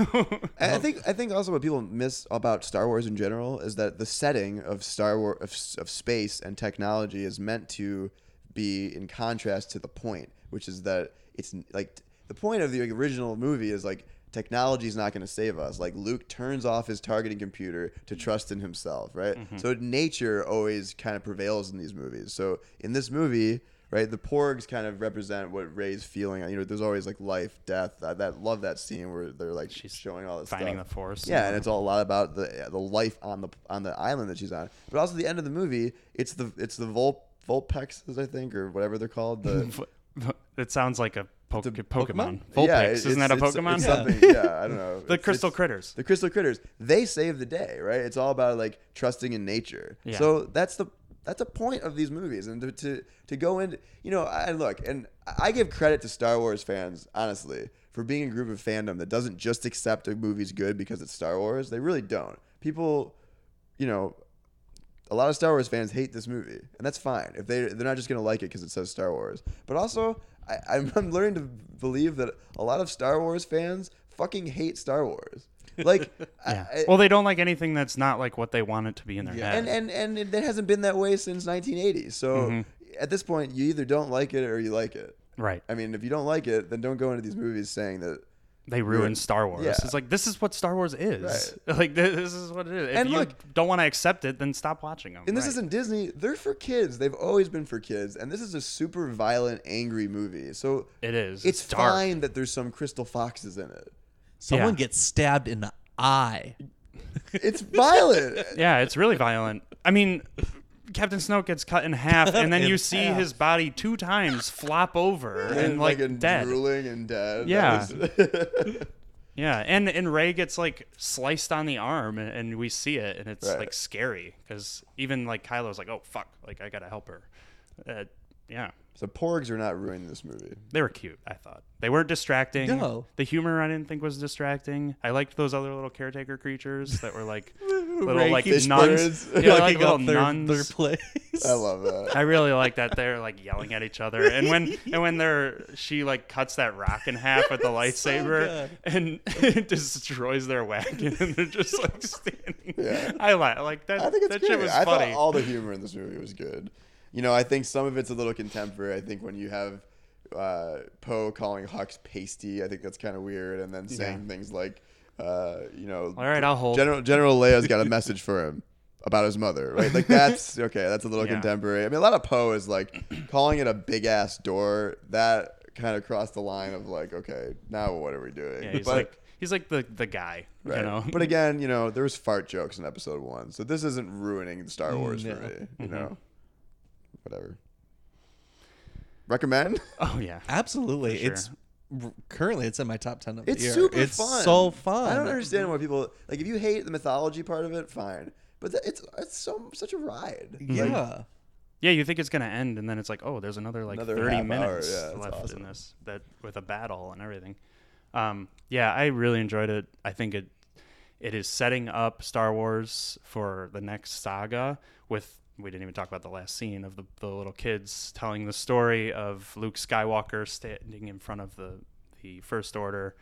I think I think also what people miss about Star Wars in general is that the setting of Star Wars of, of space and technology is meant to be in contrast to the point, which is that it's like the point of the original movie is like technology is not going to save us. Like Luke turns off his targeting computer to trust in himself, right? Mm-hmm. So nature always kind of prevails in these movies. So in this movie, right, the Porgs kind of represent what Rey's feeling. You know, there's always like life, death. I that love that scene where they're like She's showing all this finding stuff. the Force. Yeah, and it's all a lot about the the life on the on the island that she's on. But also the end of the movie, it's the it's the Vol Vulptexes, I think, or whatever they're called. The it sounds like a po- The Pokemon. Pokemon? Yeah, isn't that a Pokemon? It's, Yeah. Yeah, I don't know. The It's- crystal it's- critters. The crystal critters. They save the day, right? It's all about like trusting in nature. Yeah. So that's the that's a point of these movies, and to to, to go into you know, I look, and I give credit to Star Wars fans, honestly, for being a group of fandom that doesn't just accept a movie's good because it's Star Wars. They really don't. People, you know, a lot of Star Wars fans hate this movie, and that's fine if they they're not just gonna like it because it says Star Wars. But also, I, I'm, I'm learning to believe that a lot of Star Wars fans fucking hate Star Wars. Like, Yeah. I, well, they don't like anything that's not like what they want it to be in their head. and and and it hasn't been that way since 1980. So Mm-hmm. at this point, you either don't like it or you like it. right. I mean, if you don't like it, then don't go into these movies saying that. They ruin Ruin- Star Wars. yeah. It's like this is what Star Wars is. Like this, this is what it is. If And you look- don't want to accept it, then stop watching them. And this Right. isn't Disney. They're for kids. They've always been for kids. And this is a super violent, angry movie. So It is. it's, It's fine that there's some crystal foxes in it. Someone Yeah. gets stabbed in the eye. It's violent. Yeah, it's really violent. I mean, Captain Snoke gets cut in half, and then in you see half. his body two times flop over and like dead. drooling and dead. That Yeah. was- Yeah, and and Rey gets like sliced on the arm, and, and we see it, and it's Right. like scary because even like Kylo's like, oh fuck, like I gotta help her. Uh, yeah, so porgs are not ruining this movie. they were cute. I thought they weren't distracting. No. the humor I didn't think was distracting. I liked those other little caretaker creatures that were like little like nuns. birds. Yeah, like little their, nuns. their place. I love that. I really like that they're like yelling at each other, and when and when they're she like cuts that rock in half with the lightsaber and it destroys their wagon, and they're just like standing. Yeah. I like like that. I think it's that great. shit was I funny. thought all the humor in this movie was good. You know, I think some of it's a little contemporary. I think when you have uh, Poe calling Hux pasty, I think that's kind of weird, and then saying things like, uh, you know, all right, I'll hold. General General Leia's got a message for him about his mother, right? Like that's okay. That's a little Yeah. contemporary. I mean, a lot of Poe is like calling it a big ass door. That kind of crossed the line of like, okay, now what are we doing? yeah, he's But- like he's like the the guy, Right. you know. But again, you know, there was fart jokes in episode one, so this isn't ruining Star Wars no. for me. Mm-hmm. You know, whatever. Recommend? oh yeah, Absolutely. For It's currently it's in my top ten of the It's year. super it's fun. so fun. I don't understand why people like. If you hate the mythology part of it, fine. But th- it's it's so such a ride. Yeah. yeah. You think it's gonna end, and then it's like, oh, there's another like Another thirty minutes yeah, left awesome. in this that with a battle and everything. Um, yeah, I really enjoyed it. I think it it is setting up Star Wars for the next saga with we didn't even talk about the last scene of the, the little kids telling the story of Luke Skywalker standing in front of the the first order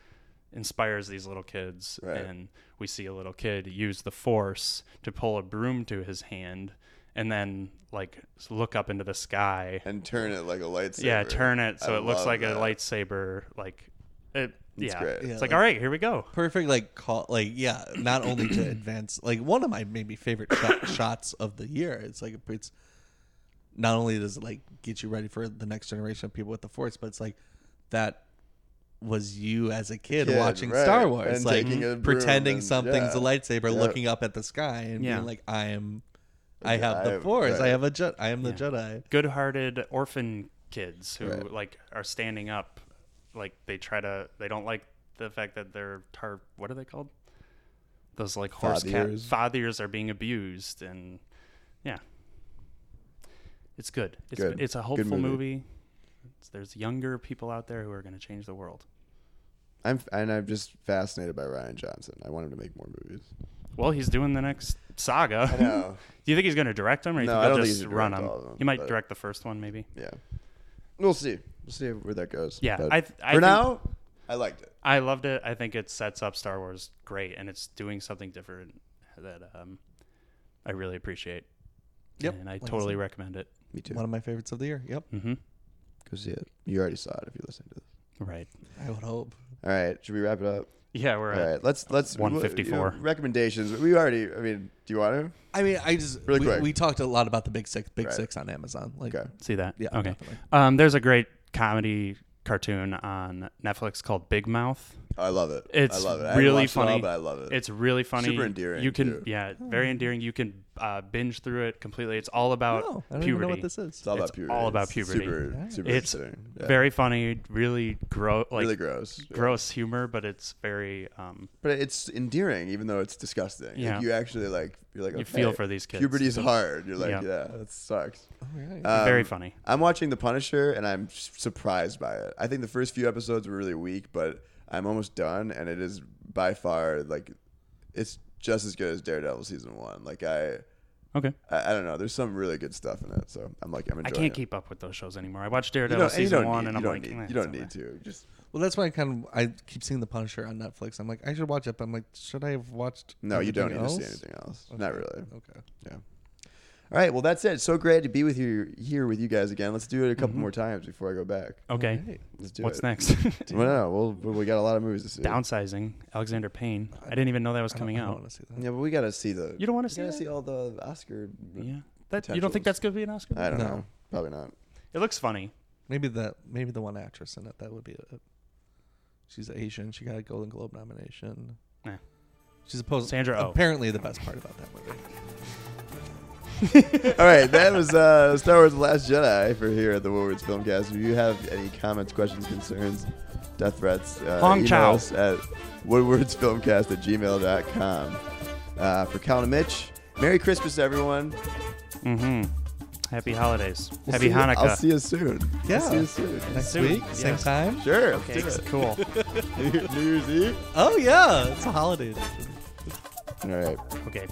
inspires these little kids Right. and we see a little kid use the force to pull a broom to his hand and then like look up into the sky And turn it like a lightsaber. yeah turn it so I it looks like that. a lightsaber like it It's yeah great. it's like, like- all right here we go Perfect, like call, like yeah. Not only to advance, like one of my maybe favorite shot, shots of the year. It's like it's not only does it like get you ready for the next generation of people with the Force, but it's like that was you as a kid, Kid, watching right, Star Wars, and like taking a broom pretending and- something's yeah. a lightsaber, Yep. looking up at the sky, and Yeah. being like, I am. I Yeah, have I the have- Force. I have a Je- I am the Jedi. good-hearted orphan kids who Right. like are standing up like they try to they don't like the fact that their tar what are they called those like horse cat Fathers. fathers are being abused and yeah it's good it's Good. it's a hopeful movie. movie It's- there's younger people out there who are going to change the world I'm and I'm just fascinated by Rian Johnson. I want him to make more movies. well he's doing the next saga I know. do you think he's going to direct them or you No, think I he'll don't think just he's run them them, he might direct the first one maybe Yeah. We'll see. We'll see where that goes. Yeah, But I th- I for think- now, I liked it. I loved it. I think it sets up Star Wars great, and it's doing something different that um, I really appreciate. Yep, and I like I totally said. recommend it. Me too. One of my favorites of the year. Yep, Mm-hmm. Go see it. You already saw it if you listened to this. Right. I would hope. All right. Should we wrap it up? Yeah, we're All at right. Let's let's 154. you know, recommendations. We already. I mean, do you want to? I mean, I just Really we, quick. we talked a lot about the Big Sick, Big Right. Sick on Amazon. Like, Okay. see that. Yeah, Okay. definitely. Um, there's a great comedy cartoon on Netflix called Big Mouth. I love it. It's I love it. I haven't really watched it all, funny. but I love it. It's really funny. Super endearing, You can, too. yeah, very endearing. You can uh, binge through it completely. It's all about Oh, I don't puberty. even know what this is. It's all about it's puberty. all about It's puberty. Super, super It's. Yeah. very funny. Really gross. Like really gross. Yeah. gross humor, but it's very um, But it's endearing, even though it's disgusting. Like, Yeah. you actually like. You're like. You feel for these kids. Puberty's hard. You're like, Yeah. yeah, that sucks. All right. Um, very funny. I'm watching The Punisher and I'm surprised by it. I think the first few episodes were really weak, but I'm almost done and it is by far like it's just as good as Daredevil season 1. Like I Okay. I, I don't know. There's some really good stuff in it, so I'm like I'm enjoying. I can't it. keep up with those shows anymore. I watched Daredevil don't, season one, need, and I'm don't like, need, eh, you don't okay. need to. Just Well, that's why I kind of I keep seeing The Punisher on Netflix. I'm like, I should watch it. But I'm like, should I have watched? no, you don't everything need to see anything else. Not really. Okay. Yeah. All right. Well, that's it. So great to be with you here with you guys again. Let's do it a couple more times before I go back. Okay. Alright. Let's do it. What's it. next? Well, no, well, we- we got a lot of movies to see. Downsizing. Alexander Payne. I didn't even know that was I don't- coming I don't out. see that. Yeah, but we got to see the. You don't want to see gotta see all the Oscar. Yeah. That you don't think that's gonna be an Oscar? I don't No. know. Probably not. It looks funny. Maybe the Maybe the one actress in it. That would be it. She's Asian. She got a Golden Globe nomination. Eh. She's supposed Sandra Oh. apparently the best part about that movie. All right, that was uh, Star Wars: The Last Jedi for here at the Woodwards Filmcast. If you have any comments, questions, concerns, death threats, uh, Hong email Chau. us at woodwardsfilmcast at gmail.com. Uh, for Cal and Mitch, Merry Christmas, everyone. Mm-hmm. Happy holidays. We'll Happy see you- Hanukkah. I'll see you soon. Yeah. I'll see you soon. Next Soon, week, same yes. time. Sure. Okay, let's do cool. New Year's Eve. Oh yeah, it's a holiday edition. All right. Okay.